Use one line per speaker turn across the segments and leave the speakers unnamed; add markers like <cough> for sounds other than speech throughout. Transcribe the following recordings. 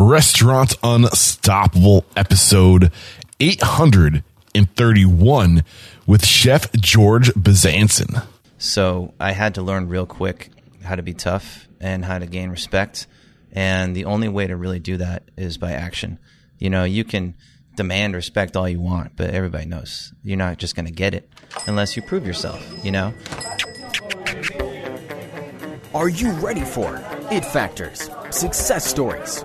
Restaurant Unstoppable episode 831 with Chef George Bezanson.
So I had to learn real quick how to be tough and how to gain respect. And the only way to really do that is by action. You know, you can demand respect all you want, but everybody knows you're not just going to get it unless you prove yourself, you know?
Are you ready for it factors, success stories,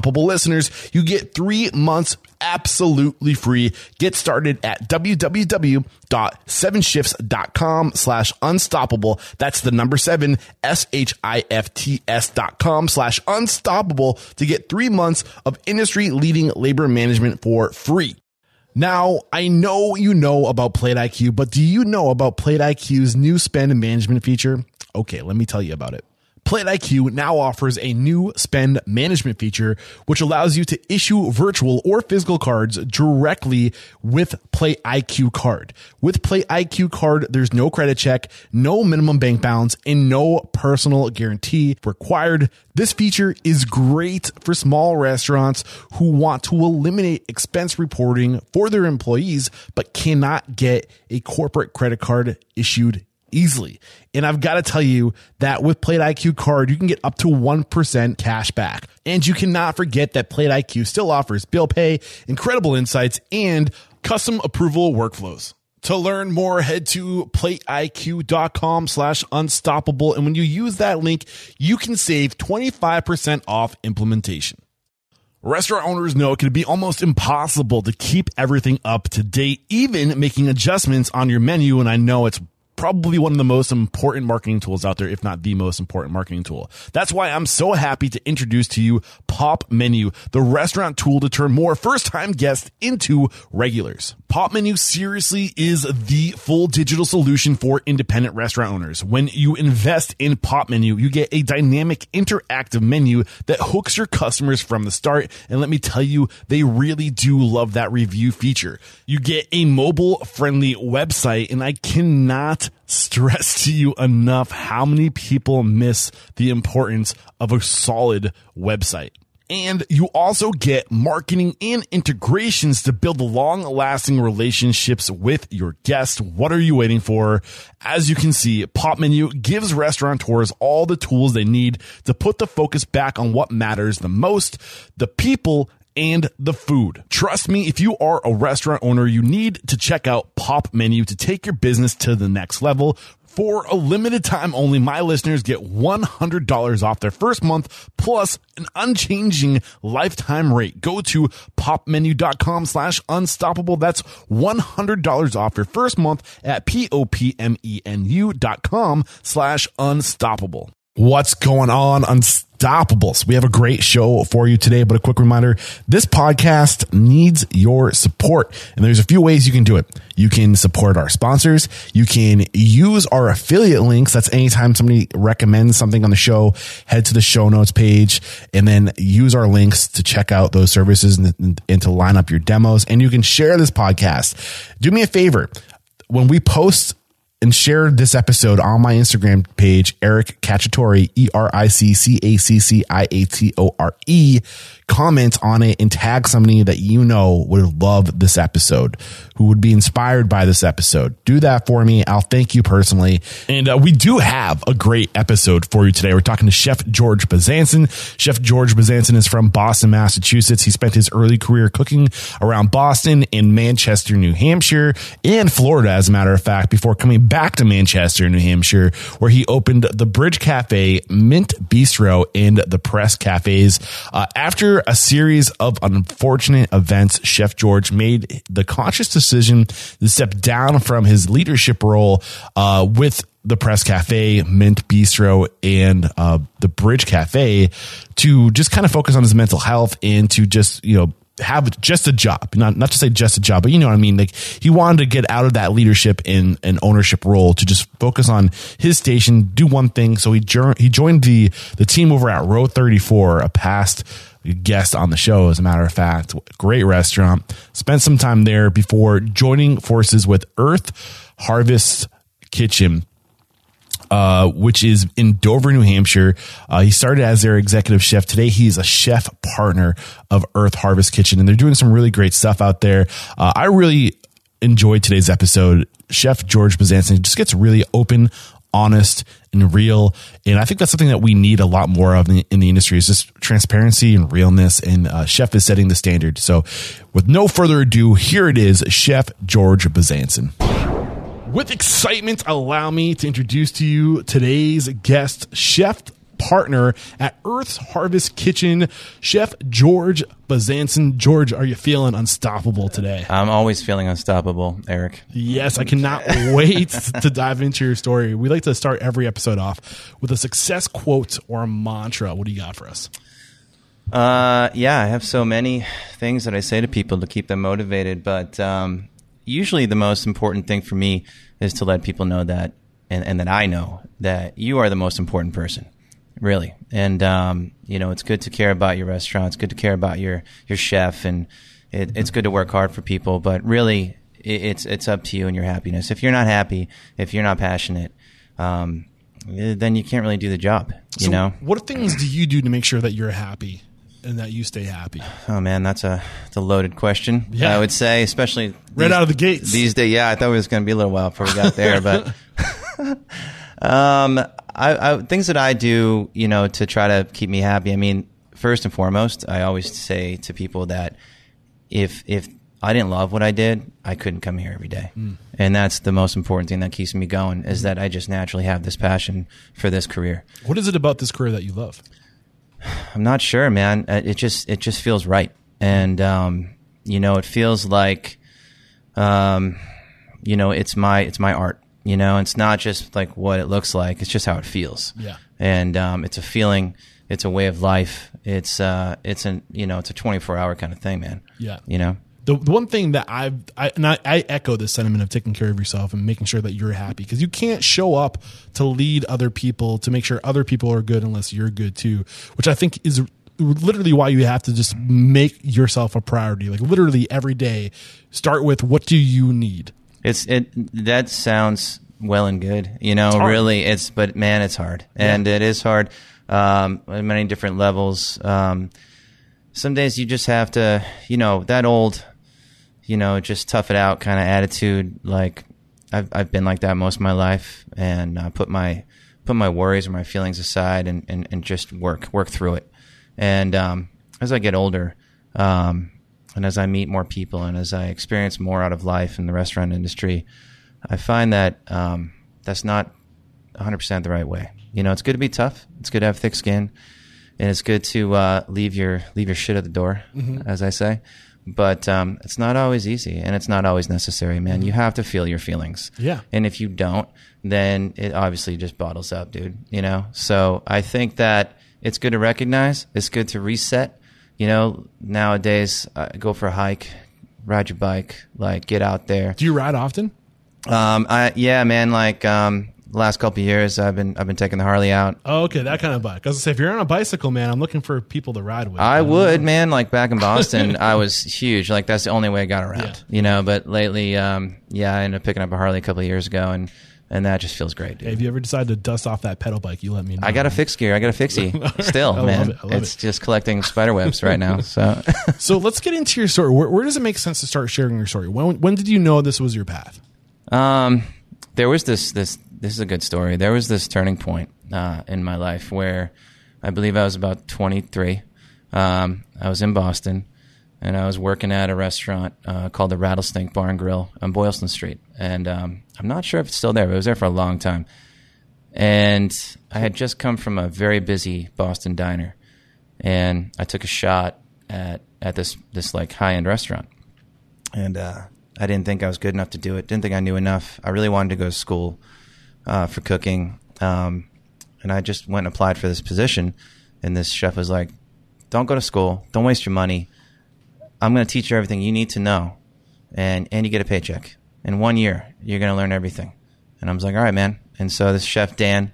listeners, you get three months absolutely free. Get started at www.sevenshifts.com slash unstoppable. That's the number seven, S-H-I-F-T-S dot com slash unstoppable to get three months of industry leading labor management for free. Now, I know you know about Plate IQ, but do you know about Plate IQ's new spend management feature? Okay, let me tell you about it. Plate IQ now offers a new spend management feature, which allows you to issue virtual or physical cards directly with Plate IQ card. With Plate IQ card, there's no credit check, no minimum bank balance, and no personal guarantee required. This feature is great for small restaurants who want to eliminate expense reporting for their employees, but cannot get a corporate credit card issued easily. And I've got to tell you that with Plate IQ card, you can get up to 1% cash back. And you cannot forget that Plate IQ still offers bill pay, incredible insights, and custom approval workflows. To learn more, head to plateiq.com slash unstoppable. And when you use that link, you can save 25% off implementation. Restaurant owners know it can be almost impossible to keep everything up to date, even making adjustments on your menu. And I know it's probably one of the most important marketing tools out there, if not the most important marketing tool. That's why I'm so happy to introduce to you Pop Menu, the restaurant tool to turn more first time guests into regulars. Pop Menu seriously is the full digital solution for independent restaurant owners. When you invest in Pop Menu, you get a dynamic interactive menu that hooks your customers from the start. And let me tell you, they really do love that review feature. You get a mobile friendly website and I cannot stress to you enough how many people miss the importance of a solid website. And you also get marketing and integrations to build long lasting relationships with your guests. What are you waiting for? As you can see, Pop Menu gives restaurateurs all the tools they need to put the focus back on what matters the most, the people and the food. Trust me, if you are a restaurant owner, you need to check out Pop Menu to take your business to the next level. For a limited time only, my listeners get $100 off their first month plus an unchanging lifetime rate. Go to popmenu.com slash unstoppable. That's $100 off your first month at P-O-P-M-E-N-U dot com slash unstoppable. What's going on? Unstoppables. We have a great show for you today, but a quick reminder this podcast needs your support. And there's a few ways you can do it. You can support our sponsors. You can use our affiliate links. That's anytime somebody recommends something on the show, head to the show notes page and then use our links to check out those services and, and to line up your demos. And you can share this podcast. Do me a favor. When we post and share this episode on my Instagram page, Eric Cacciatore, E R I C C A C C I A T O R E. Comment on it and tag somebody that you know would love this episode, who would be inspired by this episode. Do that for me. I'll thank you personally. And uh, we do have a great episode for you today. We're talking to Chef George Bezanson. Chef George Bezanson is from Boston, Massachusetts. He spent his early career cooking around Boston and Manchester, New Hampshire, and Florida, as a matter of fact, before coming back to Manchester, New Hampshire, where he opened the Bridge Cafe, Mint Bistro, and the Press Cafes. Uh, after a series of unfortunate events, Chef George made the conscious decision to step down from his leadership role uh, with the Press Cafe, Mint Bistro, and uh, the Bridge Cafe to just kind of focus on his mental health and to just, you know, have just a job, not not to say just a job, but you know what I mean. Like he wanted to get out of that leadership and an ownership role to just focus on his station, do one thing. So he he joined the the team over at Row Thirty Four, a past guest on the show, as a matter of fact. Great restaurant. Spent some time there before joining forces with Earth Harvest Kitchen uh, which is in Dover, New Hampshire. Uh, he started as their executive chef. Today, he's a chef partner of Earth Harvest Kitchen, and they're doing some really great stuff out there. Uh, I really enjoyed today's episode. Chef George Bezanson just gets really open, honest, and real. And I think that's something that we need a lot more of in the, in the industry is just transparency and realness. And uh, Chef is setting the standard. So, with no further ado, here it is, Chef George Bezanson. With excitement, allow me to introduce to you today's guest, chef partner at Earth's Harvest Kitchen, Chef George Bezanson. George, are you feeling unstoppable today?
I'm always feeling unstoppable, Eric.
Yes, I cannot <laughs> wait to dive into your story. We like to start every episode off with a success quote or a mantra. What do you got for us?
Uh, yeah, I have so many things that I say to people to keep them motivated, but um, usually the most important thing for me is to let people know that, and, and that I know that you are the most important person, really. And um, you know, it's good to care about your restaurant. It's good to care about your your chef, and it, it's good to work hard for people. But really, it, it's it's up to you and your happiness. If you're not happy, if you're not passionate. Um, then you can't really do the job, you
So
know.
what things do you do to make sure that you're happy and that you stay happy?
Oh man, that's a that's a loaded question.
Yeah.
I would say, especially
Right out of the gates.
these days. Yeah, I thought it was going to be a little while before we got there, but <laughs> <laughs> um, I, I things that I do, you know, to try to keep me happy. I mean, first and foremost, I always say to people that if if I didn't love what I did, I couldn't come here every day. and that's the most important thing that keeps me going is that I just naturally have this passion for this career.
What is it about this career that you love? <sighs>
I'm not sure, man. Uh, It just it just feels right, and um, you know, it feels like, um, you know, it's my it's my art. You know, it's not just like what it looks like; it's just how it feels.
Yeah.
and um, it's a feeling. It's a way of life. It's uh, it's an you know, it's a 24 hour kind of thing, man.
Yeah.
you know.
the, the one thing that I've, I, and I, I echo this sentiment of taking care of yourself and making sure that you're happy because you can't show up to lead other people to make sure other people are good unless you're good too, which I think is literally why you have to just make yourself a priority. Like literally every day, start with what do you need?
It's it that sounds well and good, you know.
hard.
really, it's but man, it's hard, and it is hard um, on many different levels. Um, some days you just have to, you know, that old, you know, just tough it out kind of attitude. Like I've I've been like that most of my life, and uh, put my put my worries or my feelings aside, and and, and just work work through it. And um, as I get older, um, and as I meet more people, and as I experience more out of life in the restaurant industry, I find that um, that's not 100% the right way. You know, it's good to be tough. It's good to have thick skin, and it's good to uh, leave your leave your shit at the door, as I say. But um, it's not always easy, and it's not always necessary, man. You have to feel your feelings.
Yeah.
And if you don't, then it obviously just bottles up, dude. You know. So I think that it's good to recognize. It's good to reset. You know, nowadays, uh, go for a hike, ride your bike, like get out there.
Do you ride often?
Um, I yeah, man. Like um, last couple of years, I've been I've been taking the Harley out.
Oh, okay, that kind of bike. I was gonna say, if you're on a bicycle, man, I'm looking for people to ride with.
I would, man. Like back in <laughs> Boston, I was huge. Like that's the only way I got around,
Yeah.
you know. But lately, um, yeah, I ended up picking up a Harley a couple of years ago, and and that just feels great, dude.
Hey, if you ever decide to dust off that pedal bike, you let me know.
I got a fixed gear. I got a fixie. Still,
I love
man.
it. I love
it's
it.
just collecting spider webs right now. So, <laughs>
So let's get into your story. Where, where does it make sense to start sharing your story? When, when did you know this was your path?
um, there was this this this is a good story. There was this turning point uh, in my life where I believe I was about 23. Um, I was in Boston, and I was working at a restaurant uh, called the Rattlesnake Bar and Grill on Boylston Street. And um, I'm not sure if it's still there, but it was there for a long time. And I had just come from a very busy Boston diner, and I took a shot at at this this like high end restaurant, and uh, I didn't think I was good enough to do it. Didn't think I knew enough. I really wanted to go to school uh, for cooking, um, and I just went and applied for this position. And this chef was like, "Don't go to school. Don't waste your money. I'm going to teach you everything you need to know, and and you get a paycheck. In one year, you're going to learn everything." And I was like, "All right, man." And so this chef Dan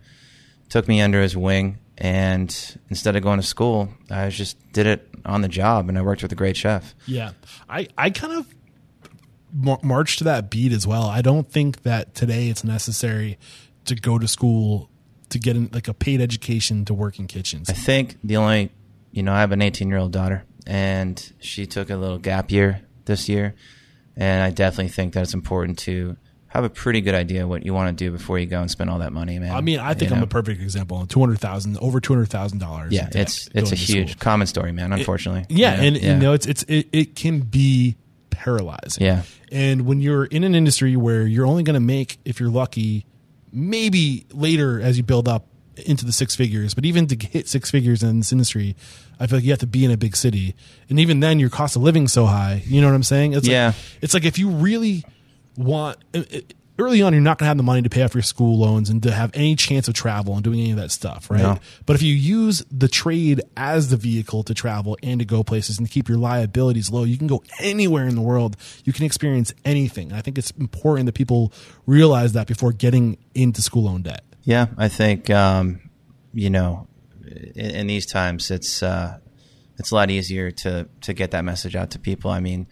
took me under his wing, and instead of going to school, I just did it on the job, and I worked with a great chef.
Yeah, I I kind of mar- march to that beat as well. I don't think that today it's necessary to go to school to get in, like a paid education to work in kitchens.
I think the only, you know, I have an 18 year old daughter, and she took a little gap year this year, and I definitely think that it's important to have a pretty good idea what you want to do before you go and spend all that money, man.
I mean, I think
You
I'm
know?
a perfect example. Two hundred thousand, over two hundred thousand dollars.
yeah, it's it's a huge common story, man. Unfortunately,
Yeah,
You know?
and you know it's it's it, it can be paralyzing.
Yeah.
and when you're in an industry where you're only going to make, if you're lucky, maybe later as you build up into the six figures, but even to hit six figures in this industry, I feel like you have to be in a big city, and even then, your cost of living so high. You know what I'm saying? It's
Yeah.
Like, it's like if you really want. it- Early on, you're not going to have the money to pay off your school loans and to have any chance of travel and doing any of that stuff, right?
No.
But if you use the trade as the vehicle to travel and to go places and to keep your liabilities low, you can go anywhere in the world. You can experience anything. I think it's important that people realize that before getting into school loan debt.
Yeah, I think um, you know, in, in these times, it's uh, it's a lot easier to to get that message out to people. I mean,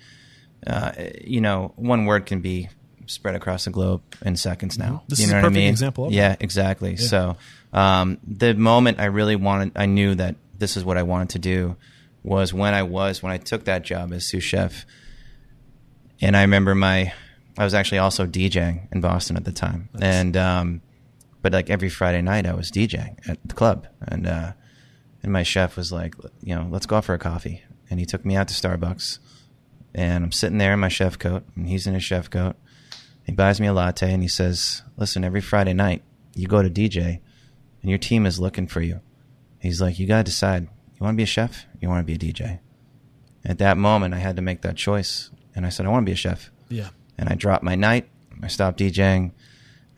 uh, you know, one word can be spread across the globe in seconds now.
Mm-hmm. This
you
is
know
a
what I
perfect
mean?
example of
yeah,
that.
exactly. So um, the moment I really wanted, I knew that this is what I wanted to do. Was when I was when I took that job as sous chef, and I remember my, I was actually also DJing in Boston at the time, and um, but like every Friday night I was DJing at the club, and uh, and my chef was like, you know, let's go out for a coffee, and he took me out to Starbucks, and I'm sitting there in my chef coat, and he's in his chef coat. He buys me a latte, and he says, listen, every Friday night you go to DJ, and your team is looking for you. He's like, you gotta decide, you want to be a chef, you want to be a DJ. At that moment, I had to make that choice, and I said, I want to be a chef
Yeah.
and I dropped my night. I stopped DJing,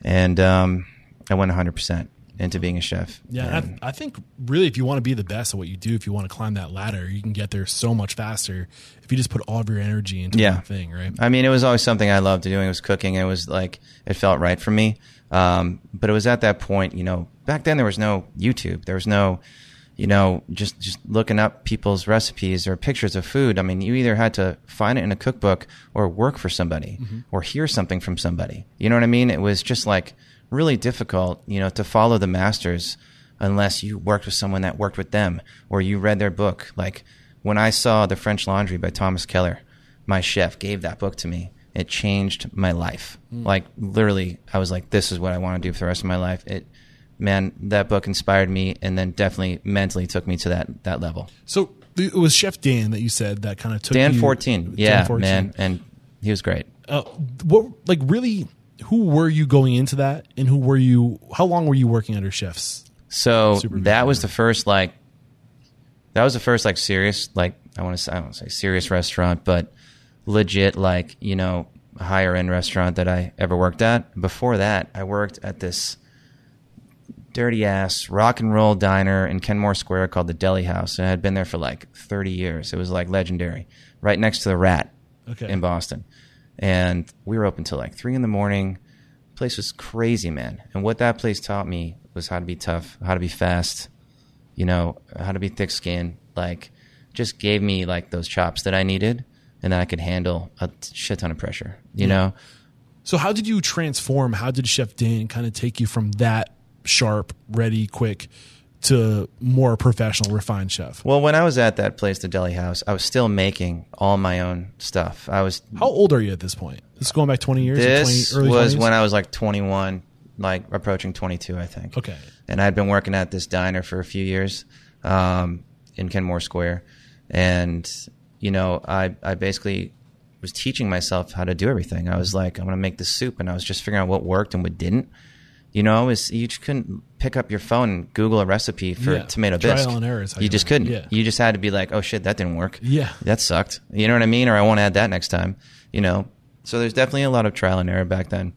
and um, I went 100 percent into being a chef.
Yeah,
And-
I, I think really, if you want to be the best at what you do, if you want to climb that ladder, you can get there so much faster if you just put all of your energy into
Yeah.
one thing, right?
I mean, it was always something I loved doing. It was cooking. It was like it felt right for me. Um, but it was at that point, you know, back then there was no YouTube. There was no, you know, just just looking up people's recipes or pictures of food. I mean, you either had to find it in a cookbook or work for somebody or hear something from somebody. You know what I mean? It was just like really difficult, you know, to follow the masters unless you worked with someone that worked with them or you read their book. Like when I saw The French Laundry by Thomas Keller, my chef gave that book to me. It changed my life. Like literally, I was like, "This is what I want to do for the rest of my life." It, man, that book inspired me, and then definitely mentally took me to that that level.
So it was Chef Dan that you said that kind of took
Dan
you-
fourteen,
Dan
yeah,
14.
man, and he was great.
Uh, what like really? Who were you going into that, and who were you? How long were you working under chefs?
So that was the first like that was the first like serious like I want to say I don't want to say serious restaurant, but legit like you know higher end restaurant that I ever worked at. Before that, I worked at this dirty ass rock and roll diner in Kenmore Square called the Deli Haus, and I had been there for like thirty years. It was like legendary, right next to the Rat
Okay.
in Boston, and we were open till like three in the morning. Place was crazy, man. And what that place taught me was how to be tough, how to be fast, you know, how to be thick skinned. Like, just gave me like those chops that I needed, and that I could handle a shit ton of pressure. You know,
So how did you transform? How did Chef Dan kind of take you from that sharp, ready, quick to more professional, refined chef?
Well, when I was at that place, the Deli Haus, I was still making all my own stuff. I was.
How old are you at this point? This is going back 20 years? or
This
20, early
was
20s?
when I was like 21, like approaching 22, I think.
Okay.
And I'd been working at this diner for a few years um, in Kenmore Square, and you know, I I basically was teaching myself how to do everything. I was like, I'm going to make this soup, and I was just figuring out what worked and what didn't. You know, was you just couldn't pick up your phone and Google a recipe for
Yeah.
tomato
Trial
bisque.
and error is how
You
you
just couldn't.
Yeah.
You just had to be like, oh shit, that didn't work.
Yeah.
that sucked. You know what I mean? Or I won't add that next time. You know, so there's definitely a lot of trial and error back then.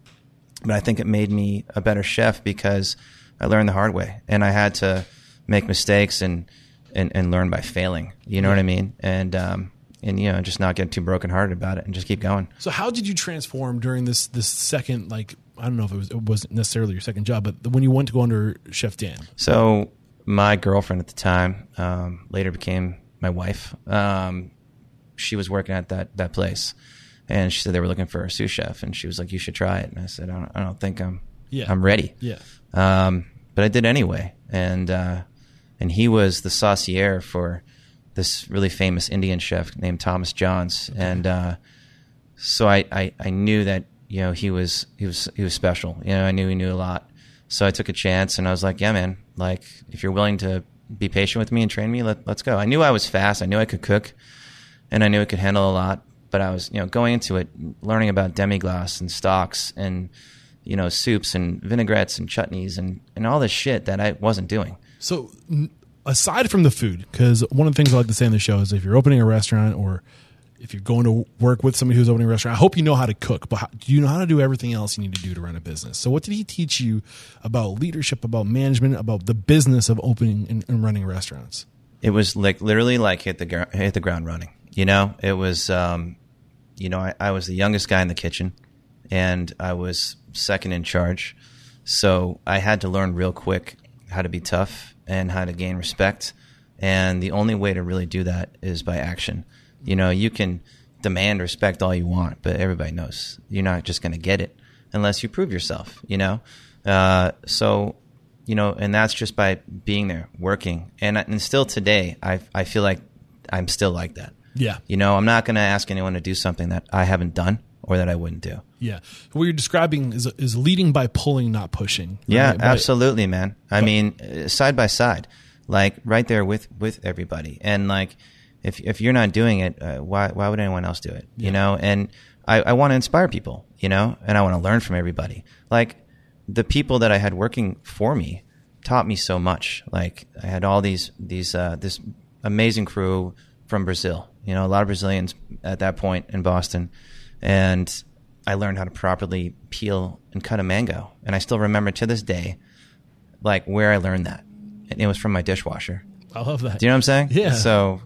But I think it made me a better chef because I learned the hard way, and I had to make mistakes and and, and learn by failing. You know what I mean? And um, and you know, just not get too brokenhearted about it and just keep going.
So how did you transform during this this second like I don't know if it was it wasn't necessarily your second job, but when you went to go under Chef Dan?
So my girlfriend at the time, um, later became my wife. Um, she was working at that that place, and she said they were looking for a sous chef, and she was like, "You should try it." And I said, "I don't, I don't think I'm
Yeah.
I'm ready."
Yeah.
Um, but I did anyway, and uh, and he was the saucier for this really famous Indian chef named Thomas Johns, and uh, so I, I I knew that you know he was he was he was special. You know, I knew he knew a lot, so I took a chance, and I was like, yeah, man, like if you're willing to be patient with me and train me, let, let's go. I knew I was fast. I knew I could cook, and I knew I could handle a lot. But I was, you know, going into it, learning about demi-glace and stocks and, you know, soups and vinaigrettes and chutneys and, and all this shit that I wasn't doing.
So aside from the food, because one of the things I like to say on the show is if you're opening a restaurant or if you're going to work with somebody who's opening a restaurant, I hope you know how to cook, but how, do you know how to do everything else you need to do to run a business? So what did he teach you about leadership, about management, about the business of opening and, and running restaurants?
It was like literally like hit the hit the ground running. You know, it was, um, you know, I, I was the youngest guy in the kitchen, and I was second in charge, so I had to learn real quick how to be tough and how to gain respect. And the only way to really do that is by action. You know, you can demand respect all you want, but everybody knows you're not just going to get it unless you prove yourself. You know, uh, so you know, and that's just by being there, working, and and still today, I I feel like I'm still like that.
Yeah.
You know, I'm not going to ask anyone to do something that I haven't done or that I wouldn't do.
Yeah. What you're describing is, is leading by pulling, not pushing.
Yeah,
right? By-
absolutely, man. I mean, uh, side by side, like right there with with everybody, and like if if you're not doing it, uh, why why would anyone else do it? You know, and I, I want to inspire people, you know, and I want to learn from everybody. Like the people that I had working for me taught me so much. Like I had all these these uh, this amazing crew from Brazil. You know, a lot of Brazilians at that point in Boston, and I learned how to properly peel and cut a mango. And I still remember to this day, like where I learned that, and it was from my dishwasher.
I love that.
Do you know what I'm saying?
Yeah.
So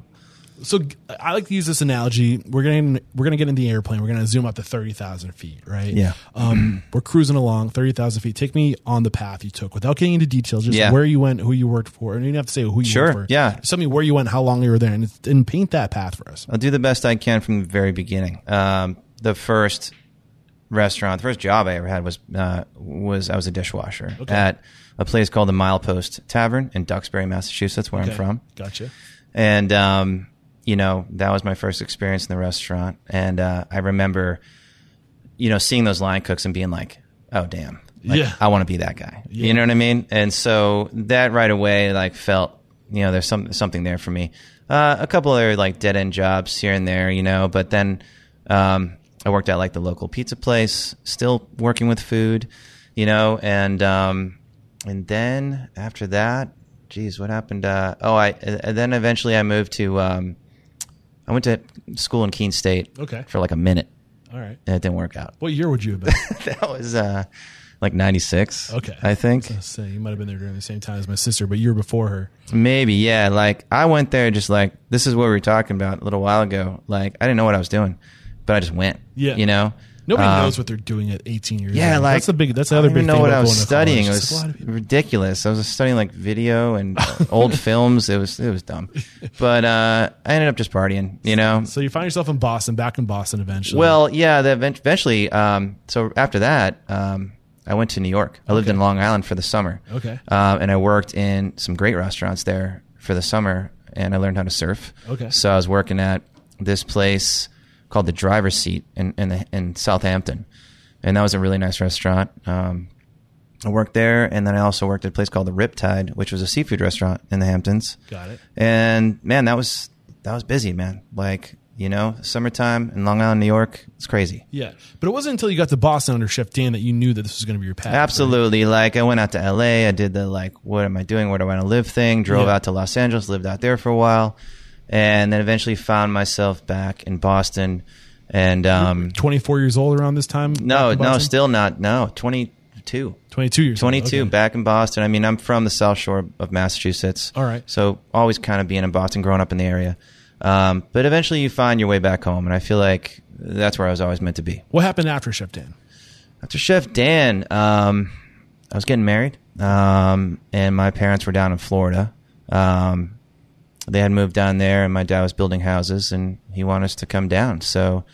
so I like to use this analogy. We're gonna we're gonna get in the airplane. We're gonna zoom up to thirty thousand feet, right?
Yeah.
Um, we're cruising along thirty thousand feet. Take me on the path you took without getting into details. Just
Yeah.
where you went, who you worked for, and you don't have to say who you
Sure,
worked for.
yeah.
Just tell me where you went, how long you were there, and, and paint that path for us.
I'll do the best I can from the very beginning. Um, the first restaurant, the first job I ever had was uh, was I was a dishwasher
Okay.
at a place called the Milepost Tavern in Duxbury, Massachusetts, where
Okay.
I'm from.
Gotcha.
and um, you know that was my first experience in the restaurant. And uh, i remember you know seeing those line cooks and being like oh damn. Like,
Yeah.
i want to be that guy.
Yeah.
you know what i mean? And so that right away like felt you know there's some something there for me. Uh, a couple other like dead end jobs here and there you know but then um, i worked at like the local pizza place still working with food you know and um, and then after that geez what happened uh, oh i and then eventually i moved to um, i went to school in keene state
Okay.
for like a minute
All right.
and it didn't work out
What year would you have been? <laughs>
that was uh, like 96
Okay.
i think
I was say you might have been there during the same time as my sister, but year before her.
maybe yeah like i went there just like this is what we were talking about a little while ago like i didn't know what i was doing but i just went
Yeah.
you know
Nobody
Um,
knows what they're doing at 18 years
Yeah,
old.
like
that's the big. That's the
I
other
don't
big
know
thing.
what I was studying. It
Just a lot
was
people-
ridiculous. I was studying like video and uh, <laughs> old films. It was it was dumb, but uh, I ended up just partying. You know.
So you find yourself in Boston, back in Boston eventually.
Well, yeah. The, event- eventually, um, so after that, um, I went to New York. I lived in Long Island for the summer.
Okay.
Um, and I worked in some great restaurants there for the summer, and I learned how to surf.
Okay.
So I was working at this place called the Driver's Seat in in, the, in Southampton, and that was a really nice restaurant. Um, I worked there, and then I also worked at a place called the Riptide, which was a seafood restaurant in the Hamptons.
got it.
And man, that was that was busy, man. Like you know, summertime in Long Island, New York, it's crazy.
Yeah, but it wasn't until you got to Boston under Chef Dan that you knew that this was going to be your path. right?
Absolutely. Like I went out to LA. I did the like, what am I doing? Where do I want to live thing? Drove
Yeah.
out to Los Angeles, lived out there for a while, and then eventually found myself back in Boston. And um,
24 years old around this time.
no, no, still not. No, twenty two.
22 years. old.
22
Okay.
back in Boston. I mean, I'm from the South Shore of Massachusetts.
All right.
So always kind of being in Boston, growing up in the area. Um, but eventually you find your way back home, and I feel like that's where I was always meant to be.
What happened after Chef Dan?
After Chef Dan, um, I was getting married, um, and my parents were down in Florida. Um, they had moved down there, and my dad was building houses, and he wanted us to come down. So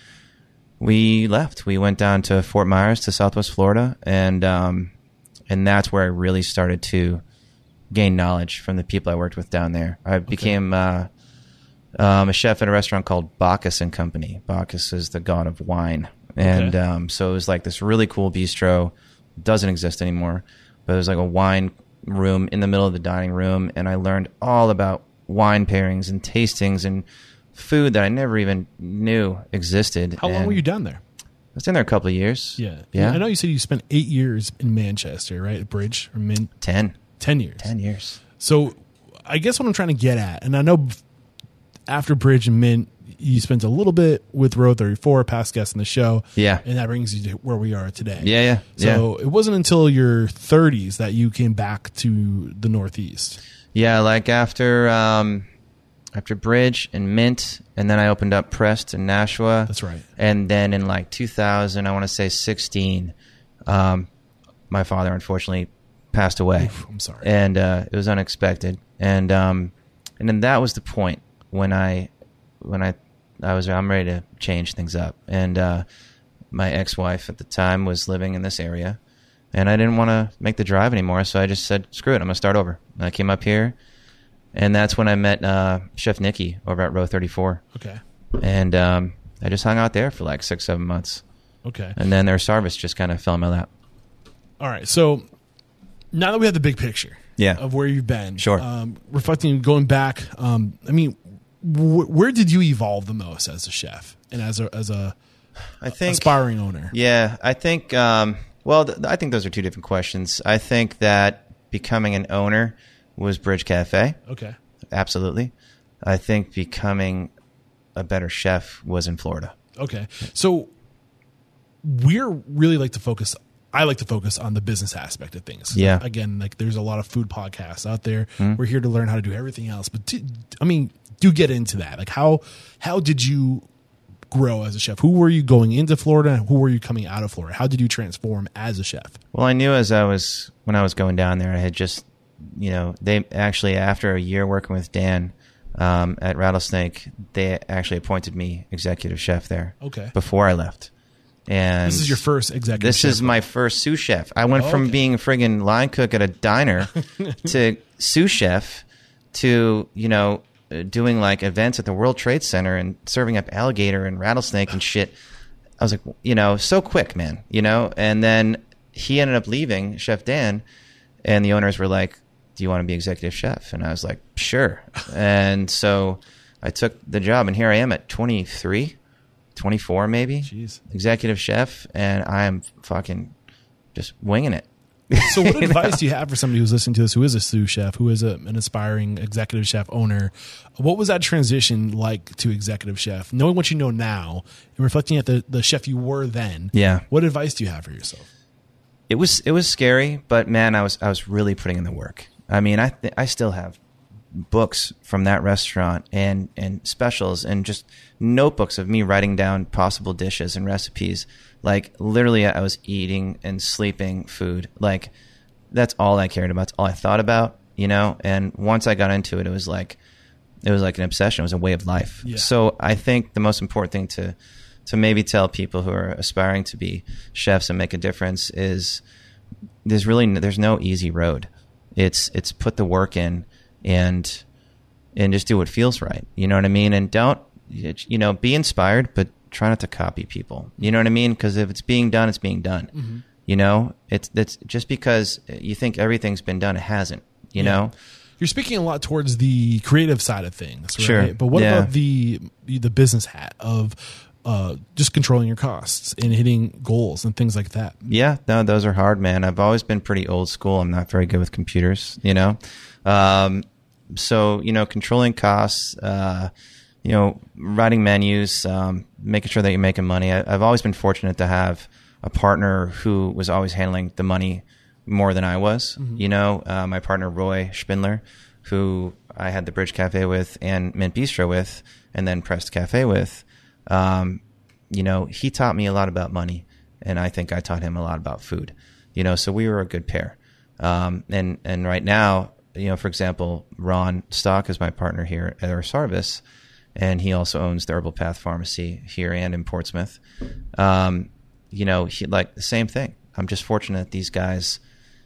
we left. We went down to Fort Myers to Southwest Florida, and um, and that's where I really started to gain knowledge from the people I worked with down there. I became uh, um, a chef at a restaurant called Bacchus and Company. Bacchus is the god of wine, and
Okay.
um, so it was like this really cool bistro. Doesn't exist anymore, but it was like a wine room in the middle of the dining room, and I learned all about wine pairings and tastings and food that I never even knew existed.
How long were you down there?
I was in there a couple of years.
Yeah.
yeah,
I know you said you spent eight years in Manchester, right? At Bridge or Mint?
ten.
10 years.
Ten years.
So I guess what I'm trying to get at, and I know after Bridge and Mint, you spent a little bit with Row 34, past guest in the show.
Yeah.
And that brings you to where we are today.
Yeah, yeah,
So it wasn't until your 30s that you came back to the Northeast.
Yeah, like after um, after Bridge and Mint, and then I opened up Prest in Nashua.
That's right.
And then in like 2000, I want to say 16, um, my father unfortunately passed away.
Oof, I'm sorry.
And uh, it was unexpected. And um, and then that was the point when I when I I was I'm ready to change things up. And uh, my ex-wife at the time was living in this area, and I didn't want to make the drive anymore. So I just said, "Screw it, I'm gonna start over." And I came up here, and that's when I met uh, Chef Nikki over at Row 34,
Okay.
and um, I just hung out there for like six, seven months,
Okay.
and then Earth Harvest just kind of fell in my lap.
All right. So now that we have the big picture
Yeah.
of where you've been,
Sure.
um, reflecting, going back, um, I mean, wh- where did you evolve the most as a chef and as a, as a
I think
aspiring owner?
Yeah, I think. Um, well, th- I think those are two different questions. I think that becoming an owner was Bridge Cafe.
Okay.
Absolutely. I think becoming a better chef was in Florida.
Okay. So we're really like to focus I like to focus on the business aspect of things.
Yeah.
Again, like there's a lot of food podcasts out there. Mm-hmm. We're here to learn how to do everything else. But do, I mean, do get into that. Like how how did you grow as a chef? Who were you going into Florida? and Who were you coming out of Florida? How did you transform as a chef?
Well, I knew as I was when I was going down there, I had just, you know, they actually after a year working with Dan um, at Rattlesnake, they actually appointed me executive chef there.
Okay.
Before I left, and
This is your first executive
This is my first sous chef. I went
Oh,
from
okay.
being a friggin' line cook at a diner <laughs> to sous chef to you know doing like events at the World Trade Center and serving up alligator and rattlesnake and shit. I was like, you know, so quick, man, you know. And then he ended up leaving, Chef Dan, and the owners were like, "Do you want to be executive chef?" And I was like, "Sure." and so I took the job, and here I am at 23, 24 maybe,
Jeez.
executive chef, and I am fucking just winging it.
So, what <laughs> advice do you have for somebody who's listening to this, who is a sous chef, who is a, an aspiring executive chef owner? What was that transition like to executive chef? Knowing what you know now and reflecting at the, the chef you were then,
Yeah.
What advice do you have for yourself?
It was it was scary, but man, I was I was really putting in the work. I mean, I th- I still have books from that restaurant and and specials and just notebooks of me writing down possible dishes and recipes. Like literally, I was eating and sleeping food. Like that's all I cared about. That's all I thought about. You know. And once I got into it, it was like it was like an obsession. It was a way of life.
Yeah.
So I think the most important thing to to maybe tell people who are aspiring to be chefs and make a difference is there's really there's no easy road. It's it's put the work in and and just do what feels right. You know what I mean? And don't you know be inspired, but try not to copy people. You know what I mean? Because if it's being done, it's being done. You know, it's it's just because you think everything's been done, it hasn't. You know.
You're speaking a lot towards the creative side of things, right?
Sure.
But what
Yeah.
about the the business hat of uh, just controlling your costs and hitting goals and things like that?
Yeah, no, those are hard, man. I've always been pretty old school. I'm not very good with computers, you know. Um, so you know, controlling costs, uh, you know, writing menus, um, making sure that you're making money. I, I've always been fortunate to have a partner who was always handling the money more than I was. You know, uh, my partner Roy Spindler, who I had the Bridge Cafe with and Mint Bistro with, and then Pressed Cafe with. Um, you know, he taught me a lot about money, and I think I taught him a lot about food. You know, so we were a good pair. Um, and and right now, you know, for example, Ron Stock is my partner here at Earth Harvest, and he also owns the Herbal Path Pharmacy here and in Portsmouth. Um, you know, he like the same thing. I'm just fortunate that these guys,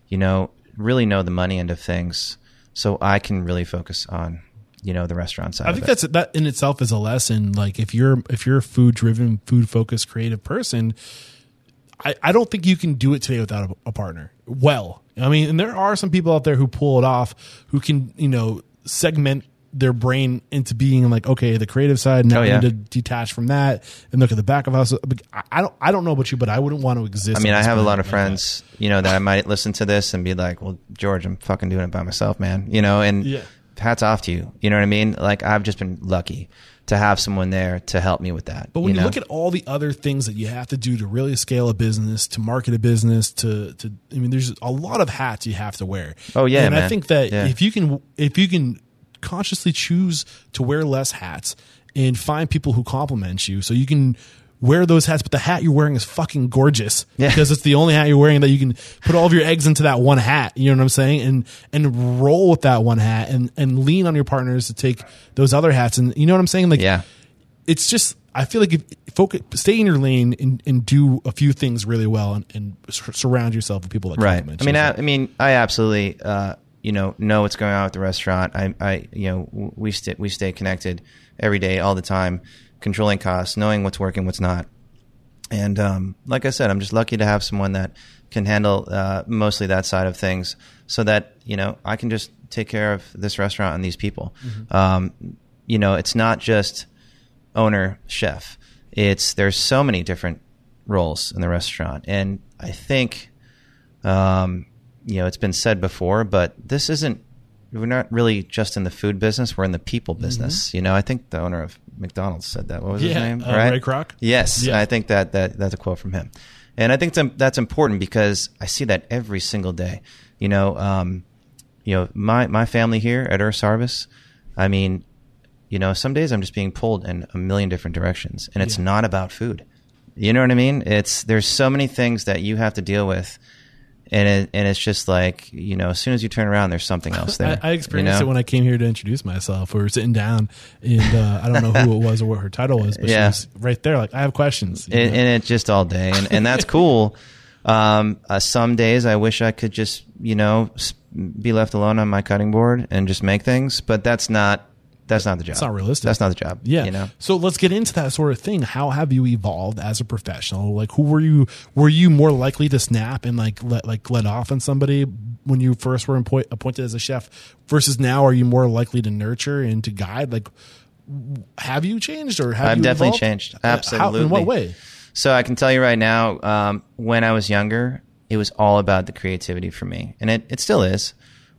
you know, really know the money end of things, so I can really focus on, you know, the restaurant side.
I think that's that in itself is a lesson. Like if you're if you're a food driven, food focused, creative person, I, I don't think you can do it today without a, a partner. Well, I mean, and there are some people out there who pull it off, who can you know segment their brain into being like, okay, the creative side. Now
Oh,
I need to detach from that and look at the back of house. I- don't I don't know about you, but I wouldn't want to exist.
I mean, I have a lot of friends, you know, that I might listen to this and be like, "Well, George, I'm fucking doing it by myself, man." You know, and
Yeah.
hats off to you. You know what I mean? Like I've just been lucky to have someone there to help me with that.
But when you,
know?
look at all the other things that you have to do to really scale a business, to market a business, to to I mean, there's a lot of hats you have to wear.
Oh, yeah,
and I think that
Yeah.
if you can if you can consciously choose to wear less hats and find people who compliment you, so you can wear those hats, but the hat you're wearing is fucking gorgeous
Yeah.
because it's the only hat you're wearing that you can put all of your eggs into that one hat. You know what I'm saying? And and roll with that one hat and and lean on your partners to take those other hats. And you know what I'm saying? Like
yeah,
it's just I feel like if focus, stay in your lane and, and do a few things really well and, and sur- surround yourself with people that
right.
compliment
I mean. I, I mean, I absolutely, uh, you know, know what's going on with the restaurant. I, I, you know, we stay we stay connected every day, all the time, controlling costs, knowing what's working, what's not. And um, like I said, I'm just lucky to have someone that can handle uh, mostly that side of things, so that you know I can just take care of this restaurant and these people. Um, you know, it's not just owner chef. It's there's so many different roles in the restaurant, and I think, um, you know, it's been said before, but this isn't. We're not really just in the food business. We're in the people business. You know, I think the owner of McDonald's said that. What was his name?
uh, Ray Kroc?
Yes,
Yeah.
I think that, that that's a quote from him, and I think that's, that's important because I see that every single day. You know, um, you know, my my family here at Earth Harvest. I mean, you know, some days I'm just being pulled in a million different directions, and it's
Yeah.
not about food. You know what I mean? It's there's so many things that you have to deal with, and it, and it's just like you know, as soon as you turn around, there's something else <laughs> there.
I, I experienced
you know?
it when I came here to introduce myself. We were sitting down, and uh, I don't know who it was or what her title was, but <laughs>
Yeah.
she was right there. Like, I have questions.
and, and it's just all day, and, and that's cool. <laughs> Um, uh, some days I wish I could just, you know, be left alone on my cutting board and just make things, but that's not that's not the job.
It's not realistic.
That's not the job.
Yeah.
you know.
So let's get into that sort of thing. How have you evolved as a professional? Like, who were you? Were you more likely to snap and like let like let off on somebody when you first were appoint, appointed as a chef versus now? Are you more likely to nurture and to guide? Like, have you changed or have
I've
you
definitely
evolved?
changed.
Uh, How,
Absolutely.
in what way?
So I can tell you right now, um, when I was younger, it was all about the creativity for me, and it, it still is.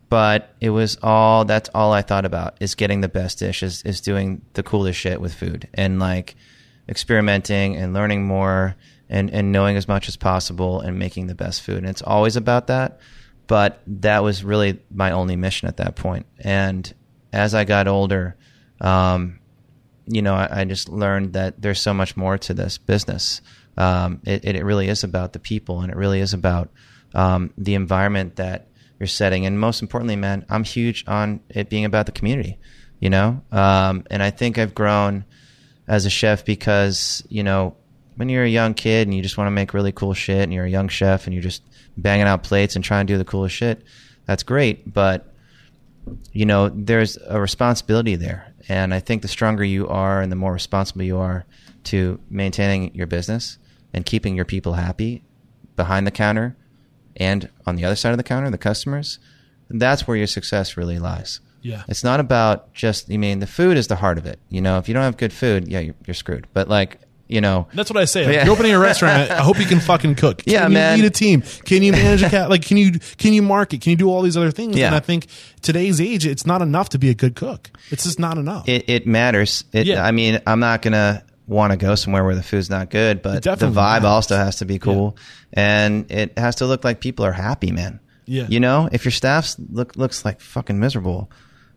But it was all that's all I thought about is getting the best dish, is, is doing the coolest shit with food, and like experimenting and learning more, and and knowing as much as possible, and making the best food. And it's always about that. But that was really my only mission at that point, and as I got older, um, you know, I, I, just learned that there's so much more to this business. Um, it, it, really is about the people, and it really is about um, the environment that you're setting. And most importantly, man, I'm huge on it being about the community. You know, um, and I think I've grown as a chef because you know when you're a young kid and you just want to make really cool shit, and you're a young chef and you're just banging out plates and trying to do the coolest shit, that's great. But you know, there's a responsibility there. And I think the stronger you are and the more responsible you are to maintaining your business and keeping your people happy behind the counter and on the other side of the counter, the customers, that's where your success really lies.
Yeah.
It's not about just, I mean, the food is the heart of it. You know, if you don't have good food, yeah, you're, you're screwed. But like, you know.
That's what I say. <laughs> If you're opening a restaurant, I hope you can fucking cook. Can
yeah,
you
man.
lead a team? Can you manage a cat? Like, can you can you market? Can you do all these other things?
Yeah.
And I think today's age, it's not enough to be a good cook. It's just not enough.
It, it matters. It,
Yeah.
I mean, I'm not gonna want to go somewhere where the food's not good, but the vibe also has to be cool, and it has to look like people are happy, man.
Yeah.
You know, if your staff look looks like fucking miserable,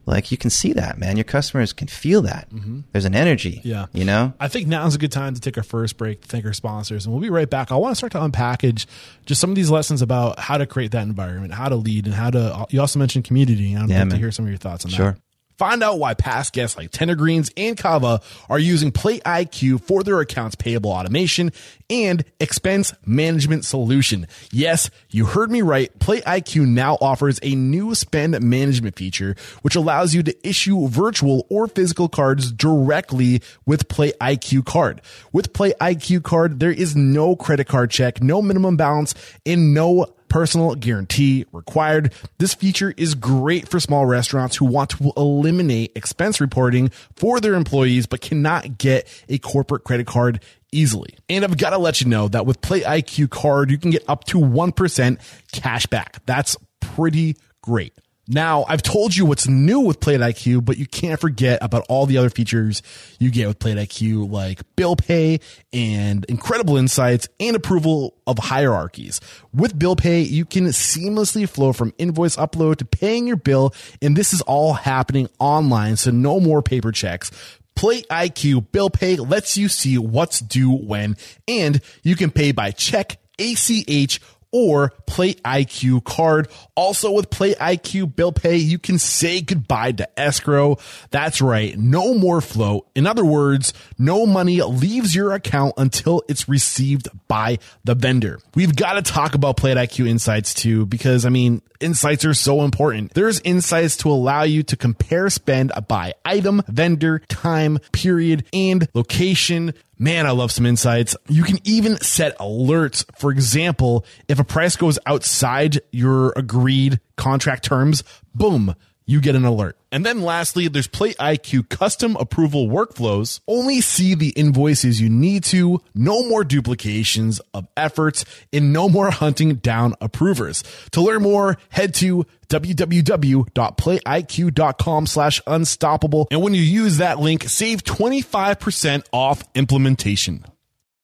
like you can see that, man. Your customers can feel that. There's an energy.
Mm-hmm. Yeah.
You know.
I think now's a good time to take our first break to thank our sponsors, and we'll be right back. I want to start to unpackage just some of these lessons about how to create that environment, how to lead, and how to. You also mentioned community, and I'd
Yeah,
like to hear some of your thoughts on
Sure.
that. Find out why past guests like Tender Greens and Cava are using Plate IQ for their accounts payable automation and expense management solution. Yes, you heard me right. Plate IQ now offers a new spend management feature, which allows you to issue virtual or physical cards directly with Plate IQ card. With Plate IQ card, there is no credit card check, no minimum balance, and no personal guarantee required. This feature is great for small restaurants who want to eliminate expense reporting for their employees but cannot get a corporate credit card easily. And I've got to let you know that with Plate IQ card, you can get up to 1% cash back. That's pretty great. Now, I've told you what's new with Plate IQ, but you can't forget about all the other features you get with Plate IQ, like bill pay and incredible insights and approval of hierarchies. With bill pay, you can seamlessly flow from invoice upload to paying your bill, and this is all happening online, so no more paper checks. Plate IQ Bill Pay lets you see what's due when, and you can pay by check, ACH, or Plate IQ card. Also with Plate IQ bill pay, you can say goodbye to escrow. That's right. No more flow. In other words, no money leaves your account until it's received by the vendor. We've got to talk about Plate IQ insights too, because I mean, insights are so important. There's insights to allow you to compare spend by item, vendor, time, period, and location. Man, I love some insights. You can even set alerts. For example, if a price goes outside your agreed contract terms, boom, you get an alert. And then lastly, there's Plate IQ custom approval workflows. Only see the invoices you need to, no more duplications of efforts, and no more hunting down approvers. To learn more, head to www.plateiq.com slash unstoppable. And when you use that link, save 25% off implementation.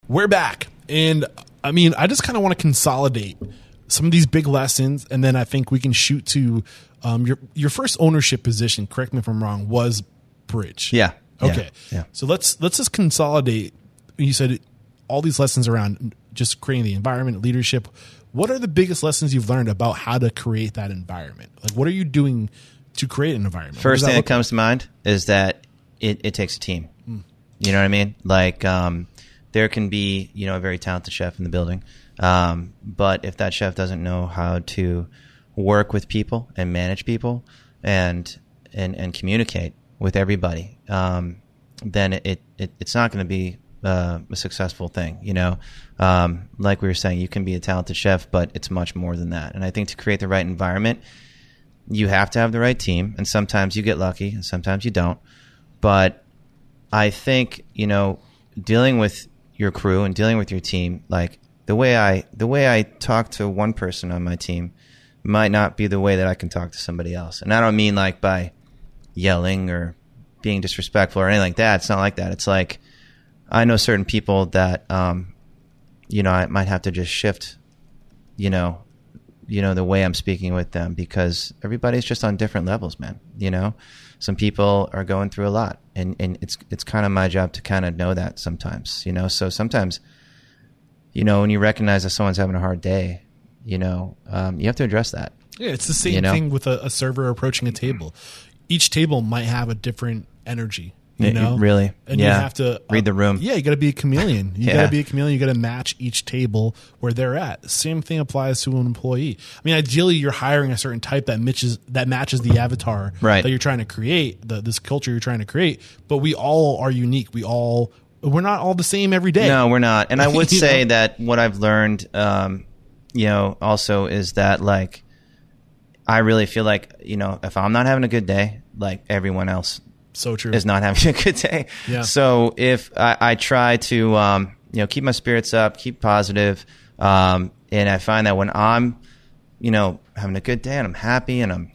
We're back. And I mean, I just kind of want to consolidate some of these big lessons. And then I think we can shoot to um, your, your first ownership position, correct me if I'm wrong, was bridge.
Yeah. Yeah.
Okay.
Yeah.
So let's, let's just consolidate. You said all these lessons around just creating the environment, leadership. What are the biggest lessons you've learned about how to create that environment? Like, what are you doing to create an environment?
First
does
thing that comes to mind is that it, it takes a team. You know what I mean? Like, um, there can be, you know, a very talented chef in the building. Um, but if that chef doesn't know how to work with people and manage people and, and, and communicate with everybody, um, then it, it, it's not going to be uh, a successful thing. You know, um, like we were saying, you can be a talented chef, but it's much more than that. And I think to create the right environment, you have to have the right team, and sometimes you get lucky, and sometimes you don't. But I think you know, dealing with your crew and dealing with your team, like the way I the way I talk to one person on my team might not be the way that I can talk to somebody else. And I don't mean like by yelling or being disrespectful or anything like that. It's not like that. It's like I know certain people that um, you know I might have to just shift, you know, you know the way I'm speaking with them because everybody's just on different levels, man. You know, some people are going through a lot, and and it's it's kind of my job to kind of know that sometimes, you know. So sometimes, you know, when you recognize that someone's having a hard day, you know, um, you have to address that.
Yeah, it's the same
You know?
thing with a, a server approaching a table. Each table might have a different energy. You
Yeah,
know,
really.
and you
Yeah.
have to uh,
Read the room.
Yeah, you got to be a chameleon. You <laughs>
Yeah.
got to be a chameleon. You got to match each table where they're at. Same thing applies to an employee. I mean, ideally, you're hiring a certain type that matches that matches the avatar
Right.
that you're trying to create, the, this culture you're trying to create. But we all are unique. We all we're not all the same every day.
No, we're not. And I <laughs> would say
know?
that what I've learned, um, you know, also is that like I really feel like you know if I'm not having a good day, like everyone else
So true.
is not having <laughs> a good day.
Yeah.
So if I, I try to, um, you know, keep my spirits up, keep positive, um, and I find that when I'm, you know, having a good day and I'm happy and I'm,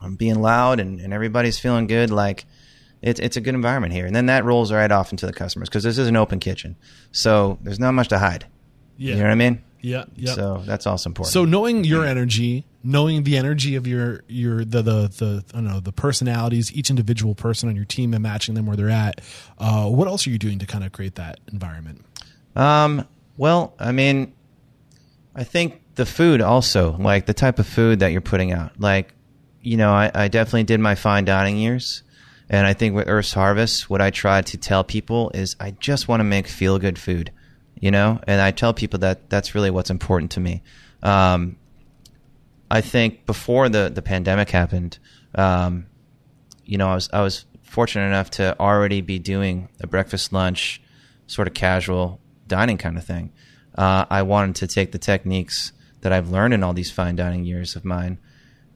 I'm being loud and, and everybody's feeling good, like it's it's a good environment here. And then that rolls right off into the customers because this is an open kitchen, so there's not much to hide.
yeah.
You know what I mean?
Yeah. Yeah.
So that's also important.
So knowing your energy, knowing the energy of your your the the the I don't know the personalities, each individual person on your team, and matching them where they're at. Uh, what else are you doing to kind of create that environment?
Um, well, I mean, I think the food also, like the type of food that you're putting out. Like, you know, I, I definitely did my fine dining years. And I think with Earth's Harvest, what I try to tell people is I just want to make feel good food, you know? And I tell people that that's really what's important to me. Um, I think before the, the pandemic happened, um, you know, I was I was fortunate enough to already be doing a breakfast, lunch, sort of casual dining kind of thing. Uh, I wanted to take the techniques that I've learned in all these fine dining years of mine,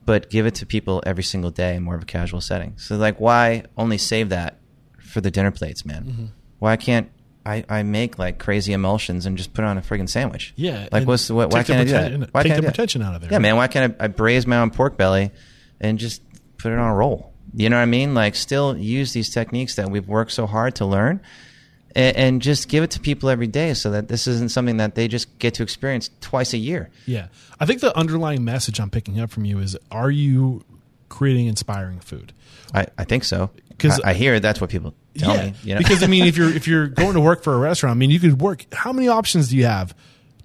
but give it to people every single day in more of a casual setting. So, like, why only save that for the dinner plates, man?
Mm-hmm.
Why can't I, I make like crazy emulsions and just put it on a friggin' sandwich?
Yeah,
like what's what, why can't I do that? Why
take
can't
the
I do that?
pretension out of there.
Yeah, man. Why can't I, I braise my own pork belly and just put it on a roll? You know what I mean? Like, still use these techniques that we've worked so hard to learn, and, and just give it to people every day, so that this isn't something that they just get to experience twice a year.
Yeah, I think the underlying message I'm picking up from you is: Are you creating inspiring food?
I, I think so.
'Cause-
I, I hear that's what people tell me. You know?
because I mean, if you're <laughs> if you're going to work for a restaurant, I mean, you could work. How many options do you have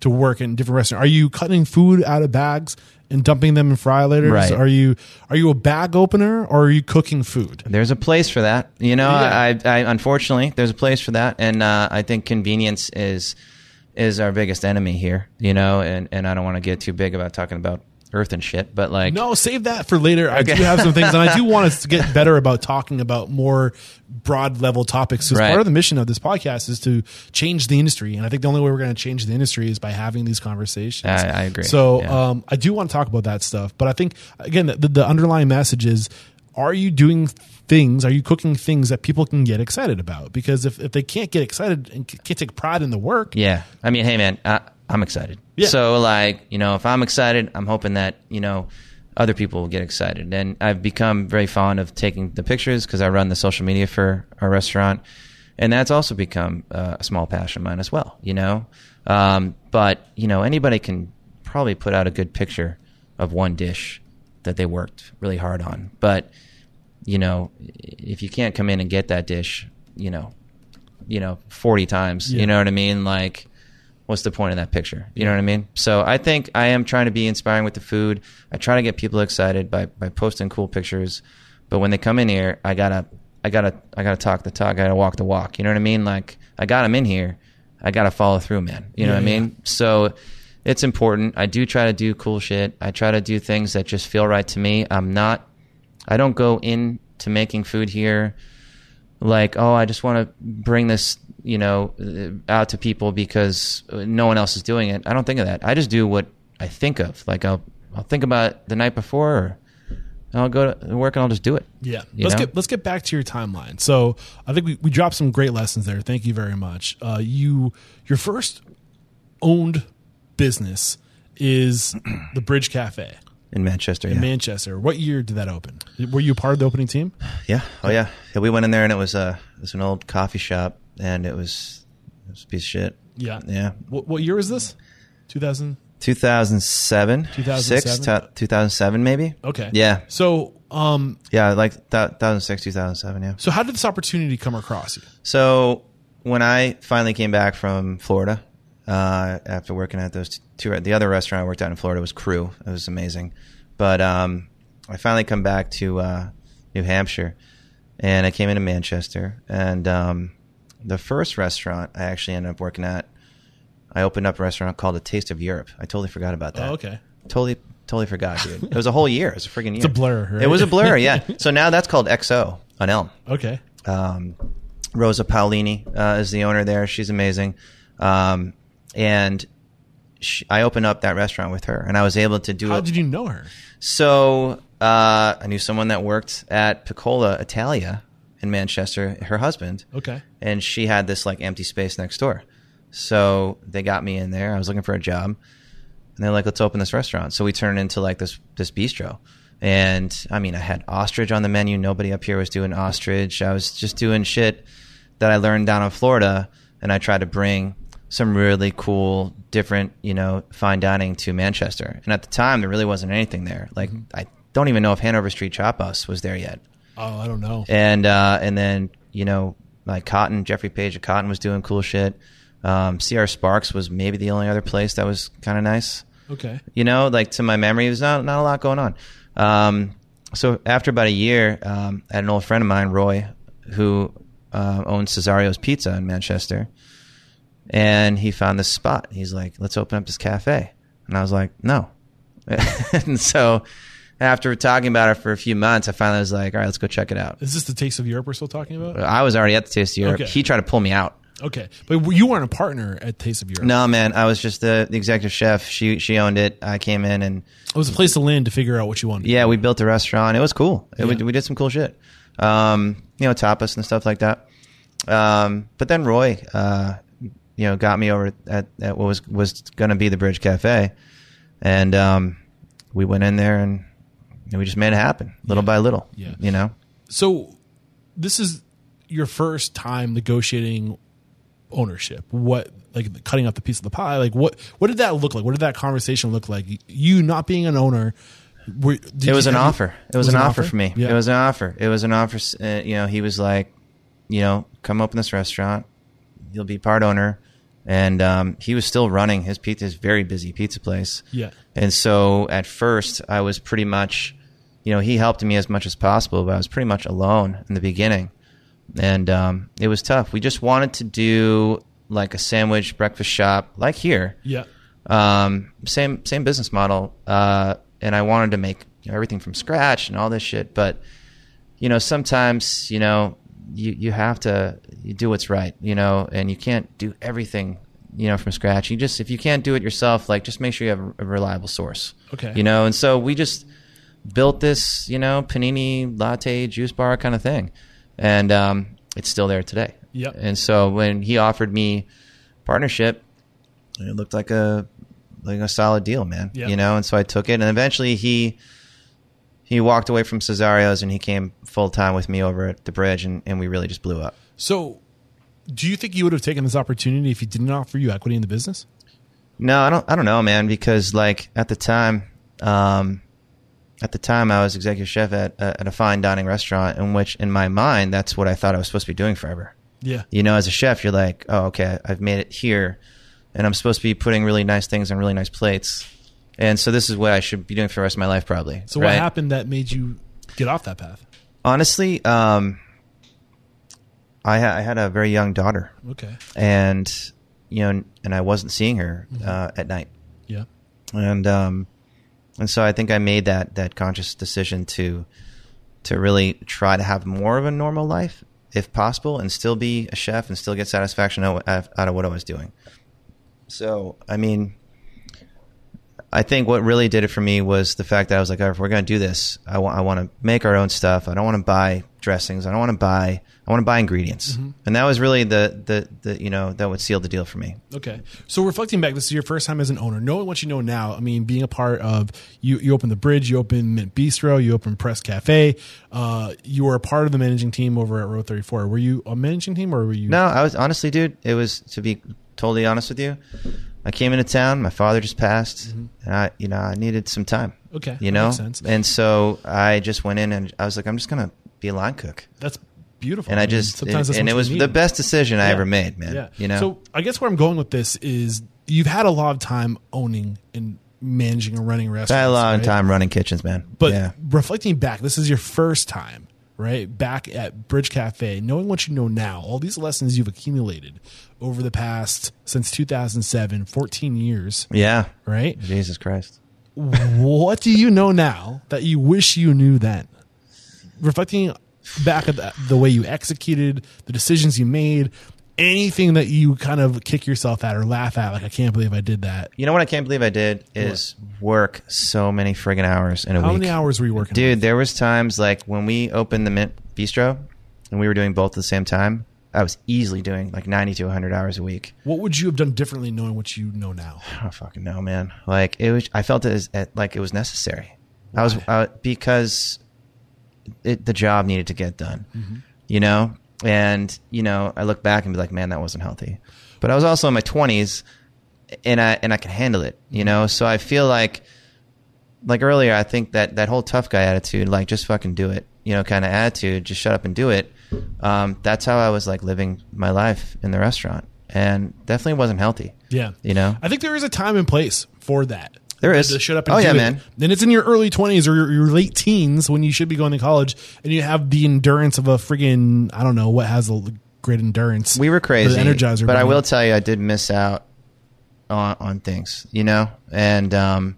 to work in different restaurants? Are you cutting food out of bags and dumping them in fryolators?
Right.
Are you are you a bag opener or are you cooking food?
There's a place for that. You know,
Yeah.
I, I unfortunately there's a place for that, and uh, I think convenience is is our biggest enemy here. You know, and and I don't want to get too big about talking about earth and shit, but like
No, save that for later. I do have some things, and I do want us to get <laughs> better about talking about more broad level topics. Because
Right.
part of the mission of this podcast is to change the industry, and I think the only way we're going to change the industry is by having these conversations.
I- I agree.
So
Yeah.
um, I do want to talk about that stuff, but I think again the, the underlying message is: Are you doing things? Are you cooking things that people can get excited about? Because if, if they can't get excited and can't take pride in the work,
Yeah. I mean, hey, man, I, I'm excited.
Yeah.
So, like, you know, if I'm excited, I'm hoping that, you know, other people will get excited. And I've become very fond of taking the pictures because I run the social media for our restaurant. And that's also become uh, a small passion of mine as well, you know? Um, but, you know, anybody can probably put out a good picture of one dish that they worked really hard on. But, you know, if you can't come in and get that dish, you know, you know, 40 times,
Yeah.
you know what I mean? Like, what's the point of that picture? You know what I mean? So I think I am trying to be inspiring with the food. I try to get people excited by, by posting cool pictures. But when they come in here, I gotta, I gotta, I gotta talk the talk. I gotta walk the walk. You know what I mean? Like, I got them in here. I gotta follow through, man. You know
Yeah,
what I
yeah.
mean? So it's important. I do try to do cool shit. I try to do things that just feel right to me. I'm not, I don't go into making food here like, oh, I just want to bring this, you know, uh, out to people because no one else is doing it. I don't think of that. I just do what I think of. Like, I'll I'll think about it the night before, or I'll go to work and I'll just do it.
Yeah. Let's
know?
get let's get back to your timeline. So I think we, we dropped some great lessons there. Thank you very much. Uh, you your first owned business is the Bridge Cafe
in Manchester.
in
Yeah,
Manchester. What year did that open? Were you part of the opening team?
yeah, oh yeah. yeah. We went in there and it was a it was an old coffee shop and it was it was a piece of shit.
Yeah.
Yeah,
What, what year was this? 2000.
2007
2007
2007 maybe.
Okay.
Yeah.
So Um,
Yeah, like that 2006, 2007. Yeah.
so how did this opportunity come across you?
So when I finally came back from Florida, uh, after working at those two, the other restaurant I worked at in Florida was Crew. It was amazing, but um, I finally come back to uh, New Hampshire, and I came into Manchester, and um, the first restaurant I actually ended up working at, I opened up a restaurant called A Taste of Europe. I totally forgot about that.
Oh, okay.
Totally, totally forgot, dude. It was a whole year. It was a freaking <laughs> year.
a blur, right?
It was a blur, yeah. <laughs> so now that's called XO on Elm.
Okay.
Um, Rosa Paolini uh, is the owner there. She's amazing. Um, and she, I opened up that restaurant with her, and I was able to do
How
it.
did you know her?
So uh, I knew someone that worked at Piccola Italia in Manchester, her husband,
Okay.
and she had this like empty space next door. So they got me in there. I was looking for a job, and they're like, "Let's open this restaurant." So we turned into like this this bistro. And I mean, I had ostrich on the menu. Nobody up here was doing ostrich. I was just doing shit that I learned down in Florida, and I tried to bring some really cool, different, you know, fine dining to Manchester. And at the time, there really wasn't anything there. Like, I don't even know if Hanover Street Chop House was there yet
Oh, I don't know.
and uh, and then you know like Cotton, Jeffrey Paige of Cotton was doing cool shit. Um, CR Sparks was maybe the only other place that was kind of nice.
Okay.
You know, like to my memory, there's not not a lot going on. Um, so after about a year, um, I had an old friend of mine, Roy, who uh, owns Cesario's Pizza in Manchester, and he found this spot. He's like, "Let's open up this cafe," and I was like, "No." <laughs> and so after talking about it for a few months, I finally was like, "All right, let's go check it out."
Is this the Taste of Europe we're still talking about?
I was already at the Taste of Europe.
Okay.
He tried to pull me out.
Okay. But you weren't a partner at Taste of Europe.
No, man, I was just the, the executive chef. She she owned it. I came in and
It was a place to land to figure out what you wanted.
yeah, we built a restaurant. It was cool. It, we, we did some cool shit. Um, you know, tapas and stuff like that. Um, but then Roy, uh, you know, got me over at, at what was was going to be the Bridge Cafe, and um, we went in there and, and we just made it happen, little
Yeah.
by little.
Yeah.
you know.
So this is your first time negotiating ownership. What like cutting up the piece of the pie? Like what what did that look like? What did that conversation look like? You not being an owner. Were,
it was an offer. It was, an, offer, for me.
Yeah.
It was an offer. It was an offer. Uh, you know, he was like, you know, come open this restaurant. You'll be part owner, and um, he was still running his pizza, his very busy pizza place.
Yeah.
And so at first, I was pretty much, you know, he helped me as much as possible, but I was pretty much alone in the beginning, and um, it was tough. We just wanted to do like a sandwich breakfast shop, like here
Yeah.
um, same same business model, uh, and I wanted to make you know, everything from scratch and all this shit. But you know, sometimes you know you you have to you do what's right, you know, and you can't do everything you know from scratch. You just if you can't do it yourself, like just make sure you have a reliable source.
Okay.
you know. And so we just built this, you know, panini latte juice bar kind of thing, and um, it's still there today.
Yep.
And so when he offered me partnership, it looked like a like a solid deal, man.
Yeah.
You know, and so I took it, and eventually he he walked away from Cesario's and he came full time with me over at the bridge, and, and we really just blew up.
So do you think you would have taken this opportunity if he didn't offer you equity in the business?
No, I don't. I don't know, man. Because like at the time, um, at the time I was executive chef at at a fine dining restaurant, in which in my mind that's what I thought I was supposed to be doing forever.
Yeah.
You know, as a chef, you're like, oh, okay, I've made it here, and I'm supposed to be putting really nice things on really nice plates, and so this is what I should be doing for the rest of my life, probably.
So what happened that made you get off that path?
Honestly, um, I, ha- I had a very young daughter,
Okay.
and you know, and I wasn't seeing her uh, at night.
Yeah.
and um, and so I think I made that that conscious decision to to really try to have more of a normal life, if possible, and still be a chef and still get satisfaction out, out of what I was doing. So, I mean, I think what really did it for me was the fact that I was like, "All right, if we're going to do this, I want I want to make our own stuff. I don't want to buy dressings. I don't want to buy. I want to buy ingredients." And that was really the, the the you know that would seal the deal for me.
Okay. So reflecting back, this is your first time as an owner. Knowing what you know now, I mean, being a part of you, you opened the bridge, you opened Mint Bistro, you opened Press Cafe. Uh, you were a part of the managing team over at Row 34. Were you a managing team or were you?
No, I was honestly, dude. It was to be totally honest with you. I came into town. My father just passed, and I, you know, I needed some time.
Mm-hmm. Okay,
you know, and so I just went in and I was like, I'm just gonna be a line cook,
That's beautiful.
and I
mean,
just
sometimes that's
and it was the best decision I ever made, man.
Yeah.
You know,
So I guess where I'm going with this is you've had a lot of time owning and managing and running restaurants.
I had a long
right?
time running kitchens, man.
But
yeah.
reflecting back, this is your first time, right? Back at Bridge Cafe, knowing what you know now, all these lessons you've accumulated over the past since 2007, 14 years,
Yeah.
right?
Jesus Christ.
what do you know now that you wish you knew then? Reflecting back at the, the way you executed, the decisions you made, anything that you kind of kick yourself at or laugh at, like, I can't believe I did that.
You know what I can't believe I did is work so many friggin' hours in a
How
week.
many hours were you working?
Dude, there was times like when we opened the Mint Bistro and we were doing both at the same time. I was easily doing like 90 to 100 hours a week.
What would you have done differently knowing what you know now? <sighs>
I don't fucking know, man. Like it was, I felt it as, like it was necessary. I was uh, because it, the job needed to get done,
Mm-hmm.
you know. And you know, I look back and be like, man, that wasn't healthy. But I was also in my twenties, and I and I can handle it, you know. So I feel like, like earlier, I think that that whole tough guy attitude, like just fucking do it, you know, kind of attitude, just shut up and do it. Um, that's how I was like living my life in the restaurant, and definitely wasn't healthy.
Yeah.
You know?
I think there is a time and place for that.
There is.
To shut up and
Oh,
do
yeah,
it.
man.
Then it's in your early 20s or your, your late teens when you should be going to college and you have the endurance of a friggin', I don't know, what has a great endurance.
we were crazy,
The Energizer.
but I will tell you, I did miss out on on things, you know, and um,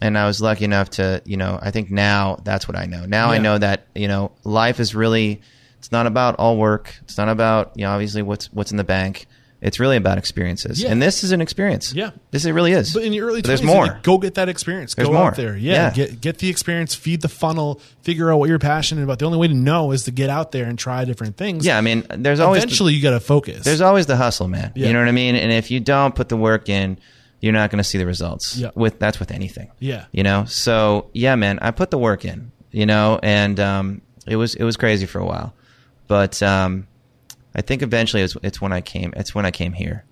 and I was lucky enough to, you know, I think now that's what I know. Now I know that you know life is really, it's not about all work. It's not about you know obviously what's what's in the bank. It's really about experiences,
Yeah.
and this is an experience.
Yeah.
this it really is.
But in your early 20s,
there's more.
like, go get that experience.
There's
go
more.
out there. Yeah,
Yeah.
Get, get the experience, feed the funnel, figure out what you're passionate about. The only way to know is to get out there and try different things.
yeah, I mean, there's always the-
Eventually, you got to focus.
there's always the hustle, man.
Yeah.
You know what I mean? And if you don't put the work in, you're not going to see the results.
Yeah.
With that's with anything.
Yeah.
You know. So yeah, man, I put the work in. You know, and um, it was it was crazy for a while, but um, I think eventually it's, it's when I came. It's when I came here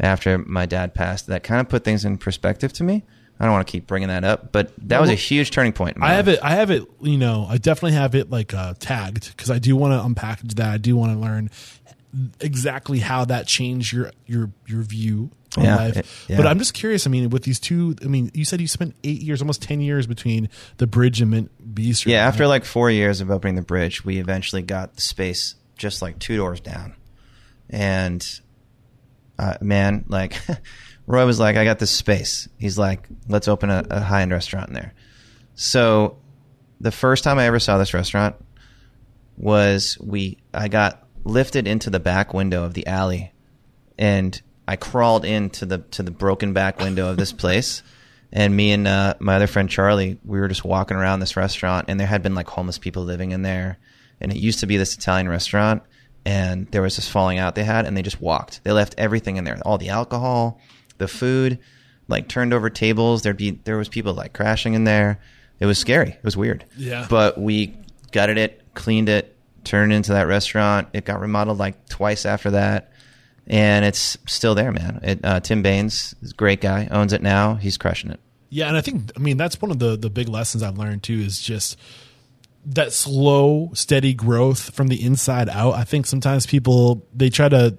after my dad passed. That kind of put things in perspective to me. I don't want to keep bringing that up, but that was a huge turning point. in my
I have
life.
it. I have it. You know, I definitely have it like uh, tagged because I do want to unpackage that. I do want to learn exactly how that changed your your your view
Yeah,
life.
it- yeah.
But I'm just curious. I mean, with these two, I mean, you said you spent eight years, almost ten years between the bridge and Mint Bistro.
Yeah, after like four years of opening the bridge, we eventually got the space just like two doors down. And uh, man, like <laughs> Roy was like, I got this space. He's like, let's open a, a high end restaurant in there. So the first time I ever saw this restaurant was we I got lifted into the back window of the alley and I crawled into the to the broken back window of this place. And me and uh, my other friend Charlie, we were just walking around this restaurant, and there had been like homeless people living in there. And it used to be this Italian restaurant, and there was this falling out they had, and they just walked. They left everything in there, all the alcohol, the food, like turned over tables. There'd be there was people like crashing in there. It was scary. It was weird.
Yeah.
But we gutted it, cleaned it, turned it into that restaurant. It got remodeled like twice after that and it's still there, man. It, uh, Tim Baines is a great guy, owns it now. He's crushing it.
Yeah, and I think I mean that's one of the the big lessons I've learned too is just that slow, steady growth from the inside out. I think sometimes people they try to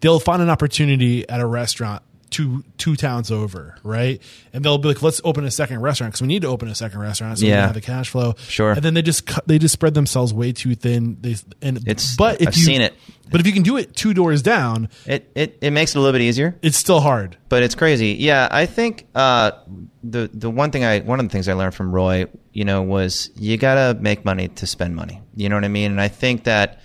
they'll find an opportunity at a restaurant two two towns over, right? And they'll be like, "Let's open a second restaurant because we need to open a second restaurant so we
Yeah.
can have the cash flow."
Sure.
And then they just cut, they just spread themselves way too thin. They and
It's-
but if
I've
you,
seen it.
But if you can do it two doors down,
It, it it makes it a little bit easier,
it's still hard.
but it's crazy. Yeah, I think uh, the the one thing I one of the things I learned from Roy, you know, was you gotta make money to spend money. You know what I mean? And I think that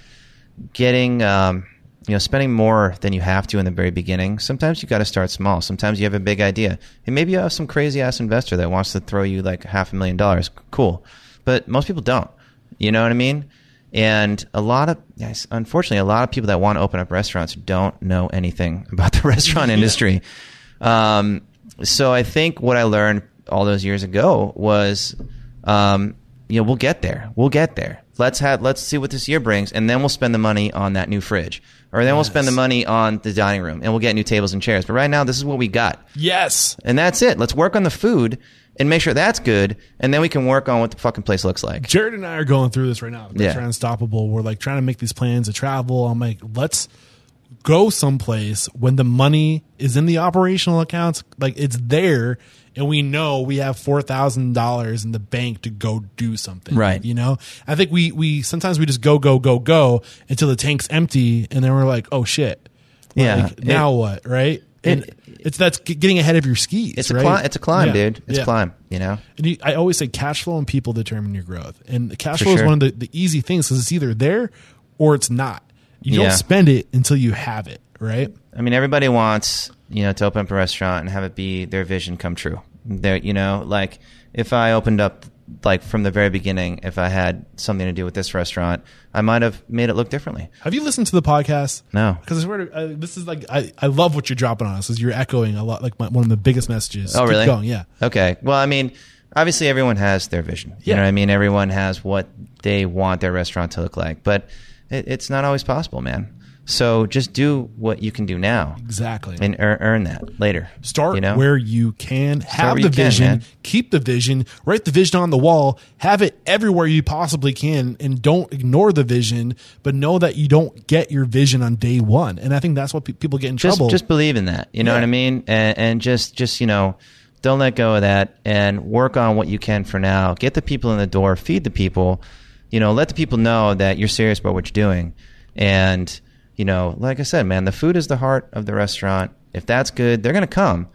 getting um, you know spending more than you have to in the very beginning sometimes you got to start small sometimes you have a big idea and maybe you have some crazy ass investor that wants to throw you like half a million dollars cool but most people don't you know what i mean and a lot of yes, unfortunately a lot of people that want to open up restaurants don't know anything <laughs> about the restaurant industry um, so i think what i learned all those years ago was um, you know, we'll get there. We'll get there. Let's have let's see what this year brings, and then we'll spend the money on that new fridge, or then we'll spend the money on the dining room and we'll get new tables and chairs. But right now, this is what we got,
Yes.
and that's it. Let's work on the food and make sure that's good, and then we can work on what the fucking place looks like.
Jared and I are going through this right now.
Yeah.
Restaurant Unstoppable. We're like trying to make these plans to travel. I'm like, let's go someplace when the money is in the operational accounts, like it's there, and we know we have four thousand dollars in the bank to go do something.
Right.
You know, I think we we sometimes we just go go go go until the tank's empty, and then we're like, oh shit.
Yeah.
Like, now what? Right. And
It-
it's that's getting ahead of your skis.
It's a climb. It's a climb,
Yeah.
dude. It's
Yeah.
a climb. You know.
And you, I always say cash flow and people determine your growth. And the cash
For
flow is one of the, the easy things because it's either there or it's not. You
Yeah.
don't spend it until you have it, right?
I mean, everybody wants you know to open up a restaurant and have it be their vision come true. There, you know, like if I opened up like from the very beginning, if I had something to do with this restaurant, I might have made it look differently.
Have you listened to the podcast?
No.
Because I swear to, uh, this is like, I, I love what you're dropping on us because you're echoing a lot, like my, one of the biggest messages.
Oh,
Keep
really?
going, yeah.
Okay. Well, I mean, obviously everyone has their vision. You
Yeah.
know what I mean? Everyone has what they want their restaurant to look like, but it, it's not always possible, man. So just do what you can do now
Exactly.
and earn, earn that later.
Start
you know?
where you can. Have the
you can,
vision. keep the vision. Write the vision on the wall. Have it everywhere you possibly can, and don't ignore the vision. But know that you don't get your vision on day one. And I think that's what pe- people get in
just
trouble.
just believe in that. You know
Yeah.
what I mean? And, and just just you know, don't let go of that and work on what you can for now. Get the people in the door, feed the people. You know, let the people know that you're serious about what you're doing. And you know, like I said, man, the food is the heart of the restaurant. If that's good, they're gonna come.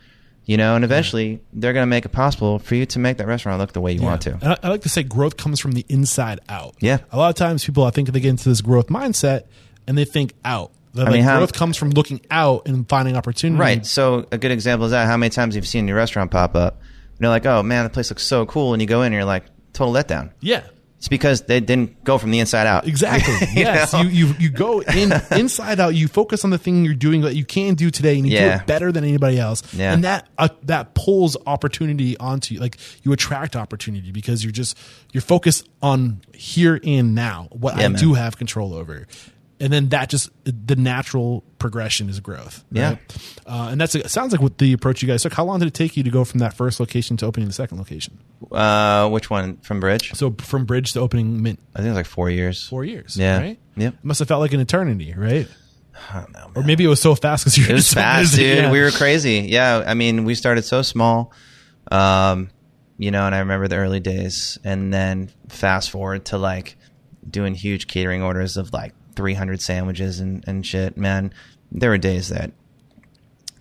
You know, and eventually they're gonna make it possible for you to make that restaurant look the way you want to.
And I, I like to say growth comes from the inside out.
Yeah.
A lot of times people, I think they get into this growth mindset and they think out. That,
I mean,
like,
how-
growth comes from looking out and finding opportunity.
Right. So a good example is that how many times have you've seen your restaurant pop up. And you're like, oh man, the place looks so cool, and you go in and you're like, total letdown.
Yeah.
It's because they didn't go from the inside out.
Exactly. <laughs>
You
yes.
know?
You, you you go in inside out. You focus on the thing you're doing that you can do today, and you do it better than anybody else.
Yeah.
And that uh, that pulls opportunity onto you. Like you attract opportunity because you're just you're focused on here and now. What
Yeah,
I
man.
do have control over. And then that just the natural progression is growth.
Yeah.
right? Uh, and that's it sounds like what the approach you guys took. How long did it take you to go from that first location to opening the second location?
Uh, which one from Bridge?
So from Bridge to opening Mint,
I think it was like four years.
four years.
Yeah.
Right.
Yep.
It must have felt like an eternity, right?
I don't know, man.
Or maybe it was so fast because you were
It was
so
fast,
busy.
dude.
Yeah.
We were crazy. Yeah, I mean, we started so small, um, you know, and I remember the early days, and then fast forward to like doing huge catering orders of like 300 sandwiches and and shit. Man, there were days that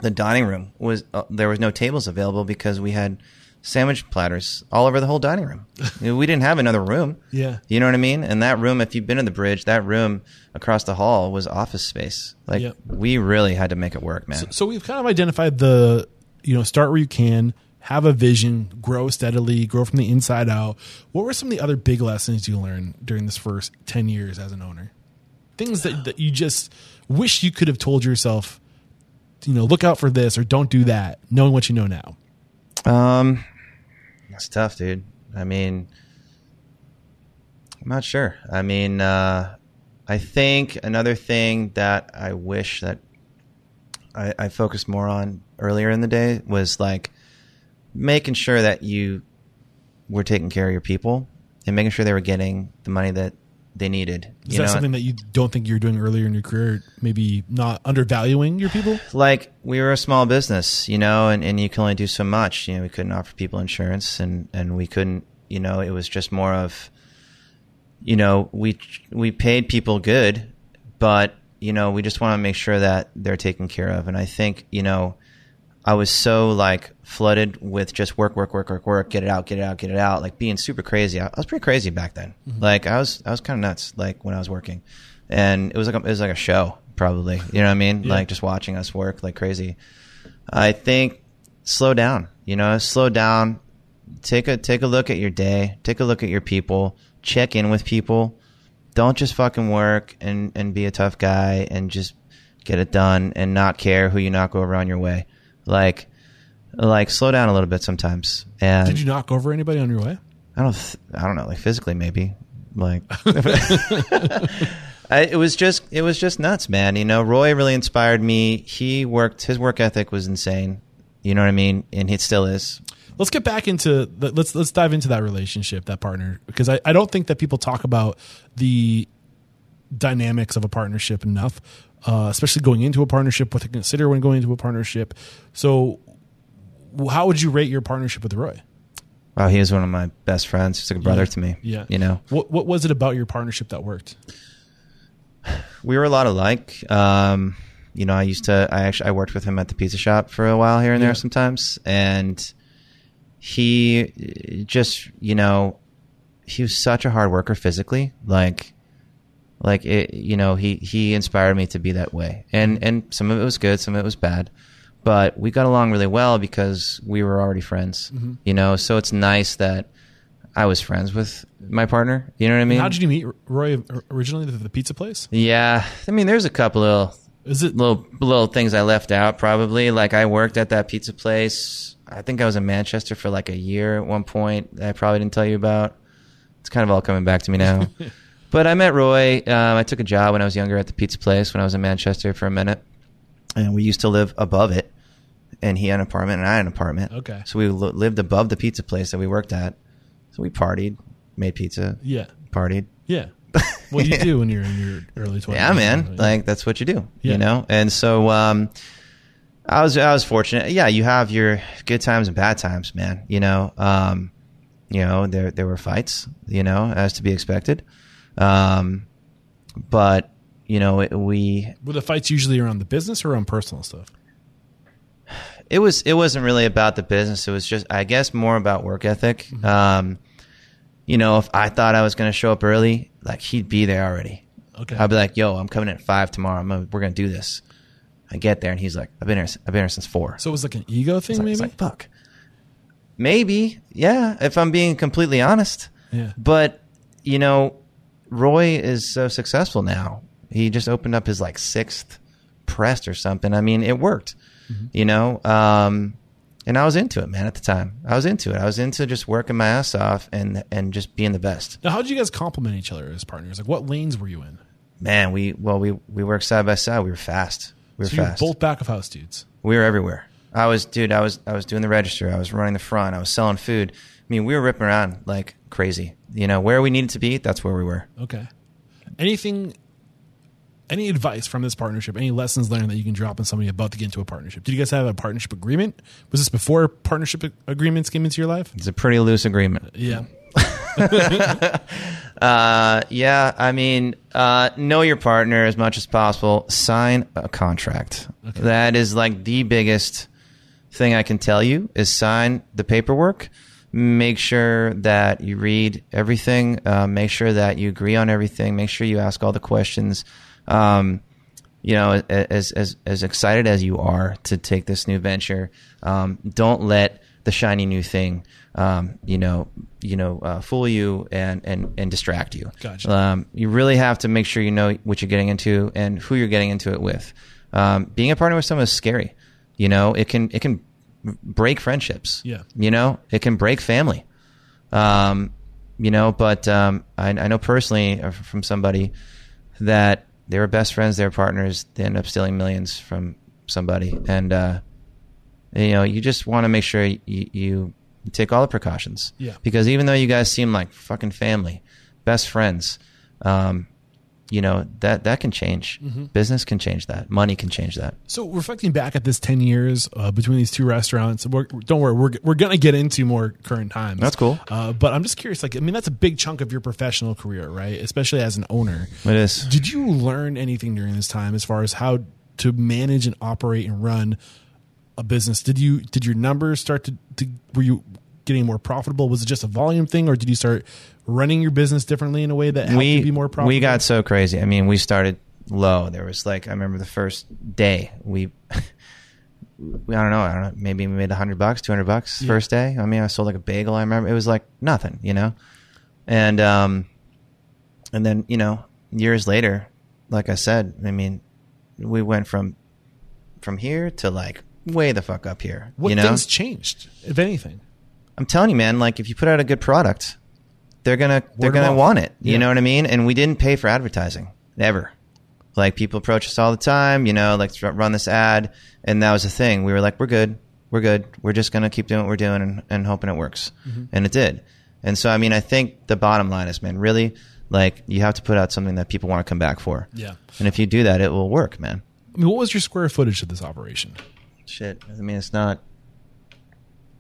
the dining room was uh, there was no tables available because we had sandwich platters all over the whole dining room. <laughs> We didn't have another room.
Yeah.
You know what I mean? And that room, if you've been to the bridge, that room across the hall was office space. Like
Yep.
we really had to make it work, man.
So we've kind of identified the, you know, start where you can, have a vision, grow steadily, grow from the inside out. What were some of the other big lessons you learned during this first 10 years as an owner? Things that, that you just wish you could have told yourself, you know, look out for this or don't do that, knowing what you know now.
Um, that's tough, dude. I mean, I'm not sure. I mean, uh, I think another thing that I wish that I, I focused more on earlier in the day was like making sure that you were taking care of your people and making sure they were getting the money that they needed.
Is that
know?
something that you don't think you're doing earlier in your career? Maybe not undervaluing your people?
like we were a small business, you know, and, and you can only do so much. You know, we couldn't offer people insurance and, and we couldn't, you know, it was just more of, you know, we, we paid people good, but, you know, we just want to make sure that they're taken care of. And I think, you know, I was so like flooded with just work, work, work, work, work, get it out, get it out, get it out, like being super crazy. I, I was pretty crazy back then. Mm-hmm. Like I was, I was kind of nuts, like when I was working, and it was like a, it was like a show, probably. You know what I mean?
Yeah.
Like just watching us work like crazy. I think slow down. You know, slow down. Take a take a look at your day. Take a look at your people. Check in with people. Don't just fucking work and and be a tough guy and just get it done and not care who you knock over on your way. Like like slow down a little bit sometimes. And
Did you knock over anybody on your way?
I don't th- I don't know, like physically maybe. Like <laughs> <laughs> I, it was just it was just nuts, man. You know, Roy really inspired me. He worked his work ethic was insane. You know what I mean, and it still is.
Let's get back into the, let's let's dive into that relationship, that partner, because I, I don't think that people talk about the dynamics of a partnership enough, uh, especially going into a partnership, what to consider when going into a partnership. So, how would you rate your partnership with Roy?
Wow, he was one of my best friends. He's like a brother
Yeah.
to me.
Yeah,
you know,
what what was it about your partnership that worked?
we were a lot alike. Um, you know, I used to. I actually I worked with him at the pizza shop for a while here and
Yeah.
there sometimes, and he just you know he was such a hard worker physically, like like it. You know, he he inspired me to be that way, and and some of it was good, some of it was bad. But we got along really well because we were already friends, you know. So it's nice that I was friends with my partner. You know what I mean?
How did you meet Roy originally? The, the pizza place?
Yeah, I mean, there's a couple of
Is it
little little things I left out. Probably like I worked at that pizza place. I think I was in Manchester for like a year at one point. that I probably didn't tell you about. It's kind of all coming back to me now. <laughs> but I met Roy. Um, I took a job when I was younger at the pizza place when I was in Manchester for a minute, and we used to live above it. And he had an apartment, and I had an apartment.
Okay.
So we li- lived above the pizza place that we worked at. So we partied, made pizza,
yeah
partied.
yeah? What do you do when you're in your early twenties?
Yeah, man. Like that's what you do.
Yeah.
You know? And so um I was I was fortunate. Yeah, you have your good times and bad times, man. You know, um you know, there there were fights, you know, as to be expected. Um but you know, it, we
were the fights usually around the business or around personal stuff?
it was it wasn't really about the business. It was just I guess more about work ethic. Um you know, if I thought I was going to show up early, like he'd be there already.
Okay.
I'd be like, "Yo, I'm coming at five tomorrow. I'm gonna, we're gonna do this." I get there and he's like, "I've been here. I've been here since four.
so it was like an ego thing,
like,
maybe.
like, fuck. Maybe, yeah. If I'm being completely honest,
yeah.
but you know, Roy is so successful now. He just opened up his like sixth press or something. I mean, it worked.
Mm-hmm.
You know, um, and I was into it, man. At the time, I was into it. I was into just working my ass off and and just being the best.
Now, how did you guys compliment each other as partners? Like, what lanes were you in?
Man, we well, we we worked side by side. We were fast. We were
So were
fast.
both back of house dudes.
We were everywhere. I was, dude. I was, I was doing the register. I was running the front. I was selling food. I mean, we were ripping around like crazy. You know, where we needed to be, that's where we were.
Okay. Anything? Any advice from this partnership? Any lessons learned that you can drop on somebody about to get into a partnership? Did you guys have a partnership agreement? Was this before partnership agreements came into your life?
It's a pretty loose agreement.
Yeah. <laughs> <laughs>
Uh, yeah. I mean, uh, know your partner as much as possible. Sign a contract. That is like the biggest thing I can tell you is sign the paperwork. Make sure that you read everything. Uh, make sure that you agree on everything. Make sure you ask all the questions. Um, you know, as as as excited as you are to take this new venture, um, don't let the shiny new thing, um, you know, you know, uh, fool you and and and distract you.
Gotcha.
Um, you really have to make sure you know what you're getting into and who you're getting into it with. Um, being a partner with someone is scary. You know, it can it can break friendships.
Yeah.
You know, it can break family. Um, you know, but um, I, I know personally uh, from somebody that they were best friends, they were partners, they end up stealing millions from somebody, and uh, you know, you just want to make sure you, you take all the precautions.
Yeah.
Because even though you guys seem like fucking family, best friends, um, you know that that can change.
Mm-hmm.
Business can change that. Money can change that.
So reflecting back at this ten years uh, between these two restaurants, we're, don't worry, we're we're gonna get into more current times.
That's cool.
Uh, but I'm just curious. Like, I mean, that's a big chunk of your professional career, right? Especially as an owner.
It is.
Did you learn anything during this time as far as how to manage and operate and run a business? Did you did your numbers start to, to were you getting more profitable? Was it just a volume thing, or did you start running your business differently in a way that helped you be more profitable?
We got so crazy. I mean, we started low. There was like I remember the first day we. <laughs> we I don't know. I don't know. Maybe we made a hundred bucks, two hundred bucks
Yeah.
first day. I mean, I sold like a bagel. I remember it was like nothing, you know. And um, and then you know, years later, like I said, I mean, we went from from here to like way the fuck up here.
what
you know,
things changed, if anything.
I'm telling you, man. Like if you put out a good product, they're gonna they're gonna want it. You
Yeah.
know what I mean? And we didn't pay for advertising. Never. Like people approach us all the time, you know, like run this ad, and that was the thing. We were like, we're good, we're good. We're just gonna keep doing what we're doing and, and hoping it works, mm-hmm. and it did. And so, I mean, I think the bottom line is, man, really, like you have to put out something that people want to come back for.
Yeah.
And if you do that, it will work, man.
I mean, what was your square footage of this operation?
Shit. I mean, it's not.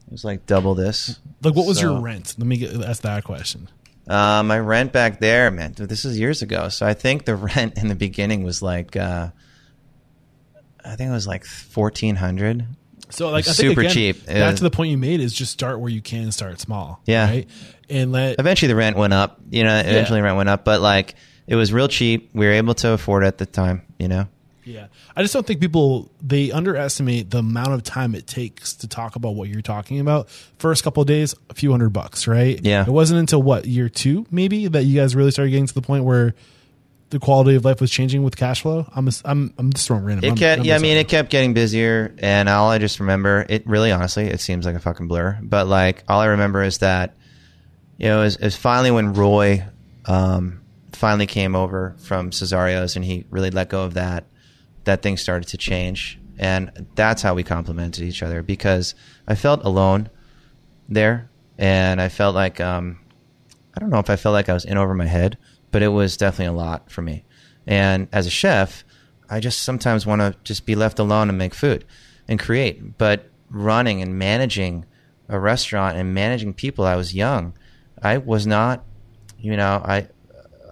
It was like double this.
Like, what was
So-
your rent? Let me get, ask that question.
Uh, my rent back there, man. This is years ago. So I think the <laughs> rent in the beginning was like, uh, I think it was like fourteen hundred.
So, like, I think,
Super
again,
cheap.
Back to the point you made is just start where you can, start small.
Yeah.
Right. And let
Eventually, the rent went up. You know, eventually, the rent went up, but like it was real cheap. We were able to afford it at the time. You know.
I just don't think people they underestimate the amount of time it takes to talk about what you're talking about. First couple of days, a few hundred bucks, right?
Yeah.
It wasn't until what, year two, maybe, that you guys really started getting to the point where the quality of life was changing with cash flow. I'm I'm I'm just throwing random.
It kept, yeah, I mean, it kept getting busier, and all I just remember, it really, honestly, it seems like a fucking blur. But like, all I remember is that, you know, it was, it was finally when Roy, um, finally came over from Cesario's, and he really let go of that. That things started to change, and that's how we complemented each other because I felt alone there, and I felt like, um, I don't know if I felt like I was in over my head, but it was definitely a lot for me. And as a chef, I just sometimes want to just be left alone and make food and create. But running and managing a restaurant and managing people, I was young. I was not, you know, I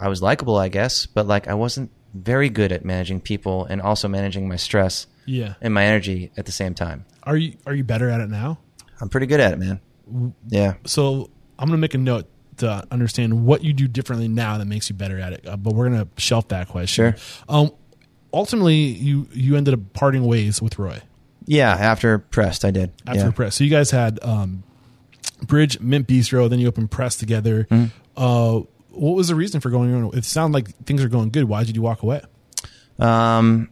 I was likable, I guess, but like I wasn't very good at managing people and also managing my stress
Yeah.
and my energy at the same time.
Are you are you better at it now?
I'm pretty good at it, man. Yeah.
So I'm gonna make a note to understand what you do differently now that makes you better at it. Uh, but we're gonna shelf that question.
Sure.
Um, ultimately, you you ended up parting ways with Roy
Yeah, after pressed, I did.
after
yeah.
press. So you guys had um, Bridge Mint Bistro, then you opened Press together.
Mm-hmm.
Uh, what was the reason for going on? It sounded like things are going good. Why did you walk away?
Um,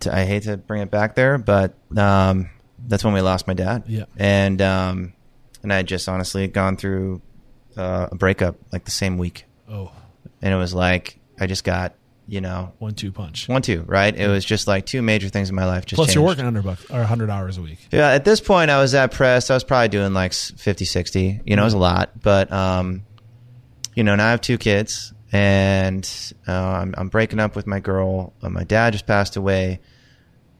t- I hate to bring it back there, but um, that's when we lost my dad.
Yeah.
and um, and I had just honestly gone through uh, a breakup like the same week,
Oh,
and it was like I just got you know
one two punch.
one two right. It was just like two major things in my life. Just
Plus, you're working under buck or 100 hours a week.
Yeah, at this point, I was at press. I was probably doing like 50, 60. You know, it was a lot. But, um, you know, now I have two kids and uh, I'm, I'm breaking up with my girl. Uh, my dad just passed away.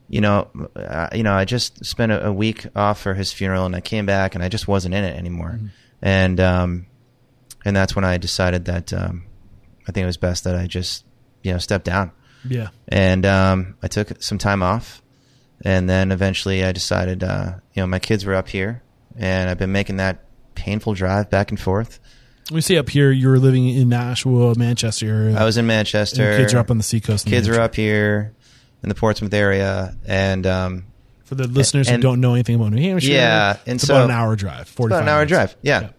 You know, uh, you know, I just spent a, a week off for his funeral and I came back and I just wasn't in it anymore. And, um, and that's when I decided that, um, I think it was best that I just, you know, step down
Yeah.
and um, I took some time off, and then eventually I decided, uh, you know, my kids were up here, and I've been making that painful drive back and forth.
We see up here you were living in Nashua, Manchester.
I was in Manchester.
kids are up on the seacoast.
Kids are up here in the Portsmouth area, and um,
For the listeners who
and-
don't know anything about New Hampshire,
Yeah, and
it's
so-
about an hour drive. Forty
about an hour drive. Yeah.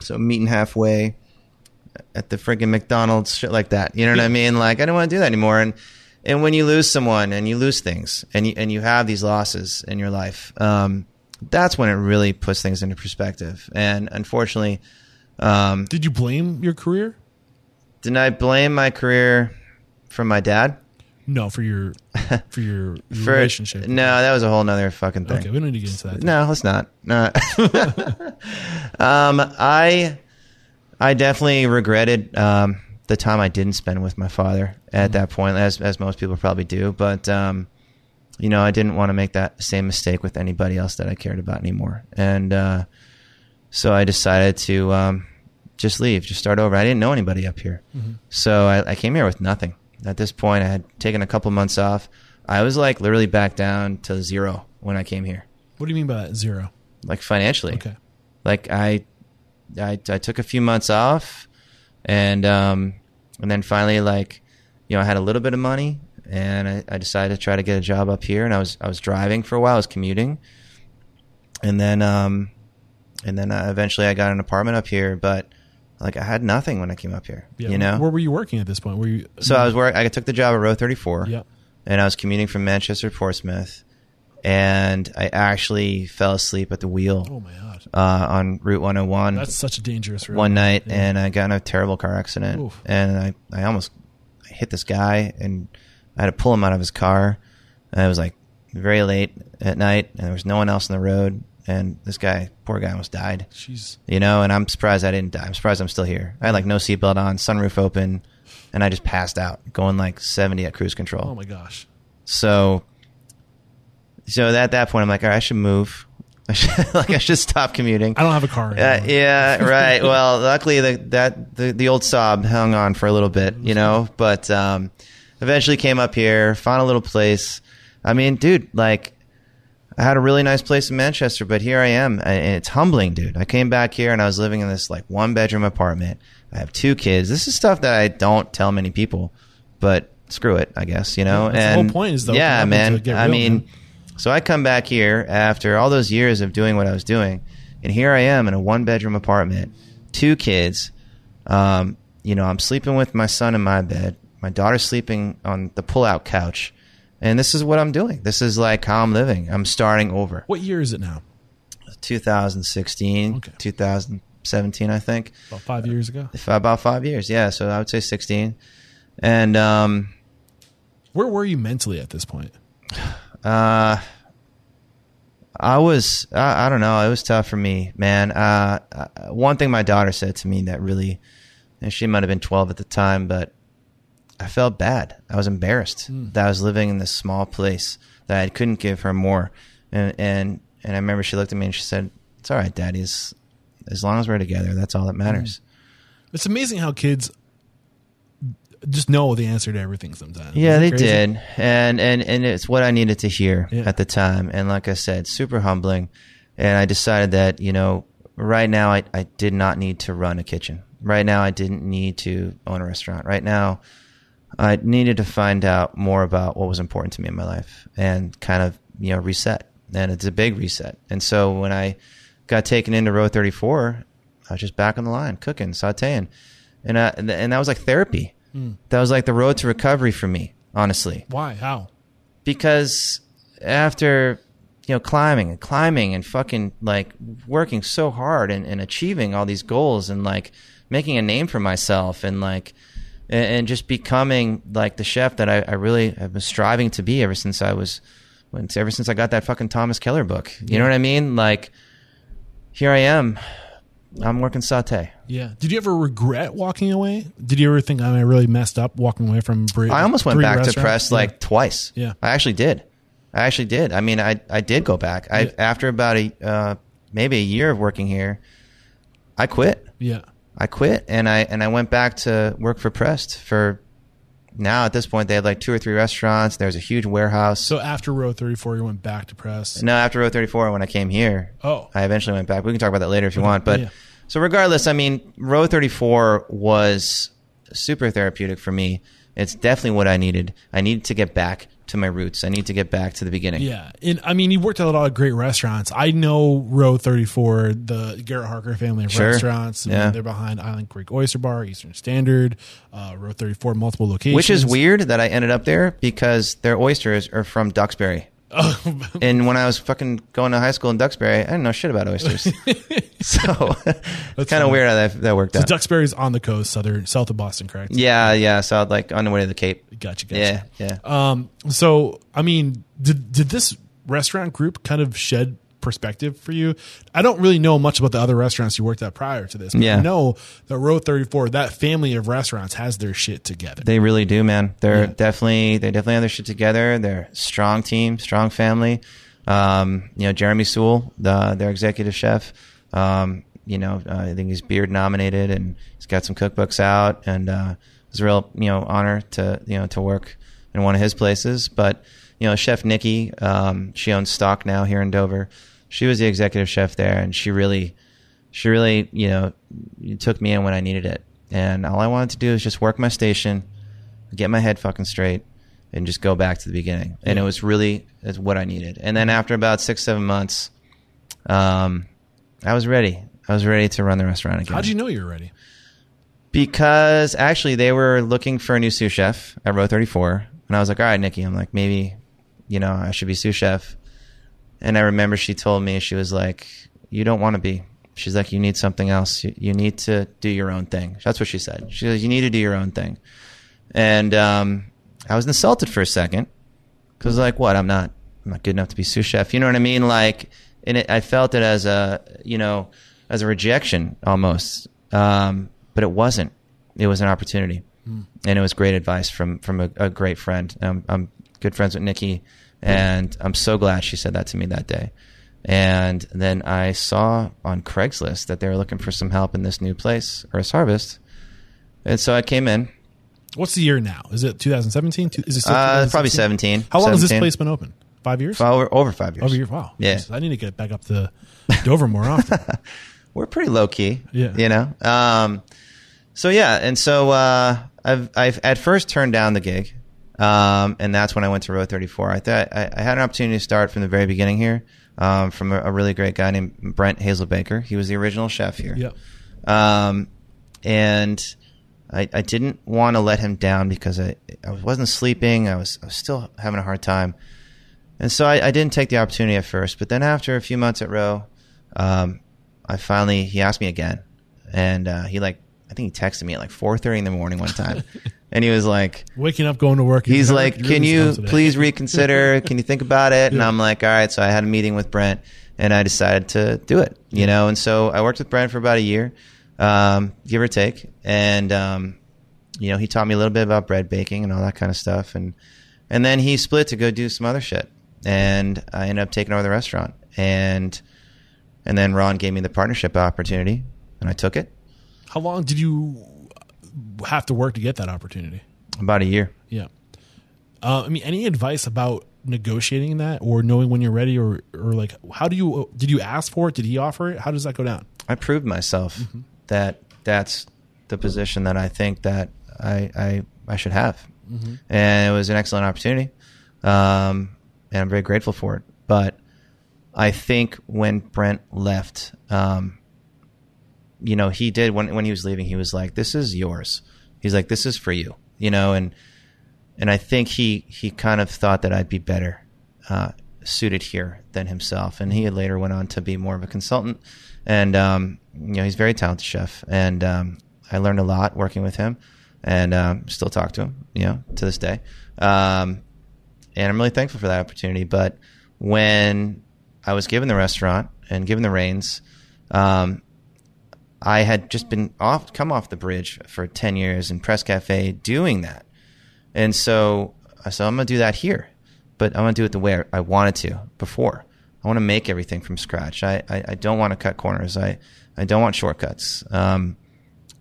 So meeting halfway at the friggin' McDonald's, shit like that. You know what I mean? Like I don't want to do that anymore. And and when you lose someone and you lose things and you and you have these losses in your life, um, that's when it really puts things into perspective. And unfortunately, um,
Did you blame your career?
did I blame my career from my dad?
No, for your <laughs> for your
For,
relationship.
No, that was a whole nother fucking thing.
Okay, we don't need to get into that.
No, let's not. No. <laughs> um, I I definitely regretted um, the time I didn't spend with my father at that point, as as most people probably do. But um, you know, I didn't want to make that same mistake with anybody else that I cared about anymore, and uh, so I decided to um, just leave, just start over. I didn't know anybody up here, so I, I came here with nothing. At this point, I had taken a couple months off. I was like literally back down to zero when I came here
What do you mean by that? Zero.
like financially.
Okay.
Like I, I, I took a few months off, and um, and then finally, like, you know, I had a little bit of money, and I, I decided to try to get a job up here, and I was I was driving for a while, I was commuting, and then um, and then uh, eventually I got an apartment up here, but like I had nothing when I came up here,
Yeah.
you know.
Where were you working at this point? Were you?
so I was work. I took the job at Row Thirty Four
Yep.
and I was commuting from Manchester to Portsmouth, and I actually fell asleep at the wheel
Oh my god,
uh, on Route 101
that's such a dangerous road.
one night,
Yeah.
and I got in a terrible car accident,
Oof.
and I, I almost I hit this guy and I had to pull him out of his car. And it was like very late at night and there was no one else on the road. And this guy, poor guy, almost died.
Jeez.
You know, and I'm surprised I didn't die. I'm surprised I'm still here. I had like no seatbelt on, sunroof open, and I just passed out, going like 70 at cruise control.
Oh my gosh.
So, so at that point, I'm like, all right, I should move. <laughs> I should, <laughs> like, I should stop commuting.
I don't have a car.
Uh, yeah, right. <laughs> Well, luckily the that the, the old sob hung on for a little bit, you know, but um, eventually came up here, found a little place. I mean, dude, like I had a really nice place in Manchester, but here I am, and it's humbling, dude. I came back here and I was living in this like one bedroom apartment. I have two kids. This is stuff that I don't tell many people, but screw it, I guess, you know.
Yeah, that's the
and
whole point is open
yeah, man.
get
I mean,
man.
so I come back here after all those years of doing what I was doing, and here I am in a one bedroom apartment, two kids. Um, you know, I'm sleeping with my son in my bed. My daughter's sleeping on the pull out couch. And this is what I'm doing. This is like how I'm living. I'm starting over.
What year is it now?
2016,
Okay.
2017, I think.
About five years ago.
About five years, yeah. So I would say 16. And um,
Where were you mentally at this point?
Uh, I was, I, I don't know. It was tough for me, man. Uh, uh, one thing my daughter said to me that really, and she might have been 12 at the time, but I felt bad. I was embarrassed hmm. that I was living in this small place that I couldn't give her more. And, and, and I remember she looked at me and she said, it's all right, daddy. As, as long as we're together, that's all that hmm. matters.
It's amazing how kids just know the answer to everything sometimes.
Yeah, they
crazy?
did, and and and it's what I needed to hear
Yeah.
at the time. And like I said, super humbling. And I decided that you know, right now I I did not need to run a kitchen. Right now I didn't need to own a restaurant. Right now, I needed to find out more about what was important to me in my life and kind of you know reset. And it's a big reset. And so when I got taken into row 34, I was just back on the line, cooking, sauteing, and I, and that was like therapy. Hmm. That was like the road to recovery for me, honestly,
Why? How?
because after you know climbing and climbing and fucking like working so hard and, and achieving all these goals and like making a name for myself and like and, and just becoming like the chef that I, I really have been striving to be ever since I was when ever since I got that fucking Thomas Keller book. You know what I mean? Like here I am. I'm working saute.
Yeah. Did you ever regret walking away? Did you ever think I really messed up walking away from Brie?
I almost went
Brie
back to press
Yeah.
like twice.
Yeah.
I actually did. I actually did. I mean, I I did go back. I
Yeah.
after about a uh, maybe a year of working here, I quit.
Yeah.
I quit and I and I went back to work for Prest for. Now at this point, they had like two or three restaurants. There's a huge warehouse.
So after row 34, you went back to press.
no, after row 34, when I came here,
Oh.
I eventually went back. We can talk about that later if you want. But
yeah.
so regardless, I mean, row 34 was super therapeutic for me. It's definitely what I needed. I needed to get back to my roots. I need to get back to the beginning.
Yeah, and I mean, you worked at a lot of great restaurants. I know Row Thirty Four, the Garrett Harker family of
Sure.
restaurants.
Yeah.
they're behind Island Creek Oyster Bar, Eastern Standard, uh, Row Thirty Four, multiple locations.
Which is weird that I ended up there because their oysters are from Duxbury. And when I was fucking going to high school in Duxbury, I didn't know shit about oysters. <laughs> so <laughs> it's kind of weird how that, that worked
So
out.
Duxbury's on the coast, southern south of Boston, correct?
yeah, yeah. So I'd like on the way to the Cape.
Gotcha,
Yeah,
gotcha.
yeah.
Um, so I mean, did did this restaurant group kind of shed perspective for you? I don't really know much about the other restaurants you worked at prior to this. But
Yeah.
I know that Row Thirty Four, that family of restaurants, has their shit together.
They really do, man. They're
Yeah.
definitely they definitely have their shit together. They're a strong team, strong family. Um, you know, Jeremy Sewall, the, their executive chef. Um, you know, uh, I think he's Beard nominated, and he's got some cookbooks out, and uh, it's a real you know honor to you know to work in one of his places. But you know, Chef Nikki, um, she owns stock now here in Dover. She was the executive chef there, and she really she really, you know, took me in when I needed it. And all I wanted to do is just work my station, get my head fucking straight, and just go back to the beginning. And it was really it's what I needed. And then after about six, seven months, um, I was ready. I was ready to run the restaurant again.
How'd you know you were ready?
Because actually, they were looking for a new sous chef at row 34. And I was like, all right, Nikki, I'm like, maybe, you know, I should be sous chef. And I remember she told me, she was like, you don't want to be. She's like, you need something else. You, you need to do your own thing. That's what she said. She goes, you need to do your own thing. and um, I was insulted for a second because like, what? I'm not, I'm not good enough to be sous chef. You know what I mean? Like, and it, I felt it as a, you know, as a rejection almost. Um, but it wasn't. It was an opportunity, and it was great advice from from a, a great friend. Um, I'm good friends with Nikki, and I'm so glad she said that to me that day. And then I saw on Craigslist that they were looking for some help in this new place, Earth's Harvest. And so I came in.
What's the year now? Is it 2017? Is it still
Uh, probably 17.
How long has this place been open? Five years?
Over, over five years.
Over year. Wow.
Yeah.
I need to get back up to Dover more often. <laughs>
We're pretty low key.
Yeah.
You know? Um, so yeah. And so, uh, I've, I've at first turned down the gig. Um, and that's when I went to Row 34. I thought I, I had an opportunity to start from the very beginning here, um, from a, a really great guy named Brent Hazelbaker. He was the original chef here.
yep.
Um, and I, I didn't want to let him down because I, I wasn't sleeping. I was, I was still having a hard time. And so I, I didn't take the opportunity at first. But then after a few months at Row, um, I finally, he asked me again. And uh, he like, I think he texted me at like 4.30 in the morning one time. <laughs> and he was like,
Waking up, going to work.
he's
you're
like, "Can you please <laughs> reconsider? Can you think about it?" And I'm like, "All right." So I had a meeting with Brent, and I decided to do it. You know, and so I worked with Brent for about a year, um, give or take, and um, you know, he taught me a little bit about bread baking and all that kind of stuff, and and then he split to go do some other shit, and I ended up taking over the restaurant, and and then Ron gave me the partnership opportunity, and I took it
How long did you have to work to get that opportunity?
about a year.
Yeah. Uh, I mean, any advice about negotiating that or knowing when you're ready or, or like, how do you, did you ask for it? Did he offer it? How does that go down?
I proved myself that that's the position that I think that I I, I should have, and it was an excellent opportunity, um, and I'm very grateful for it. But I think when Brent left, um, you know, he did when when he was leaving, he was like, "This is yours." He's like, "This is for you," you know, and and I think he he kind of thought that I'd be better uh, suited here than himself, and he later went on to be more of a consultant, and um, you know, he's very talented chef, and um, I learned a lot working with him, and um, still talk to him, you know, to this day, um, and I'm really thankful for that opportunity. But when I was given the restaurant and given the reins, um, I had just been off, come off the bridge for 10 years in Press Cafe doing that. And so I said, I'm going to do that here, but I want to do it the way I wanted to before. I want to make everything from scratch. I, I, I don't want to cut corners. I, I don't want shortcuts. Um,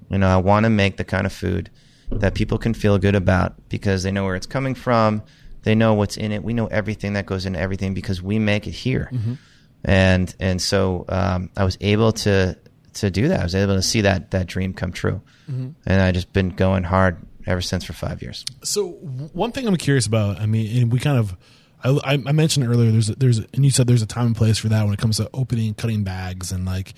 you know, I want to make the kind of food that people can feel good about because they know where it's coming from. They know what's in it. We know everything that goes into everything because we make it here. And, and so, um, I was able to, to do that. I was able to see that, that dream come true. Mm-hmm. And I just been going hard ever since for five years.
So one thing I'm curious about, I mean, and we kind of, I, I mentioned earlier, there's, a, there's, a, and you said there's a time and place for that when it comes to opening, cutting bags, and like,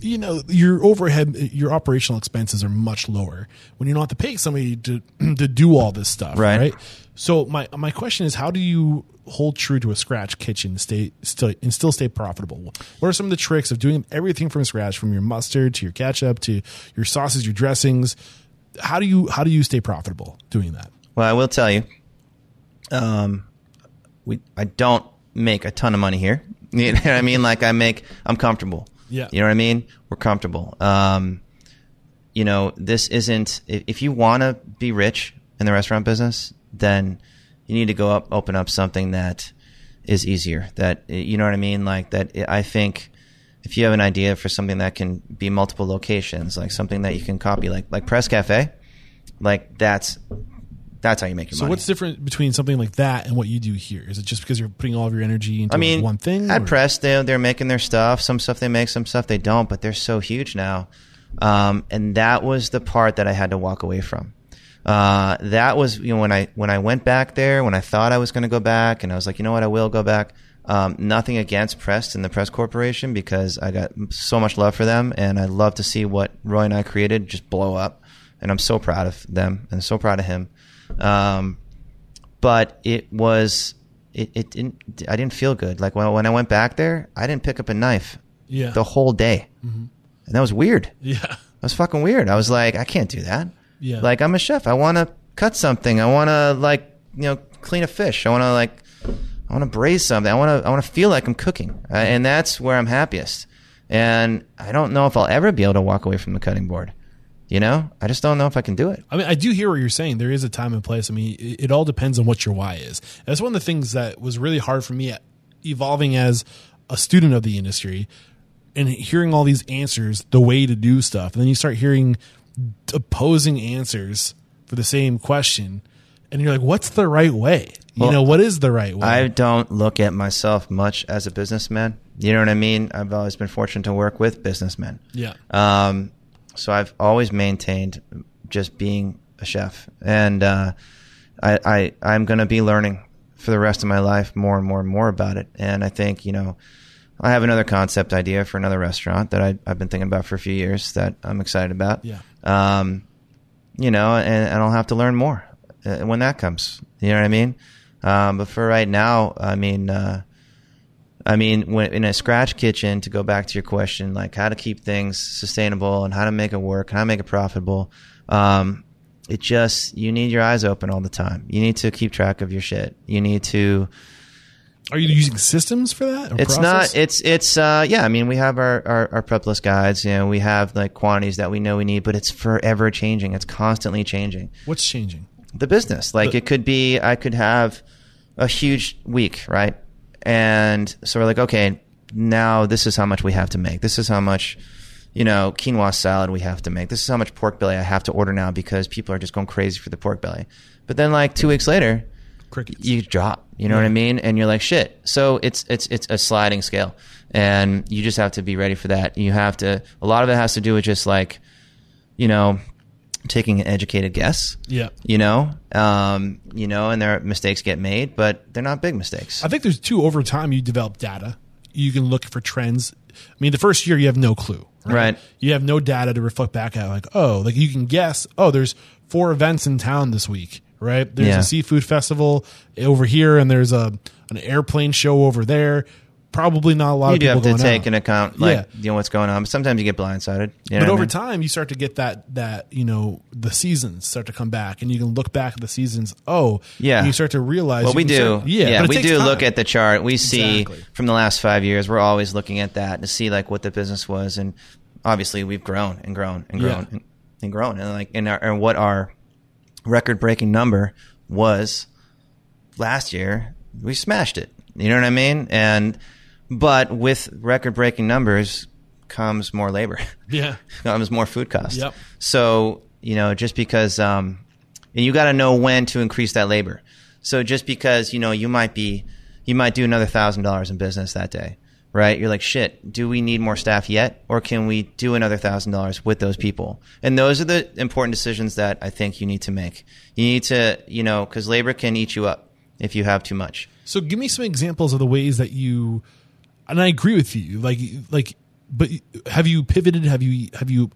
you know, your overhead, your operational expenses are much lower when you don't have to pay somebody to <clears throat> to do all this stuff,
Right.
right? So my my question is, how do you hold true to a scratch kitchen, and stay still and still stay profitable? What are some of the tricks of doing everything from scratch, from your mustard to your ketchup to your sauces, your dressings? How do you how do you stay profitable doing that?
Well, I will tell you, um, we I don't make a ton of money here. <laughs> You know what I mean? Like I make, I'm comfortable.
Yeah.
You know what I mean? We're comfortable. Um, you know, this isn't. If, if you want to be rich in the restaurant business, then you need to go up, open up something that is easier. That you know what I mean? Like that. I think if you have an idea for something that can be multiple locations, like something that you can copy, like like Press Cafe, like that's that's how you make your
So
money.
So what's different between something like that and what you do here? Is it just because you're putting all of your energy into
I mean,
one thing?
At
or-
Press, they they're making their stuff. Some stuff they make, some stuff they don't. But they're so huge now, um, and that was the part that I had to walk away from. Uh, that was you know when I when I went back there when I thought I was going to go back, and I was like, you know what, I will go back. Um, nothing against Press and the Press Corporation because I got so much love for them, and I love to see what Roy and I created just blow up, and I'm so proud of them and so proud of him. Um, but it was it, it didn't I didn't feel good. Like when when I went back there, I didn't pick up a knife
Yeah.
the whole day, and that was weird.
yeah.
That was fucking weird. I was like, I can't do that.
Yeah.
Like I'm a chef. I want to cut something. I want to like you know clean a fish. I want to like I want to braise something. I want to I want to feel like I'm cooking, uh, and that's where I'm happiest. And I don't know if I'll ever be able to walk away from the cutting board. You know, I just don't know if I can do it.
I mean, I do hear what you're saying. There is a time and place. I mean, it, it all depends on what your why is. That's one of the things that was really hard for me evolving as a student of the industry and hearing all these answers, the way to do stuff. And then you start hearing opposing answers for the same question. And you're like, what's the right way? You
Well,
know, what is the right way?
I don't look at myself much as a businessman. You know what I mean? I've always been fortunate to work with businessmen.
yeah.
Um, so I've always maintained just being a chef, and uh, I, I I'm going to be learning for the rest of my life more and more and more about it. And I think you know I have another concept idea for another restaurant that I, I've been thinking about for a few years that I'm excited about.
Yeah.
Um, you know, and, and I'll have to learn more uh, when that comes. You know what I mean? Um, but for right now, I mean. Uh, I mean, when in a scratch kitchen, to go back to your question, like how to keep things sustainable and how to make it work, how to make it profitable. Um, it just you need your eyes open all the time. You need to keep track of your shit. You need to.
Are you using systems for that?
It's
process?
not. It's it's. Uh, yeah. I mean, we have our, our our prep list guides. You know, we have like quantities that we know we need, but it's forever changing. It's constantly changing
What's changing?
the business. Like
The-
it could be, I could have a huge week, right? And so we're like, okay, now this is how much we have to make. This is how much, you know, quinoa salad we have to make. This is how much pork belly I have to order now because people are just going crazy for the pork belly. But then like two weeks later,
Crickets.
you drop. You know what I mean? And you're like, shit. So it's it's it's a sliding scale, and you just have to be ready for that. You have to. A lot of it has to do with just like, you know, taking an educated guess
yeah.
you know um, you know and their mistakes get made but they're not big mistakes
I think there's two over time you develop data. You can look for trends. I mean, the first year you have no clue, right?
Right.
You have no data to reflect back at, like, oh, like you can guess, oh, there's four events in town this week, right? There's
Yeah.
a seafood festival over here, and there's a an airplane show over there. Probably not a lot
you
of
do
people
have to take
out.
into account like
Yeah.
you know what's going on but sometimes you get blindsided you know
But
what I
over
mean?
time, you start to get that that you know the seasons start to come back, and you can look back at the seasons. Oh,
Yeah.
you start to realize.
well we do
start- yeah, but it
we do
time.
look at the chart we see
Exactly.
from the last five years we're always looking at that to see like what the business was and obviously we've grown and grown and grown
Yeah.
and, and grown and like and, our, and what our record breaking number was last year we smashed it you know what i mean and but with record breaking numbers comes more labor <laughs>
yeah.
comes more food cost.
Yep.
So you know, just because, um, and you got to know when to increase that labor. So just because you know you might be, you might do another thousand dollars in business that day, right? You're like, shit. Do we need more staff yet, or can we do another thousand dollars with those people? And those are the important decisions that I think you need to make. You need to, you know, because labor can eat you up if you have too much.
So give me some examples of the ways that you, and I agree with you. Like, like, but have you pivoted? Have you have you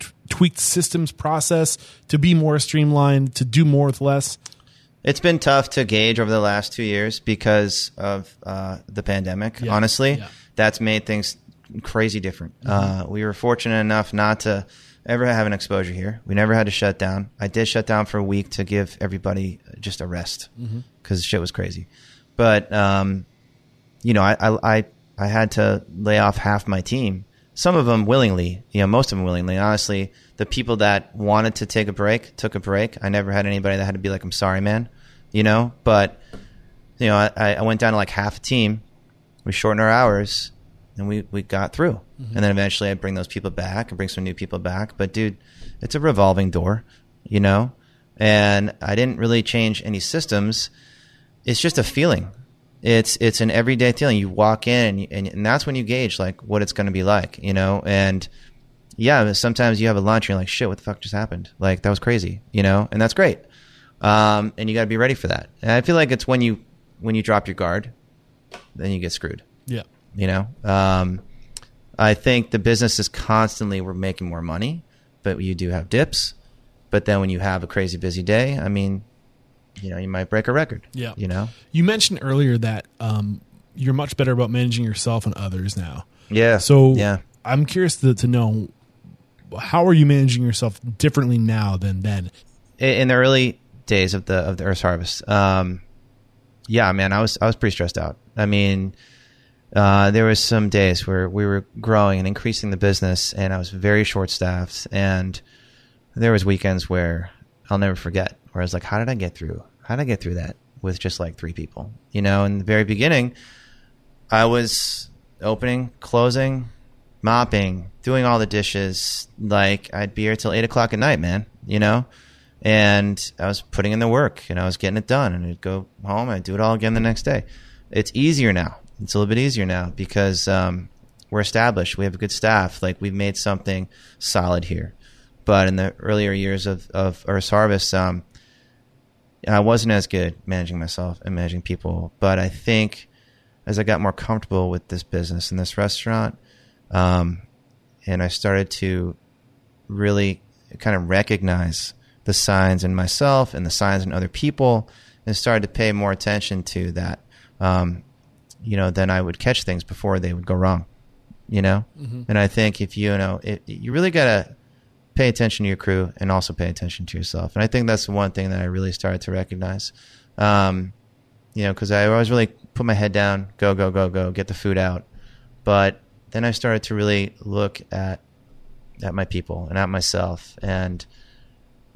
t- tweaked systems process to be more streamlined, to do more with less?
It's been tough to gauge over the last two years because of uh, the pandemic.
Yeah.
Honestly,
Yeah.
that's made things crazy different. Uh, we were fortunate enough not to ever have an exposure here. We never had to shut down. I did shut down for a week to give everybody just a rest because shit was crazy. But um, you know, I, I I I had to lay off half my team. Some of them willingly, you know, most of them willingly. Honestly, the people that wanted to take a break took a break. I never had anybody that had to be like, "I'm sorry, man," you know. But you know, I, I went down to like half a team. We shortened our hours, and we we got through. Mm-hmm. And then eventually, I bring those people back and bring some new people back. But dude, it's a revolving door, you know. And I didn't really change any systems. It's just a feeling it's it's an everyday feeling. You walk in and, and and that's when you gauge like what it's going to be like, you know. And yeah, sometimes you have a lunch and you're like, shit, what the fuck just happened? Like that was crazy, you know. And that's great. Um, and you got to be ready for that. And I feel like it's when you when you drop your guard, then you get screwed.
Yeah.
You know. Um, I think the business is constantly we're making more money, but you do have dips. But then when you have a crazy busy day, I mean, you know, you might break a record.
Yeah.
You know.
You mentioned earlier that um, you're much better about managing yourself and others now.
Yeah.
So
yeah.
I'm curious to, to know how are you managing yourself differently now than then?
in the early days of the of the Earth's Harvest, um, yeah, man, I was I was pretty stressed out. I mean, uh, there was some days where we were growing and increasing the business, and I was very short staffed, and there was weekends where I'll never forget, where I was like, how did I get through? How did I get through that with just like three people? You know, in the very beginning, I was opening, closing, mopping, doing all the dishes. Like I'd be here till eight o'clock at night, man. You know, and I was putting in the work and I was getting it done. And I'd go home and I'd do it all again the next day. It's easier now. It's a little bit easier now because um, we're established. We have a good staff. Like we've made something solid here. But in the earlier years of of Earth's Harvest, um, I wasn't as good managing myself and managing people. But I think as I got more comfortable with this business and this restaurant, um, and I started to really kind of recognize the signs in myself and the signs in other people, and started to pay more attention to that. Um, you know, then I would catch things before they would go wrong. You know, and I think if you, you know, it, you really gotta pay attention to your crew and also pay attention to yourself. And I think that's the one thing that I really started to recognize. Um, you know, because I always really put my head down, go, go, go, go, get the food out. But then I started to really look at at my people and at myself, and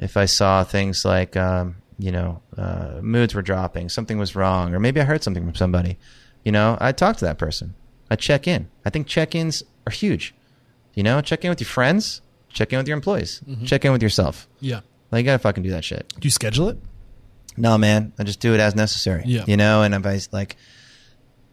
if I saw things like, um, you know, uh, moods were dropping, something was wrong, or maybe I heard something from somebody, you know, I'd talk to that person. I'd check in. I think check-ins are huge. You know, check in with your friends, check in with your employees, check in with yourself.
Yeah.
Like you gotta fucking do that shit.
Do you schedule it?
No, man. I just do it as necessary.
Yeah.
You know, and if I like,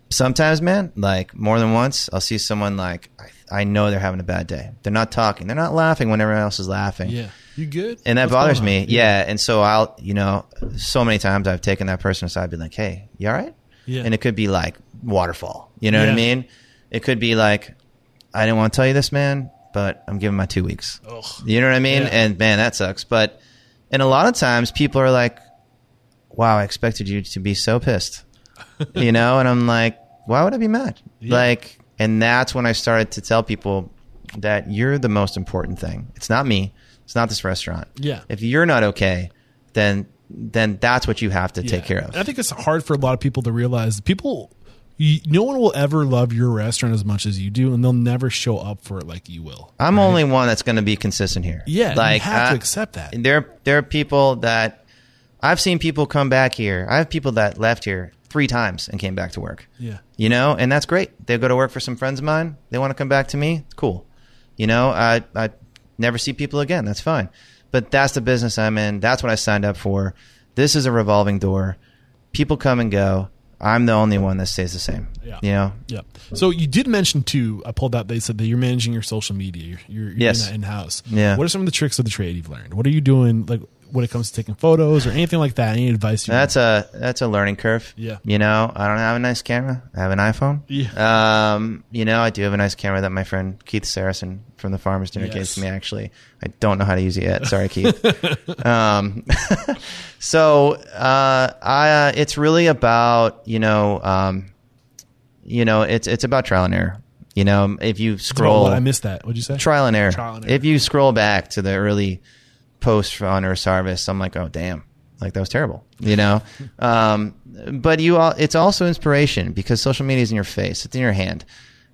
sometimes, man, like more than once, I'll see someone like I, I know they're having a bad day. They're not talking. They're not laughing when everyone else is laughing.
Yeah. You good?
And that
What's
bothers me.
on?
Yeah. And so I'll, you know, so many times I've taken that person aside, be like, "Hey, you all right?"
Yeah.
And it could be like waterfall. You know what I mean? It could be like, I didn't want to tell you this, man, but I'm giving my two weeks.
Ugh.
You know what I mean?
Yeah.
And man, that sucks. But and a lot of times people are like, "Wow, I expected you to be so pissed," <laughs> you know, and I'm like, "Why would I be mad?"
Yeah.
Like, and that's when I started to tell people that you're the most important thing. It's not me. It's not this restaurant.
Yeah.
If you're not okay, then then that's what you have to
Yeah.
take care of.
I think it's hard for a lot of people to realize people. You, no one will ever love your restaurant as much as you do, and they'll never show up for it like you will.
I'm only one that's going to be consistent here.
Yeah,
like
you have
I-
to accept that.
there there are people that I've seen people come back here. I have people that left here three times and came back to work.
Yeah.
You know, and that's great. They go to work for some friends of mine. They want to come back to me. It's cool. You know, I I never see people again. That's fine. But that's the business I'm in. That's what I signed up for. This is a revolving door. People come and go. I'm the only one that stays the same.
Yeah.
You know?
Yeah. So you did mention too. I pulled out. They said that you're managing your social media. You're, you're, you're
Yes.
in house.
Yeah.
What are some of the tricks of the trade you've learned? What are you doing? Like when it comes to taking photos or anything like that? Any advice? You
That's a that's a learning curve.
Yeah.
You know, I don't have a nice camera. I have an iPhone.
Yeah.
Um, you know, I do have a nice camera that my friend Keith Sarasin from the Farmers Dinner gave to me. Actually, I don't know how to use it yet. Sorry, Keith. <laughs> um, <laughs> so uh, I, uh, it's really about you know, um, you know, it's it's about trial and error. You know, if you scroll,
what I missed that. What'd you say?
trial and error.
Trial and error.
If you scroll back to the early post on Earth's Harvest, I'm like, oh damn, like that was terrible, you know. <laughs> um, but you, all, it's also inspiration because social media is in your face, it's in your hand,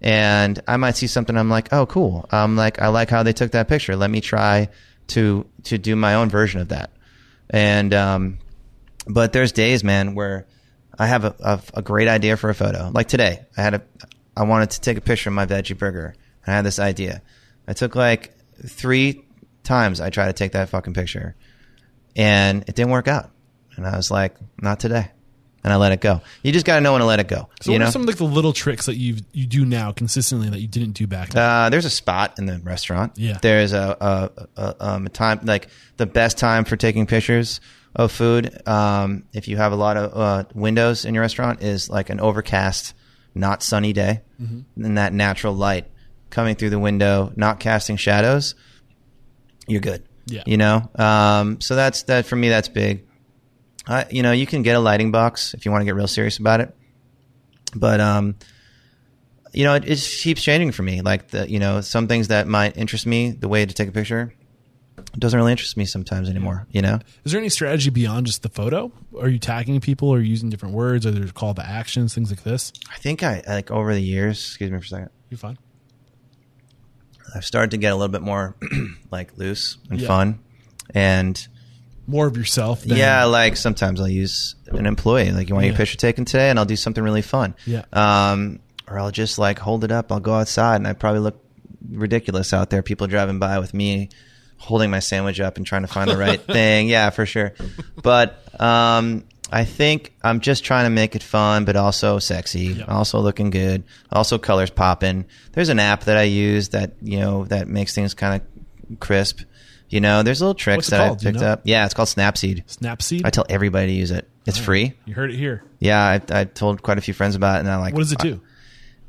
and I might see something, I'm like, oh cool, I'm like, I like how they took that picture. Let me try to to do my own version of that, and um, but there's days, man, where I have a, a, a great idea for a photo. Like today, I had a, I wanted to take a picture of my veggie burger. And I had this idea. I took like three times I tried to take that fucking picture, and it didn't work out. And I was like, not today. And I let it go. You just got to know when to let it go.
So
you
what
know,
are some of like the little tricks that you you do now consistently that you didn't do back then?
Uh, there's a spot in the restaurant.
Yeah.
There's a, a, a, um, a time like the best time for taking pictures of food. Um, if you have a lot of uh, windows in your restaurant, is like an overcast, not sunny day,
Mm-hmm.
and that natural light coming through the window, not casting shadows. You're good.
Yeah.
You know. Um, so that's that for me. That's big. I, you know, you can get a lighting box if you want to get real serious about it, but um, you know, it, it keeps changing for me. Like the, you know, some things that might interest me, the way to take a picture, doesn't really interest me sometimes anymore. You know,
Is there any strategy beyond just the photo? Are you tagging people? Or using different words? Are there call to actions? Things like this?
I think I like over the years. Excuse me for a second.
You're fine.
I've started to get a little bit more <clears throat> like loose and
Yeah.
fun, and
More of yourself. Than,
yeah, like sometimes I'll use an employee. Like, you want your picture taken today, and I'll do something really fun.
Yeah.
Um, or I'll just like hold it up. I'll go outside, and I probably look ridiculous out there. People driving by with me holding my sandwich up and trying to find the right <laughs> thing. Yeah, for sure. But um, I think I'm just trying to make it fun, but also sexy, also looking good, also colors popping. There's an app that I use that you know that makes things kind of crisp. You know, there's little tricks that
called?
I
Do you
picked
know?
up. Yeah, it's called Snapseed.
Snapseed.
I tell everybody to use it. It's free.
you heard it here.
Yeah, I, I told quite a few friends about it, and I like.
What does it do?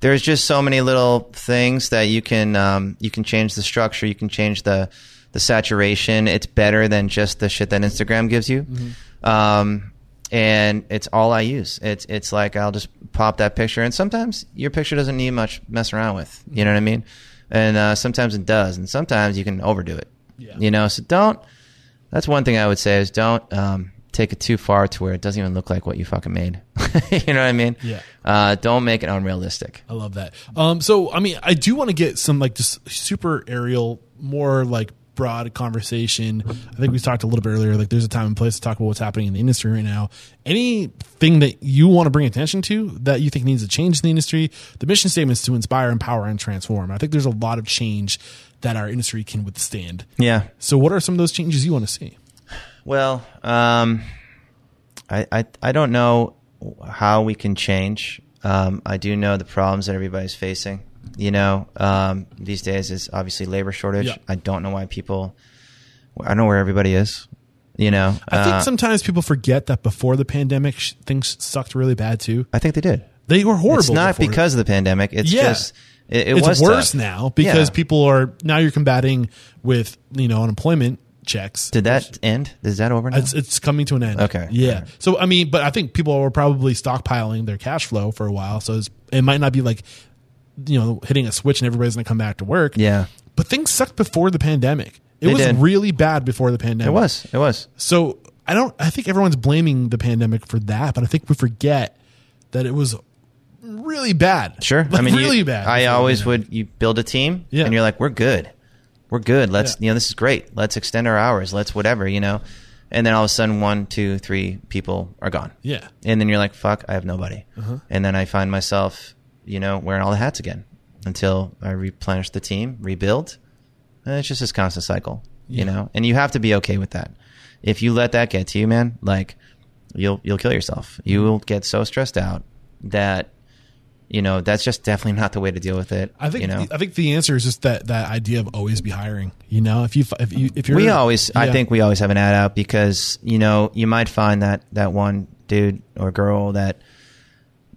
There's just so many little things that you can um, you can change the structure, you can change the the saturation. It's better than just the shit that Instagram gives you. Um, and it's all I use. It's it's like I'll just pop that picture, and sometimes your picture doesn't need much mess around with. You know what I mean? And uh, sometimes it does, and sometimes you can overdo it.
Yeah.
You know, so don't. That's one thing I would say is don't um, take it too far to where it doesn't even look like what you fucking made. <laughs> you know what I mean?
Yeah.
Uh, don't make it unrealistic.
I love that. Um, so I mean, I do want to get some like just super aerial, more like broad conversation. I think we talked a little bit earlier. Like, there's a time and place to talk about what's happening in the industry right now. Anything that you want to bring attention to that you think needs to change in the industry? The mission statement is to inspire, empower, and transform. I think there's a lot of change that our industry can withstand.
Yeah.
So, what are some of those changes you want to see?
Well, um, I, I I don't know how we can change. Um, I do know the problems that everybody's facing. You know, um, these days is obviously labor shortage.
Yeah.
I don't know why people. I don't know where everybody is. You know,
I think
Uh,
sometimes people forget that before the pandemic, sh- things sucked really bad too.
I think they did.
They were horrible.
It's not
before.
because of the pandemic. It's
Yeah.
just it, it
it's
was
worse
tough.
now because
Yeah.
people are now you're combating with you know unemployment checks.
Did that end? Is that over now?
It's, it's coming to an end.
Okay.
Yeah. So I mean, but I think people were probably stockpiling their cash flow for a while. So it's, it might not be like you know hitting a switch and everybody's going to come back to work.
yeah,
But things sucked before the pandemic. It
They
was
did.
really bad before the pandemic.
it was. It was.
So I don't. I think everyone's blaming the pandemic for that, but I think we forget that it was really bad.
Sure. <laughs>
Like,
I mean,
really
you-
bad.
I always would. You build a team,
Yeah.
and you're like, we're good, we're good. Let's,
Yeah.
you know, this is great. Let's extend our hours. Let's whatever, you know. And then all of a sudden, one, two, three people are gone.
Yeah.
And then you're like, fuck, I have nobody.
Uh-huh.
And then I find myself, you know, wearing all the hats again until I replenish the team, rebuild. And it's just this constant cycle,
Yeah.
you know. And you have to be okay with that. If you let that get to you, man, like you'll you'll kill yourself. You will get so stressed out that you know that's just definitely <laughs> not the way to deal with it.
I think
you know.
I think the answer is just that that idea of always be hiring. You know, if you if you if you're
we always i think we always have an ad out because you know you might find that that one dude or girl that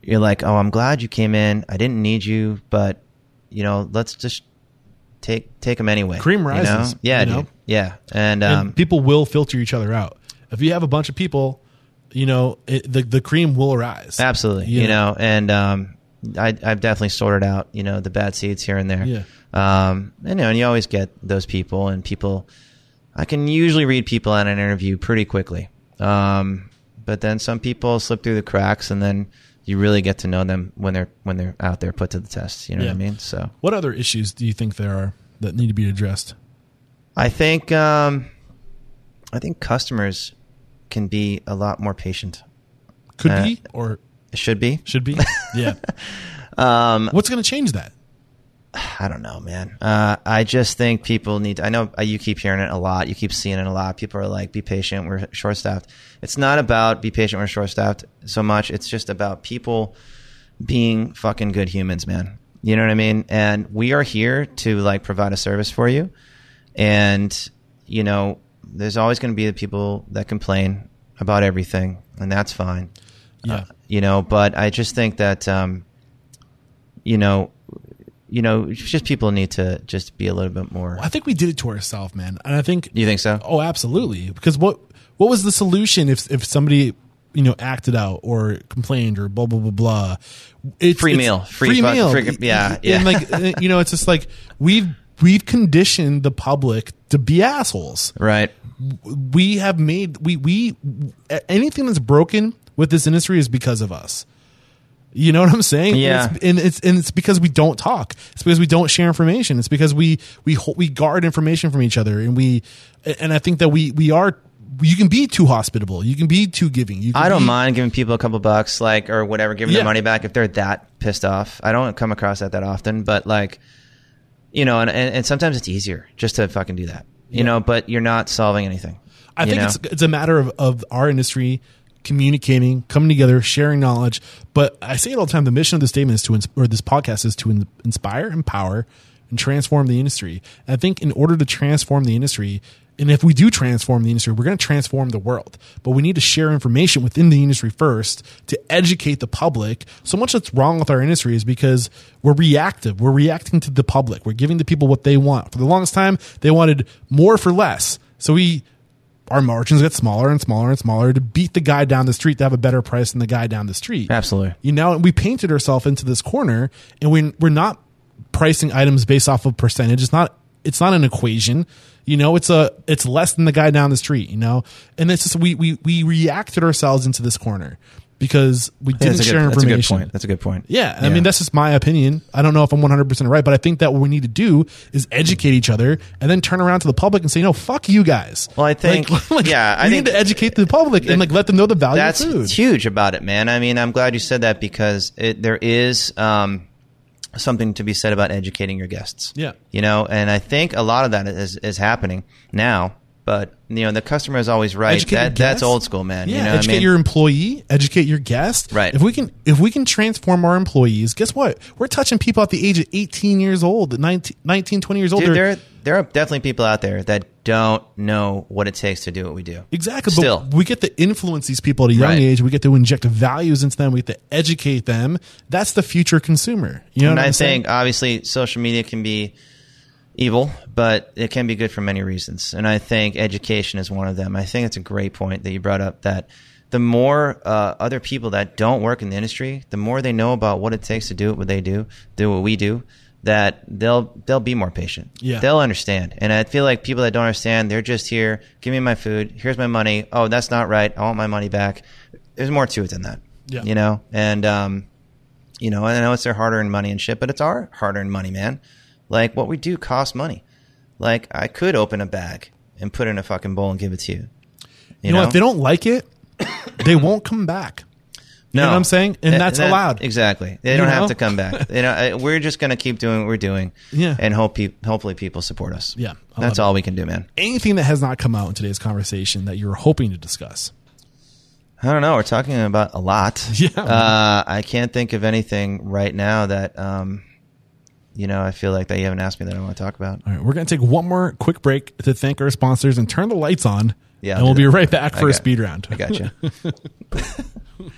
you're like oh i'm glad you came in i didn't need you but you know let's just take take them anyway
Cream
you know?
rises,
yeah
you know?
yeah and
and
um
people will filter each other out. If you have a bunch of people, you know, it, the the cream will rise.
absolutely
You
you,
know?
know and um I, I've definitely sorted out, you know, the bad seeds here and there.
Yeah.
Um, and, you know, and you always get those people, and people. I can usually read people at an interview pretty quickly. Um, but then some people slip through the cracks, and then you really get to know them when they're when they're out there put to the test. You know
Yeah.
what I mean? So
What other issues do you think there are that need to be addressed?
I think um, I think customers can be a lot more patient.
Could
Uh,
be or
Should be.
should be. <laughs> Yeah.
Um,
What's going to change that? <sighs>
I don't know, man. Uh, I just think people need. I know uh, you keep hearing it a lot. You keep seeing it a lot. People are like, "Be patient. We're short staffed." It's not about be patient. We're short staffed so much. It's just about people being fucking good humans, man. You know what I mean? And we are here to like provide a service for you. And you know, there's always going to be the people that complain about everything, and that's fine
Yeah.
you know but i just think that um you know you know just people need to just be a little bit more
I think we did it to ourselves, man. And I think
you think so
Oh, absolutely. Because what what was the solution if if somebody you know acted out or complained or blah blah blah blah? It's,
Free
it's
meal. Free fuck- free- yeah, yeah.
And like <laughs> you know, it's just like we've we've conditioned the public to be assholes.
Right.
We have made we we anything that's broken with this industry is because of us. You know what I'm saying?
Yeah.
And it's, and it's and it's because we don't talk. It's because we don't share information. It's because we we ho- we guard information from each other, and we and I think that we we are. You can be too hospitable. You can be too giving. You can
I don't
be-
mind giving people a couple bucks, like or whatever, giving
Yeah.
their money back if they're that pissed off. I don't come across that that often, but like, you know, and, and, and sometimes it's easier just to fucking do that, you know. But you're not solving anything.
I think
know?
it's it's a matter of, of our industry communicating, coming together, sharing knowledge. But I say it all the time. The mission of the statement is to or this podcast is to in- inspire, empower, and transform the industry. And I think in order to transform the industry, and if we do transform the industry, we're going to transform the world. But we need to share information within the industry first to educate the public. So much that's wrong with our industry is because we're reactive. We're reacting to the public. We're giving the people what they want. For the longest time, they wanted more for less. So we our margins get smaller and smaller and smaller to beat the guy down the street to have a better price than the guy down the street.
Absolutely.
You know, and we painted ourselves into this corner and we we're not pricing items based off of percentage. It's not it's not an equation. You know, it's a it's less than the guy down the street, you know? And it's just we we we reacted ourselves into this corner because we didn't share
good, that's a good point. That's a good point.
Yeah, I mean that's just my opinion. I don't know if I'm 100 percent right, but I think that what we need to do is educate each other and then turn around to the public and say, "No, fuck you guys."
Well, I think- <laughs> yeah, I
we
think
need to educate the public and like let them know the value
that's
of food.
huge about it, man. I mean, I'm glad you said that because it, there is um, something to be said about educating your guests.
Yeah.
you know, and I think a lot of that is is happening now. But you know, the customer is always right.
Educate
That, that's old school, man.
Yeah,
you know
educate
I mean?
your employee, educate your guest.
Right.
If we can, if we can transform our employees, guess what? We're touching people at the age of 18 years old, 19, 19 20 years old.
Dude, there there are definitely people out there that don't know what it takes to do what we do.
Exactly.
Still,
But we get to influence these people at a young
Right.
age. We get to inject values into them. We get to educate them. That's the future consumer. You know
and
what
I
I'm saying?
think obviously social media can be evil, but it can be good for many reasons. And I think education is one of them. I think it's a great point that you brought up that the more uh, other people that don't work in the industry, the more they know about what it takes to do what they do, do what we do, that they'll they'll be more patient.
Yeah.
They'll understand. And I feel like people that don't understand, they're just here, give me my food, here's my money. Oh, that's not right. I want my money back. There's more to it than that.
Yeah.
You know? And um you know, I know it's their hard earned money and shit, but it's our hard earned money, man. Like what we do costs money. Like I could open a bag and put it in a fucking bowl and give it to you.
you know, if they don't like it, <coughs> they won't come back. You know what I'm saying? And
That-
that's
that-
allowed.
Exactly. They
You
don't
know?
have to come back. <laughs> You know, we're just going to keep doing what we're doing.
Yeah.
And hope peop hopefully people support us.
Yeah, I
That's
love it.
all we can do, man.
Anything that has not come out in today's conversation that you're hoping to discuss.
I don't know. We're talking about a lot. <laughs>
Yeah.
Uh, I can't think of anything right now that, um, you know, I feel like that you haven't asked me that I want to talk about.
All right, we're going to take one more quick break to thank our sponsors and turn the lights on.
Yeah,
and
I'll
we'll be
that.
right back
I
for a speed round.
I got you. <laughs>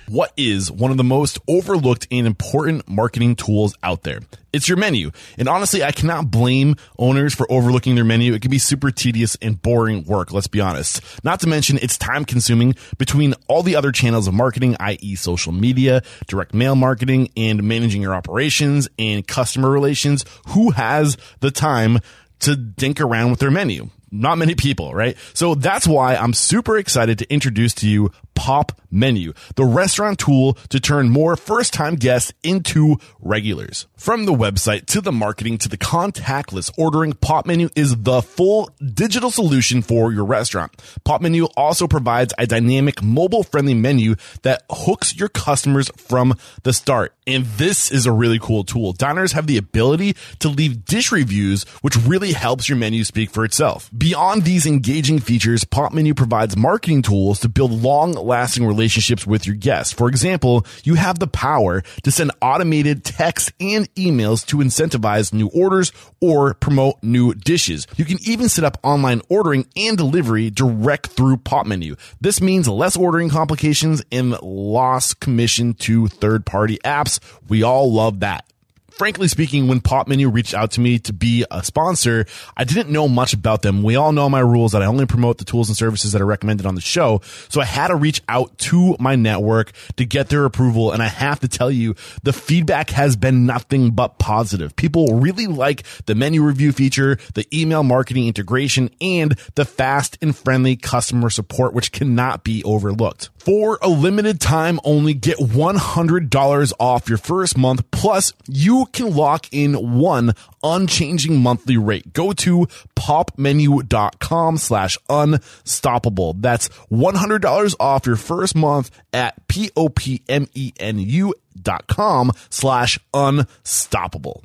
What is one of the most overlooked and important marketing tools out there? It's your menu. And honestly, I cannot blame owners for overlooking their menu. It can be super tedious and boring work, let's be honest. Not to mention it's time consuming between all the other channels of marketing, i.e. social media, direct mail marketing, and managing your operations and customer relations. Who has the time to dink around with their menu? Not many people, right? So that's why I'm super excited to introduce to you Pop Menu, the restaurant tool to turn more first time guests into regulars. From the website to the marketing to the contactless ordering, Pop Menu is the full digital solution for your restaurant. Pop Menu also provides a dynamic mobile friendly menu that hooks your customers from the start. And this is a really cool tool. Diners have the ability to leave dish reviews, which really helps your menu speak for itself. Beyond these engaging features, Pop Menu provides marketing tools to build long lasting relationships with your guests. For example, you have the power to send automated texts and emails to incentivize new orders or promote new dishes. You can even set up online ordering and delivery direct through Pop Menu. This means less ordering complications and lost commission to third party apps. We all love that.
Frankly speaking, when Pop Menu reached out to me to be a sponsor, I didn't know much about them. We all know my rules that I only promote the tools and services that are recommended on the show. So I had to reach out to my network to get their approval. And I have to tell you, the feedback has been nothing but positive. People really like the menu review feature, the email marketing integration, and the fast and friendly customer support, which cannot be overlooked. For a limited time only, get $100 off your first month. Plus, you can lock in one unchanging monthly rate. Go to popmenu.com slash unstoppable. That's $100 off your first month at P-O-P-M-E-N-U dot com slash unstoppable.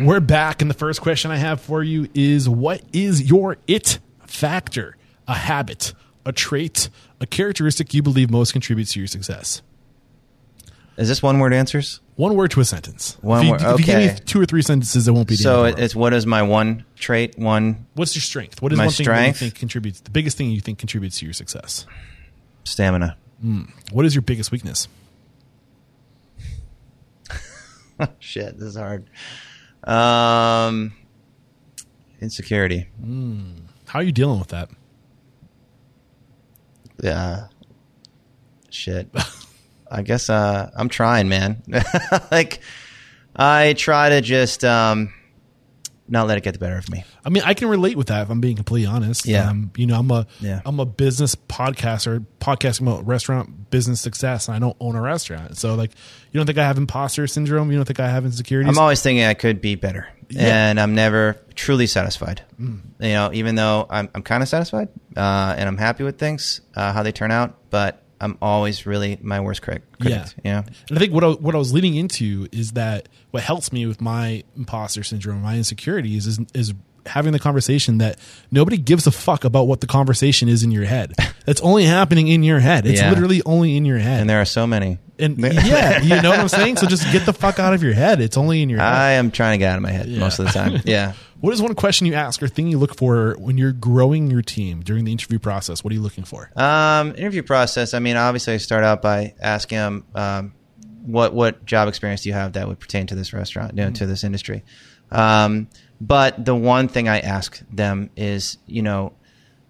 We're back, and the first question I have for you is what is your it factor? A habit, a trait, a characteristic you believe most contributes to your success?
Is this one word answers?
One word to a sentence.
One
if you,
word-
If you give me two or three sentences, it won't be
So
end
it,
of the world.
it's what is my one trait? One
What's your strength? What is
my
one thing that you
strength?
think contributes? The biggest thing you think contributes to your success?
stamina. Hmm.
What is your biggest weakness? <laughs>
Shit, this is hard. Um, insecurity.
How are you dealing with that?
Yeah. Shit. <laughs> I guess uh, I'm trying, man. <laughs> like, I try to just um, not let it get the better of me.
I mean, I can relate with that if I'm being completely honest.
Yeah.
Um, you know, I'm a
Yeah.
am a business podcaster, podcasting about restaurant business success, and I don't own a restaurant. So, like, you don't think I have imposter syndrome? You don't think I have insecurities?
I'm always thinking I could be better,
Yeah.
and I'm never truly satisfied. You know, even though I'm, I'm kind of satisfied uh, and I'm happy with things, uh, how they turn out, but I'm always really my worst critic.
Yeah.
yeah.
And I think what I, what I was leading into is that what helps me with my imposter syndrome, my insecurities, is is having the conversation that nobody gives a fuck about what the conversation is in your head. <laughs> It's only happening in your head. It's
Yeah.
literally only in your head.
And there are so many.
And <laughs> yeah, you know what I'm saying. So just get the fuck out of your head. It's only in your head.
I am trying to get out of my head most of the time. Yeah. <laughs>
What is one question you ask or thing you look for when you're growing your team during the interview process? What are you looking for?
Um, interview process. I mean, obviously, I start out by asking them, um, what what job experience do you have that would pertain to this restaurant, you know, to this industry. Um, but the one thing I ask them is, you know,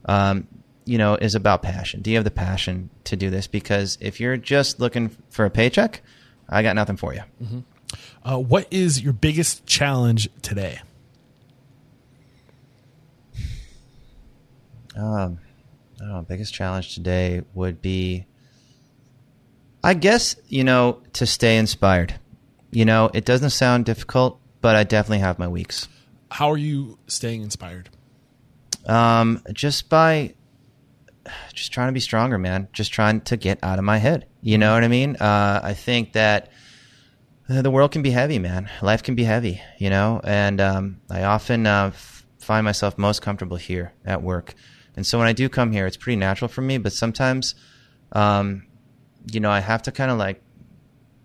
um, you know, is about passion. Do you have the passion to do this? Because if you're just looking for a paycheck, I got nothing for you.
Uh, what is your biggest challenge today?
Um, I don't know. Biggest challenge today would be, I guess, you know, to stay inspired. You know, it doesn't sound difficult, but I definitely have my weeks.
How are you staying inspired?
Um, just by <sighs> just trying to be stronger, man. Just trying to get out of my head. You know what I mean? Uh, I think that uh, the world can be heavy, man. Life can be heavy, you know. And um, I often uh, f- find myself most comfortable here at work. And so when I do come here, it's pretty natural for me. But sometimes, um, you know, I have to kind of like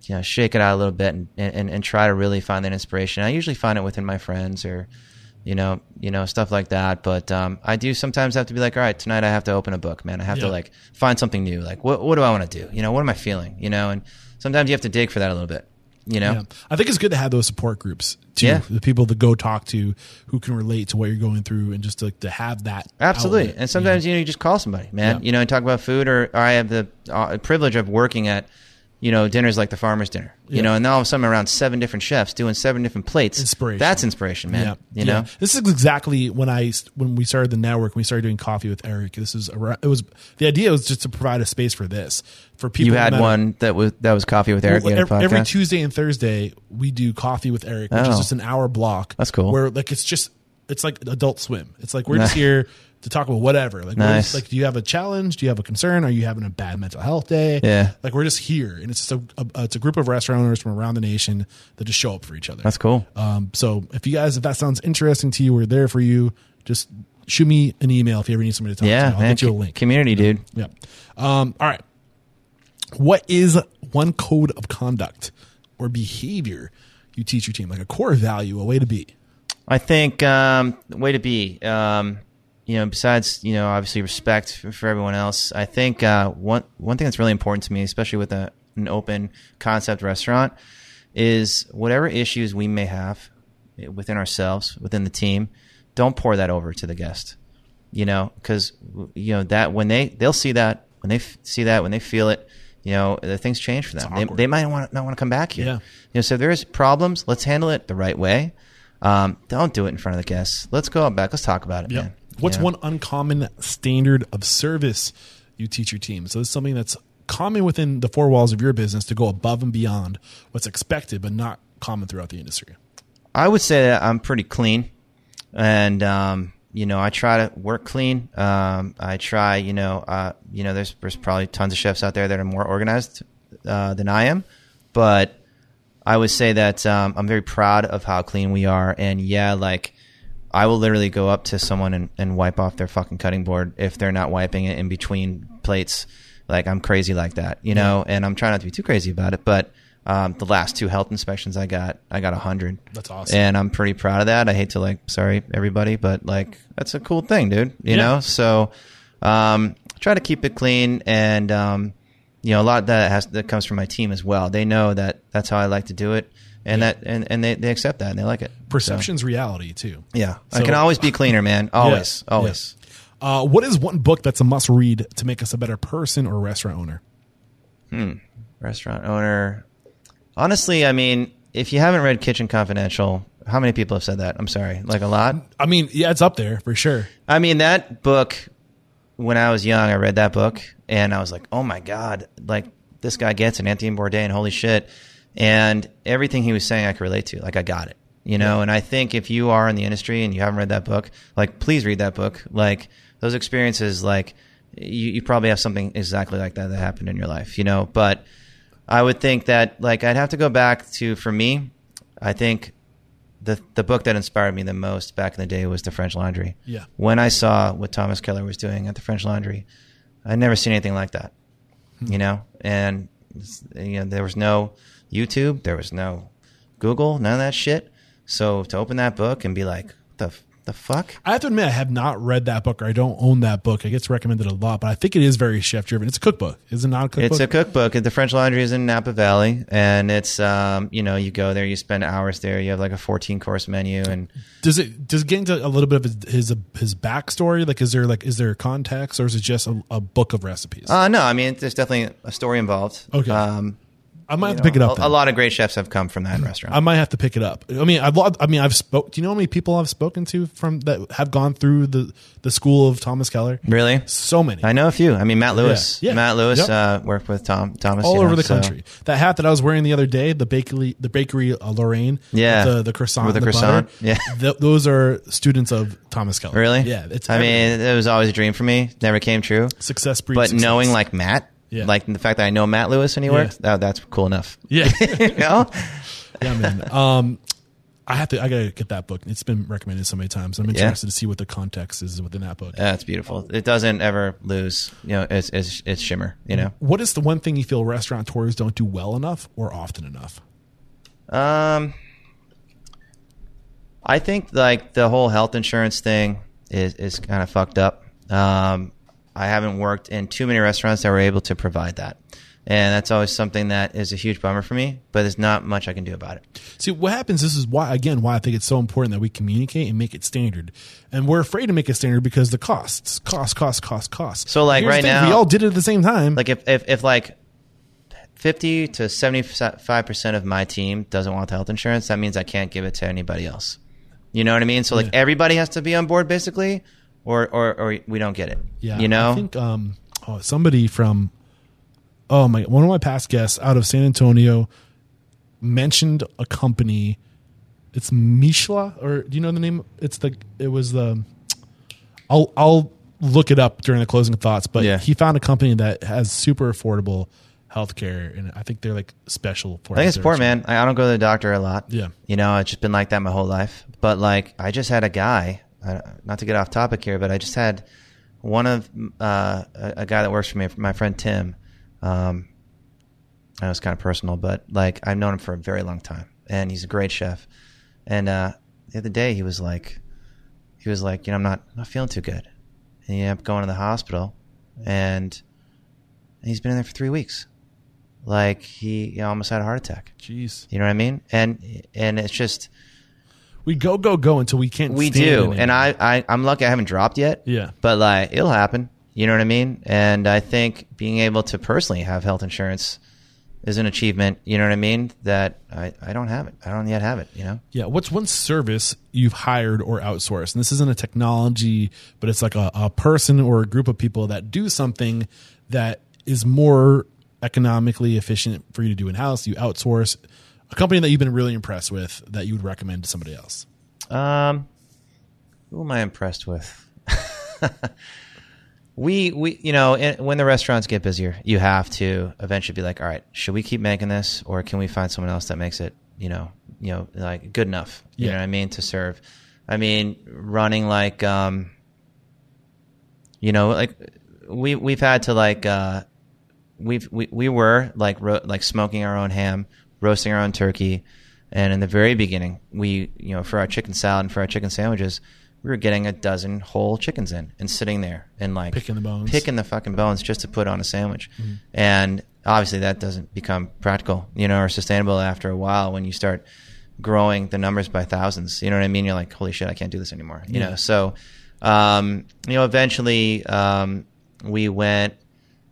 you know, shake it out a little bit and, and, and try to really find that inspiration. I usually find it within my friends or, you know, you know, stuff like that. But um, I do sometimes have to be like, all right, tonight I have to open a book, man. I have
Yeah.
to like find something new. Like, what what do I want to do? You know, what am I feeling? You know, and sometimes you have to dig for that a little bit. You know,
Yeah. I think it's good to have those support groups too.
Yeah.
The people to go talk to who can relate to what you're going through and just to, to have that.
Absolutely.
outlet,
and sometimes you know you just call somebody, man. You know, and talk about food, or, or I have the uh, privilege of working at, you know, dinners like the farmer's dinner.
Yeah.
You know, and now all of a sudden around seven different chefs doing seven different plates.
Inspiration.
That's inspiration, man.
Yeah.
You
Yeah.
know.
this is exactly when I when we started the network. When we started doing coffee with Eric. This is it was the idea was just to provide a space for this for people.
You had one that was that was coffee with Eric.
Well,
you had a
every, every? Tuesday and Thursday we do coffee with Eric, which is
Oh.
just an hour block.
That's cool.
Where like it's just it's like Adult Swim. It's like we're just <laughs> here to talk about whatever. Like,
Nice.
like, do you have a challenge? Do you have a concern? Are you having a bad mental health day?
Yeah.
Like we're just here, and it's just a, a it's a group of restaurant owners from around the nation that just show up for each other.
That's cool.
Um, so if you guys, if that sounds interesting to you, we're there for you. Just shoot me an email if you ever need somebody to talk
yeah,
to. I'll
man.
get you a link.
Community, dude.
Yeah. Um, all right. What is one code of conduct or behavior you teach your team? Like a core value, a way to be.
I think um, way to be, um, you know, besides you know obviously respect for, for everyone else. I think uh, one one thing that's really important to me, especially with a, an open concept restaurant, is whatever issues we may have within ourselves, within the team, don't pour that over to the guest. You know, because you know that when they they'll see that when they f- see that when they feel it, you know, the things change for them. They, they might want not want to come back here.
Yeah.
You know, so if there's problems, let's handle it the right way. Um, don't do it in front of the guests. Let's go out back. Let's talk about it, man.
What's
know?
one uncommon standard of service you teach your team? So it's something that's common within the four walls of your business to go above and beyond what's expected, but not common throughout the industry.
I would say that I'm pretty clean, and um, you know, I try to work clean. Um, I try, you know, uh, you know, there's there's probably tons of chefs out there that are more organized uh, than I am, but I would say that um, I'm very proud of how clean we are, and yeah, like. I will literally go up to someone and, and wipe off their fucking cutting board if they're not wiping it in between plates. Like I'm crazy like that, you know, and I'm trying not to be too crazy about it. But um, the last two health inspections I got, I got a hundred.
That's awesome.
And I'm pretty proud of that. I hate to like, sorry everybody, but like that's a cool thing, dude. You
Yeah.
know, so um, try to keep it clean and um, you know a lot of that has that comes from my team as well. They know that that's how I like to do it, and that and, and they, they accept that and they like it.
Perception's reality too.
So, yeah, I can always be cleaner, man. <laughs> Always,
Yeah.
always.
Uh, what is one book that's a must read to make us a better person or restaurant owner?
Restaurant owner. Honestly, I mean, if you haven't read Kitchen Confidential, how many people have said that? I'm sorry, like a lot.
I mean, yeah, it's up there for sure.
I mean, that book, when I was young, I read that book and I was like, oh my God, like this guy gets it, Anthony Bourdain, holy shit. And everything he was saying, I could relate to. Like, I got it, you know? And I think if you are in the industry and you haven't read that book, like, please read that book. Like, those experiences, like, you, you probably have something exactly like that that happened in your life, you know? But I would think that, like, I'd have to go back to, for me, I think the the book that inspired me the most back in the day was the French Laundry.
Yeah.
When I saw what Thomas Keller was doing at the French Laundry, I'd never seen anything like that. Hmm. You know, and you know there was no YouTube, there was no Google, none of that shit. So to open that book and be like, the the fuck?
I have to admit, I have not read that book or I don't own that book. It gets recommended a lot, but I think it is very chef driven. It's a cookbook. Is it not a cookbook?
It's a cookbook. The French Laundry is in Napa Valley, and it's um, you know you go there, you spend hours there, you have like a fourteen course menu, and
does it does it get into a little bit of his his, his backstory? Like, is there like is there a context or is it just a, a book of recipes?
uh, no, I mean there's definitely a story involved.
Okay.
um,
I might have to pick it up.
A,
then.
lot of great chefs have come from that restaurant.
I might have to pick it up. I mean, I've I mean, I've spoke. Do you know how many people I've spoken to from that have gone through the the school of Thomas Keller?
really?
So many.
I know a few. I mean, Matt Louis.
Yeah.
Matt Louis
Yep.
uh, worked with Tom Thomas
all
you
over
know,
the
so-
country. That hat that I was wearing the other day, the bakery, the bakery uh, Lorraine,
Yeah.
the the croissant,
With the
and
croissant,
butter,
yeah. <laughs>
th- those are students of Thomas Keller.
Really?
Yeah, it's.
I
everywhere.
mean, it was always a dream for me. Never came true.
success breeds.
But
success.
knowing like Matt,
Yeah.
like the fact that I know Matt Louis and he works, that, that's cool enough. <laughs>
yeah, <laughs>
you know?
yeah, man. Um, I have to. I gotta get that book. It's been recommended so many times. I'm interested to see what the context is within that book.
Yeah, it's beautiful. It doesn't ever lose. You know, it's it's, it's shimmer. You know.
What is the one thing you feel restaurateurs don't do well enough or often enough?
Um, I think like the whole health insurance thing is is kind of fucked up. Um, I haven't worked in too many restaurants that were able to provide that, and that's always something that is a huge bummer for me. But there's not much I can do about it.
See, what happens, this is why, again, why I think it's so important that we communicate and make it standard. And we're afraid to make it standard because the costs, cost, cost, cost, cost.
So, like,
Here's
right now-
we all did it at the same time.
Like if if, if like. 50 to 75% of my team doesn't want the health insurance. That means I can't give it to anybody else. You know what I mean? So like
Yeah.
everybody has to be on board basically or, or, or we don't get it.
yeah.
You know?
I think, um, oh, somebody from, oh my, one of my past guests out of San Antonio mentioned a company. It's Mishla, or do you know the name? It's the, it was the, I'll, I'll look it up during the closing thoughts, but
Yeah.
he found a company that has super affordable healthcare, and I think they're like special for.
I think it's important, man. I I don't go to the doctor a lot.
Yeah.
You know, it's just been like that my whole life. But like, I just had a guy, uh, not to get off topic here, but I just had one of uh, a, a guy that works for me, my friend Tim. Um, I know it's kind of personal, but like I've known him for a very long time, and he's a great chef. And uh, the other day, he was like, he was like, you know, I'm not not feeling too good, and he ended up going to the hospital, and he's been in there for three weeks. Like he you know, almost had a heart attack.
Jeez,
You know what I mean? And and it's just
we go go go until we can't.
we do.
anymore.
And I, I I'm lucky I haven't dropped yet.
Yeah.
But like it'll happen. You know what I mean? And I think being able to personally have health insurance is an achievement. You know what I mean? That I, I don't have it. I don't yet have it. You know?
Yeah. What's one service you've hired or outsourced? And this isn't a technology, but it's like a, a person or a group of people that do something that is more economically efficient for you to do in house. You outsource a company that you've been really impressed with that you would recommend to somebody else.
Um, who am I impressed with? <laughs> we we you know in, when the restaurants get busier, you have to eventually be like, all right, should we keep making this, or can we find someone else that makes it, you know, you know, like good enough? You
Yeah.
know what I mean to serve. I mean, running like, um, you know, like we we've had to like uh, we've we, we were like ro- like smoking our own ham, roasting our own turkey, and in the very beginning, we you know for our chicken salad and for our chicken sandwiches, we were getting a dozen whole chickens in and sitting there and like
Picking the bones.
picking the fucking bones just to put on a sandwich,
Mm-hmm.
and obviously that doesn't become practical, you know, or sustainable after a while when you start growing the numbers by thousands. You know what I mean? You're like, holy shit, I can't do this anymore. You
Yeah.
know, so um, you know, eventually um, we went.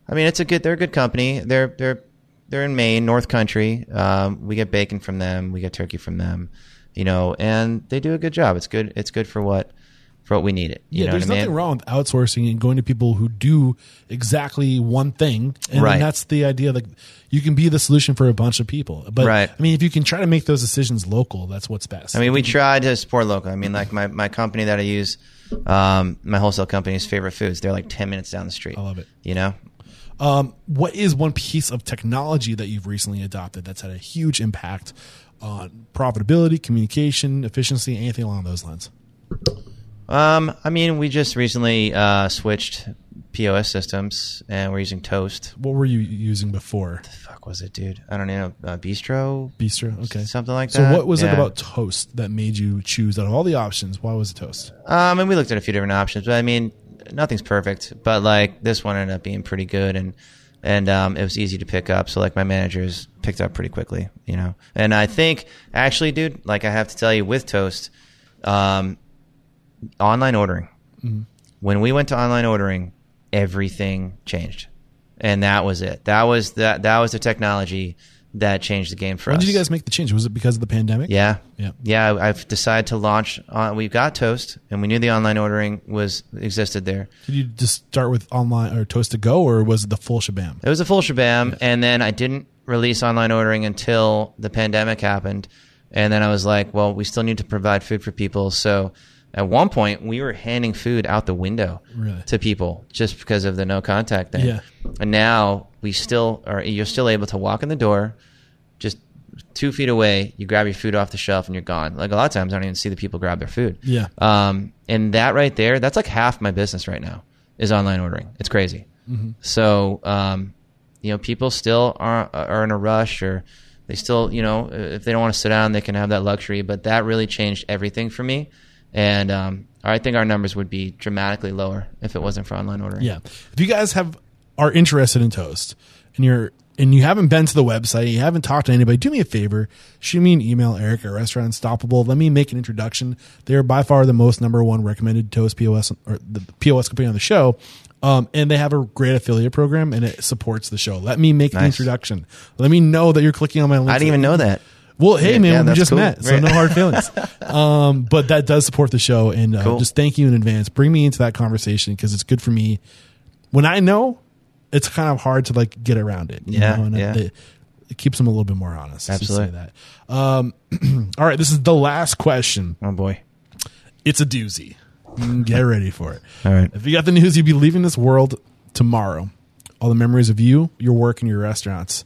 I mean, it's a good. They're a good company. They're they're they're in Maine, North Country. Um, we get bacon from them. We get turkey from them. You know, and they do a good job. It's good. It's good for what for what we need it. You
Yeah,
know
there's
what I mean?
nothing wrong with outsourcing and going to people who do exactly one thing, and
Right.
that's the idea. Like you can be the solution for a bunch of people, but
Right.
I mean, if you can try to make those decisions local, that's what's best.
I mean, we try to support local. I mean, like my, my company that I use, um, my wholesale company's favorite foods. They're like ten minutes down the street.
I love it.
You know,
Um, what is one piece of technology that you've recently adopted that's had a huge impact on profitability, communication, efficiency, anything along those lines?
um, I mean, we just recently uh, switched POS systems, and we're using Toast.
What were you using before?
The fuck was it, dude? I don't know. Uh, Bistro,
Bistro. Okay.
something like that.
So, what was it about toast that made you choose out of all the options? Why was it toast?
Um, and we looked at a few different options, but I mean, nothing's perfect. But like this one ended up being pretty good, and and um, it was easy to pick up. So like my managers picked up pretty quickly, you know. And I think actually, dude, like I have to tell you, with Toast, um, online ordering. When we went to online ordering, everything changed, and that was it. That was that. That was the technology that changed the game for
When
us.
When did you guys make the change? Was it because of the pandemic?
Yeah.
Yeah.
Yeah. I've decided to launch. Uh, we've got Toast, and we knew the online ordering was existed there.
Did you just start with online or toast to go, or was it the full shabam?
It was a full shabam, and then I didn't release online ordering until the pandemic happened, and then I was like, well, we still need to provide food for people, so. At one point, we were handing food out the window
Really?
to people just because of the no contact thing.
Yeah.
And now we still are. You're still able to walk in the door, two feet away, you grab your food off the shelf and you're gone. Like a lot of times, I don't even see the people grab their food.
Yeah.
Um, and that right there, that's like half my business right now is online ordering. It's crazy. So, um, you know, people still are are in a rush or they still, you know, if they don't want to sit down, they can have that luxury. But that really changed everything for me. And um, I think our numbers would be dramatically lower if it wasn't for online ordering.
Yeah. If you guys have are interested in toast and you're and you haven't been to the website, you haven't talked to anybody, do me a favor, shoot me an email, Eric at Restaurant Unstoppable. Let me make an introduction. They're by far the most number one recommended toast POS or the POS company on the show. Um, and they have a great affiliate program and it supports the show. Let me make the introduction. Let me know that you're clicking on my link.
I didn't even know that.
Well, hey
Yeah,
man,
yeah,
we just
cool.
met, so
Right.
no hard feelings. <laughs> um, but that does support the show, and uh,
Cool.
just thank you in advance. Bring me into that conversation because it's good for me. When I know, it's kind of hard to like get around it. you
Yeah,
know, and it-
yeah.
It, it keeps them a little bit more honest. let's say
Absolutely.
that. Um, <clears throat> all right, this is the last question.
Oh boy.
It's a doozy. Mm, Get <laughs> ready for it.
All right.
If you got the news, you'd be leaving this world tomorrow. All the memories of you, your work, and your restaurants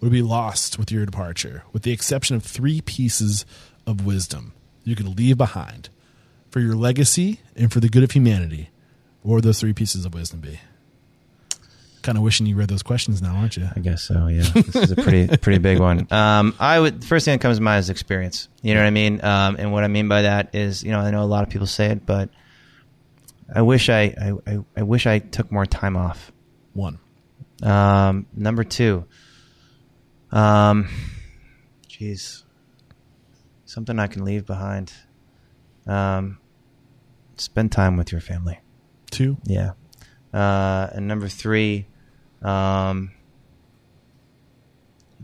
would be lost with your departure, with the exception of three pieces of wisdom you could leave behind for your legacy and for the good of humanity. What would those three pieces of wisdom be? Kind of wishing you read those questions now, aren't you?
I guess so. Yeah, this is a pretty <laughs> pretty big one. Um, I would first thing that comes to mind is experience. You know what I mean? Um, and what I mean by that is, you know, I know a lot of people say it, but I wish I I, I, I wish I took more time off.
One.
Um, number two, um, jeez, something I can leave behind. Um, spend time with your family.
Two.
Yeah. Uh, and number three, um,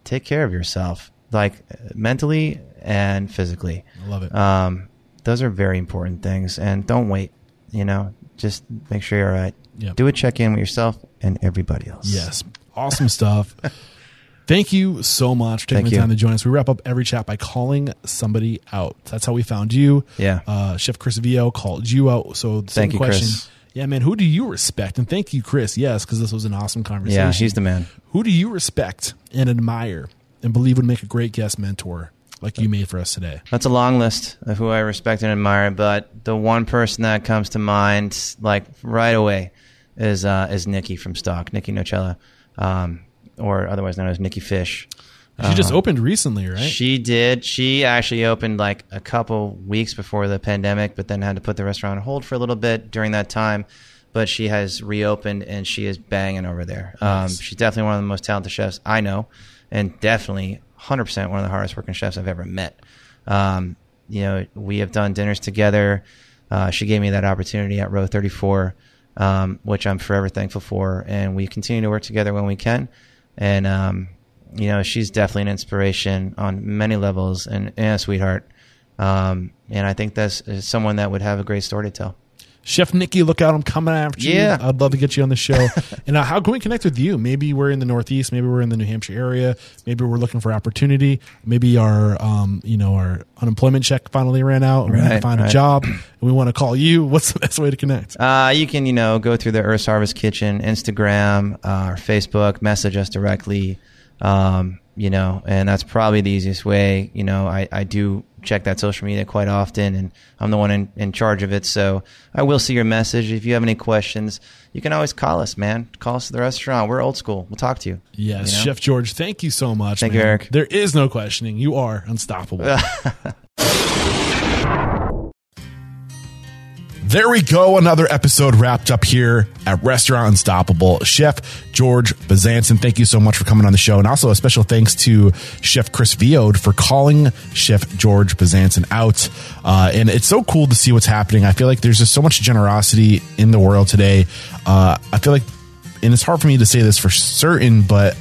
take care of yourself, like mentally and physically.
I love it.
Um, those are very important things, and don't wait. You know, just make sure you're all right.
Yep.
Do a check in with yourself and everybody else.
Yes. Awesome stuff. <laughs> Thank you so much for taking
Thank
the
you.
time to join us. We wrap up every chat by calling somebody out. That's how we found you.
Yeah.
Uh, Chef Chris Vio called you out. So the same
Thank you,
question.
Chris.
Yeah, man. Who do you respect? And thank you, Chris. Yes, because this was an awesome conversation.
Yeah, he's the man.
Who do you respect and admire and believe would make a great guest mentor like you made for us today?
That's a long list of who I respect and admire, but the one person that comes to mind, like right away, is uh, is Nikki from Stock, Nikki Nocella, um, or otherwise known as Nikki Fish.
She just opened recently, right?
Uh-huh. She did. She actually opened like a couple weeks before the pandemic, but then had to put the restaurant on hold for a little bit during that time. But she has reopened and she is banging over there. Um, she's definitely one of the most talented chefs I know, and definitely 100% one of the hardest working chefs I've ever met. Um, you know, we have done dinners together. Uh, she gave me that opportunity at Row 34, um, which I'm forever thankful for. And we continue to work together when we can. And, um, you know, she's definitely an inspiration on many levels and, and a sweetheart. Um, and I think that's someone that would have a great story to tell.
Chef Nikki, look out! I'm coming after you.
Yeah.
I'd love to get you on the show. <laughs> and uh, how can we connect with you? Maybe we're in the Northeast. Maybe we're in the New Hampshire area. Maybe we're looking for opportunity. Maybe our, um, you know, our unemployment check finally ran out. and We need to
Right,
find a job, and we want to call you. <laughs> What's the best way to connect?
Uh, you can, you know, go through the Earth Harvest Kitchen, Instagram, uh, or Facebook, message us directly. Um, you know, and that's probably the easiest way. You know, I, I do check that social media quite often and I'm the one in, in charge of it. So I will see your message. If you have any questions, you can always call us, man. Call us to the restaurant. We're old school. We'll talk to you.
Yes,
You know?
Chef George. Thank you so much.
Thank
man.
you, Eric.
There is no questioning. You are unstoppable. <laughs>
There we go. Another episode wrapped up here at Restaurant Unstoppable. Chef George Bezanson, thank you so much for coming on the show. And also a special thanks to Chef Chris Viode for calling Chef George Bezanson out. Uh, and it's so cool to see what's happening. I feel like there's just so much generosity in the world today. Uh, I feel like, and it's hard for me to say this for certain, but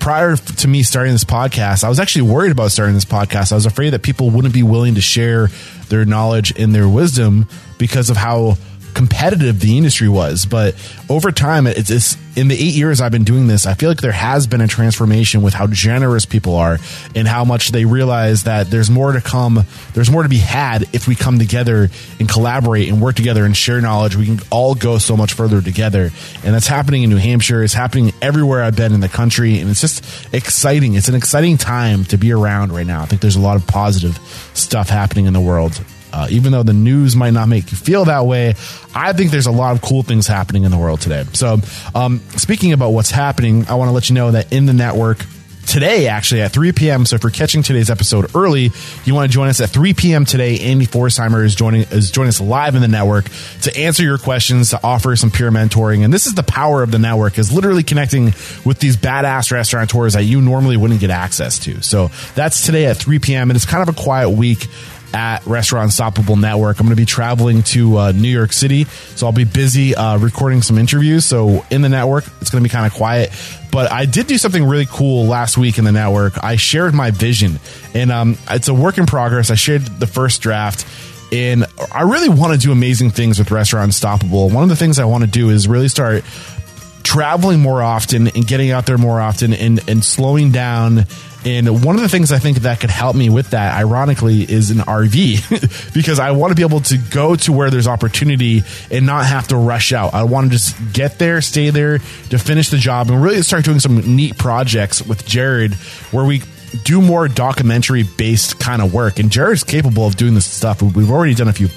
prior to me starting this podcast, I was actually worried about starting this podcast. I was afraid that people wouldn't be willing to share their knowledge and their wisdom because of how
competitive the industry was. But over time, it's, it's in the eight years I've been doing this, I feel like there has been a transformation with how generous people are and how much they realize that there's more to come. There's more to be had if we come together and collaborate and work together and share knowledge. We can all go so much further together. And that's happening in New Hampshire. It's happening everywhere I've been in the country. And it's just exciting. It's an exciting time to be around right now. I think there's a lot of positive stuff happening in the world. Uh, even though the news might not make you feel that way, I think there's a lot of cool things happening in the world today. So, um, speaking about what's happening, I want to let you know that in the network, today, actually at 3 p.m. So if you're catching today's episode early, you want to join us at 3 p.m. today. Andy Forsheimer is joining is joining us live in the network to answer your questions, to offer some peer mentoring. And this is the power of the network is literally connecting with these badass restaurateurs that you normally wouldn't get access to. So that's today at 3 p.m. And it's kind of a quiet week at Restaurant Unstoppable Network. I'm going to be traveling to uh, New York City, so I'll be busy uh, recording some interviews. So in the network, it's going to be kind of quiet. But I did do something really cool last week in the network. I shared my vision, and um, it's a work in progress. I shared the first draft. And I really want to do amazing things with Restaurant Unstoppable. One of the things I want to do is really start traveling more often and getting out there more often and, and slowing down and one of the things I think that could help me with that, ironically, is an RV <laughs> because I want to be able to go to where there's opportunity and not have to rush out. I want to just get there, stay there to finish the job and really start doing some neat projects with Jared where we do more documentary based kind of work. And Jared's capable of doing this stuff. We've already done a few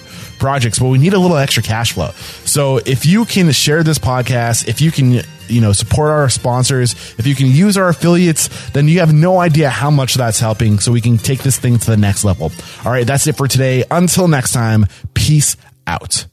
projects, but we need a little extra cash flow. So if you can share this podcast, if you can, you know, support our sponsors, if you can use our affiliates, then you have no idea how much that's helping. So we can take this thing to the next level. All right. That's it for today. Until next time, peace out.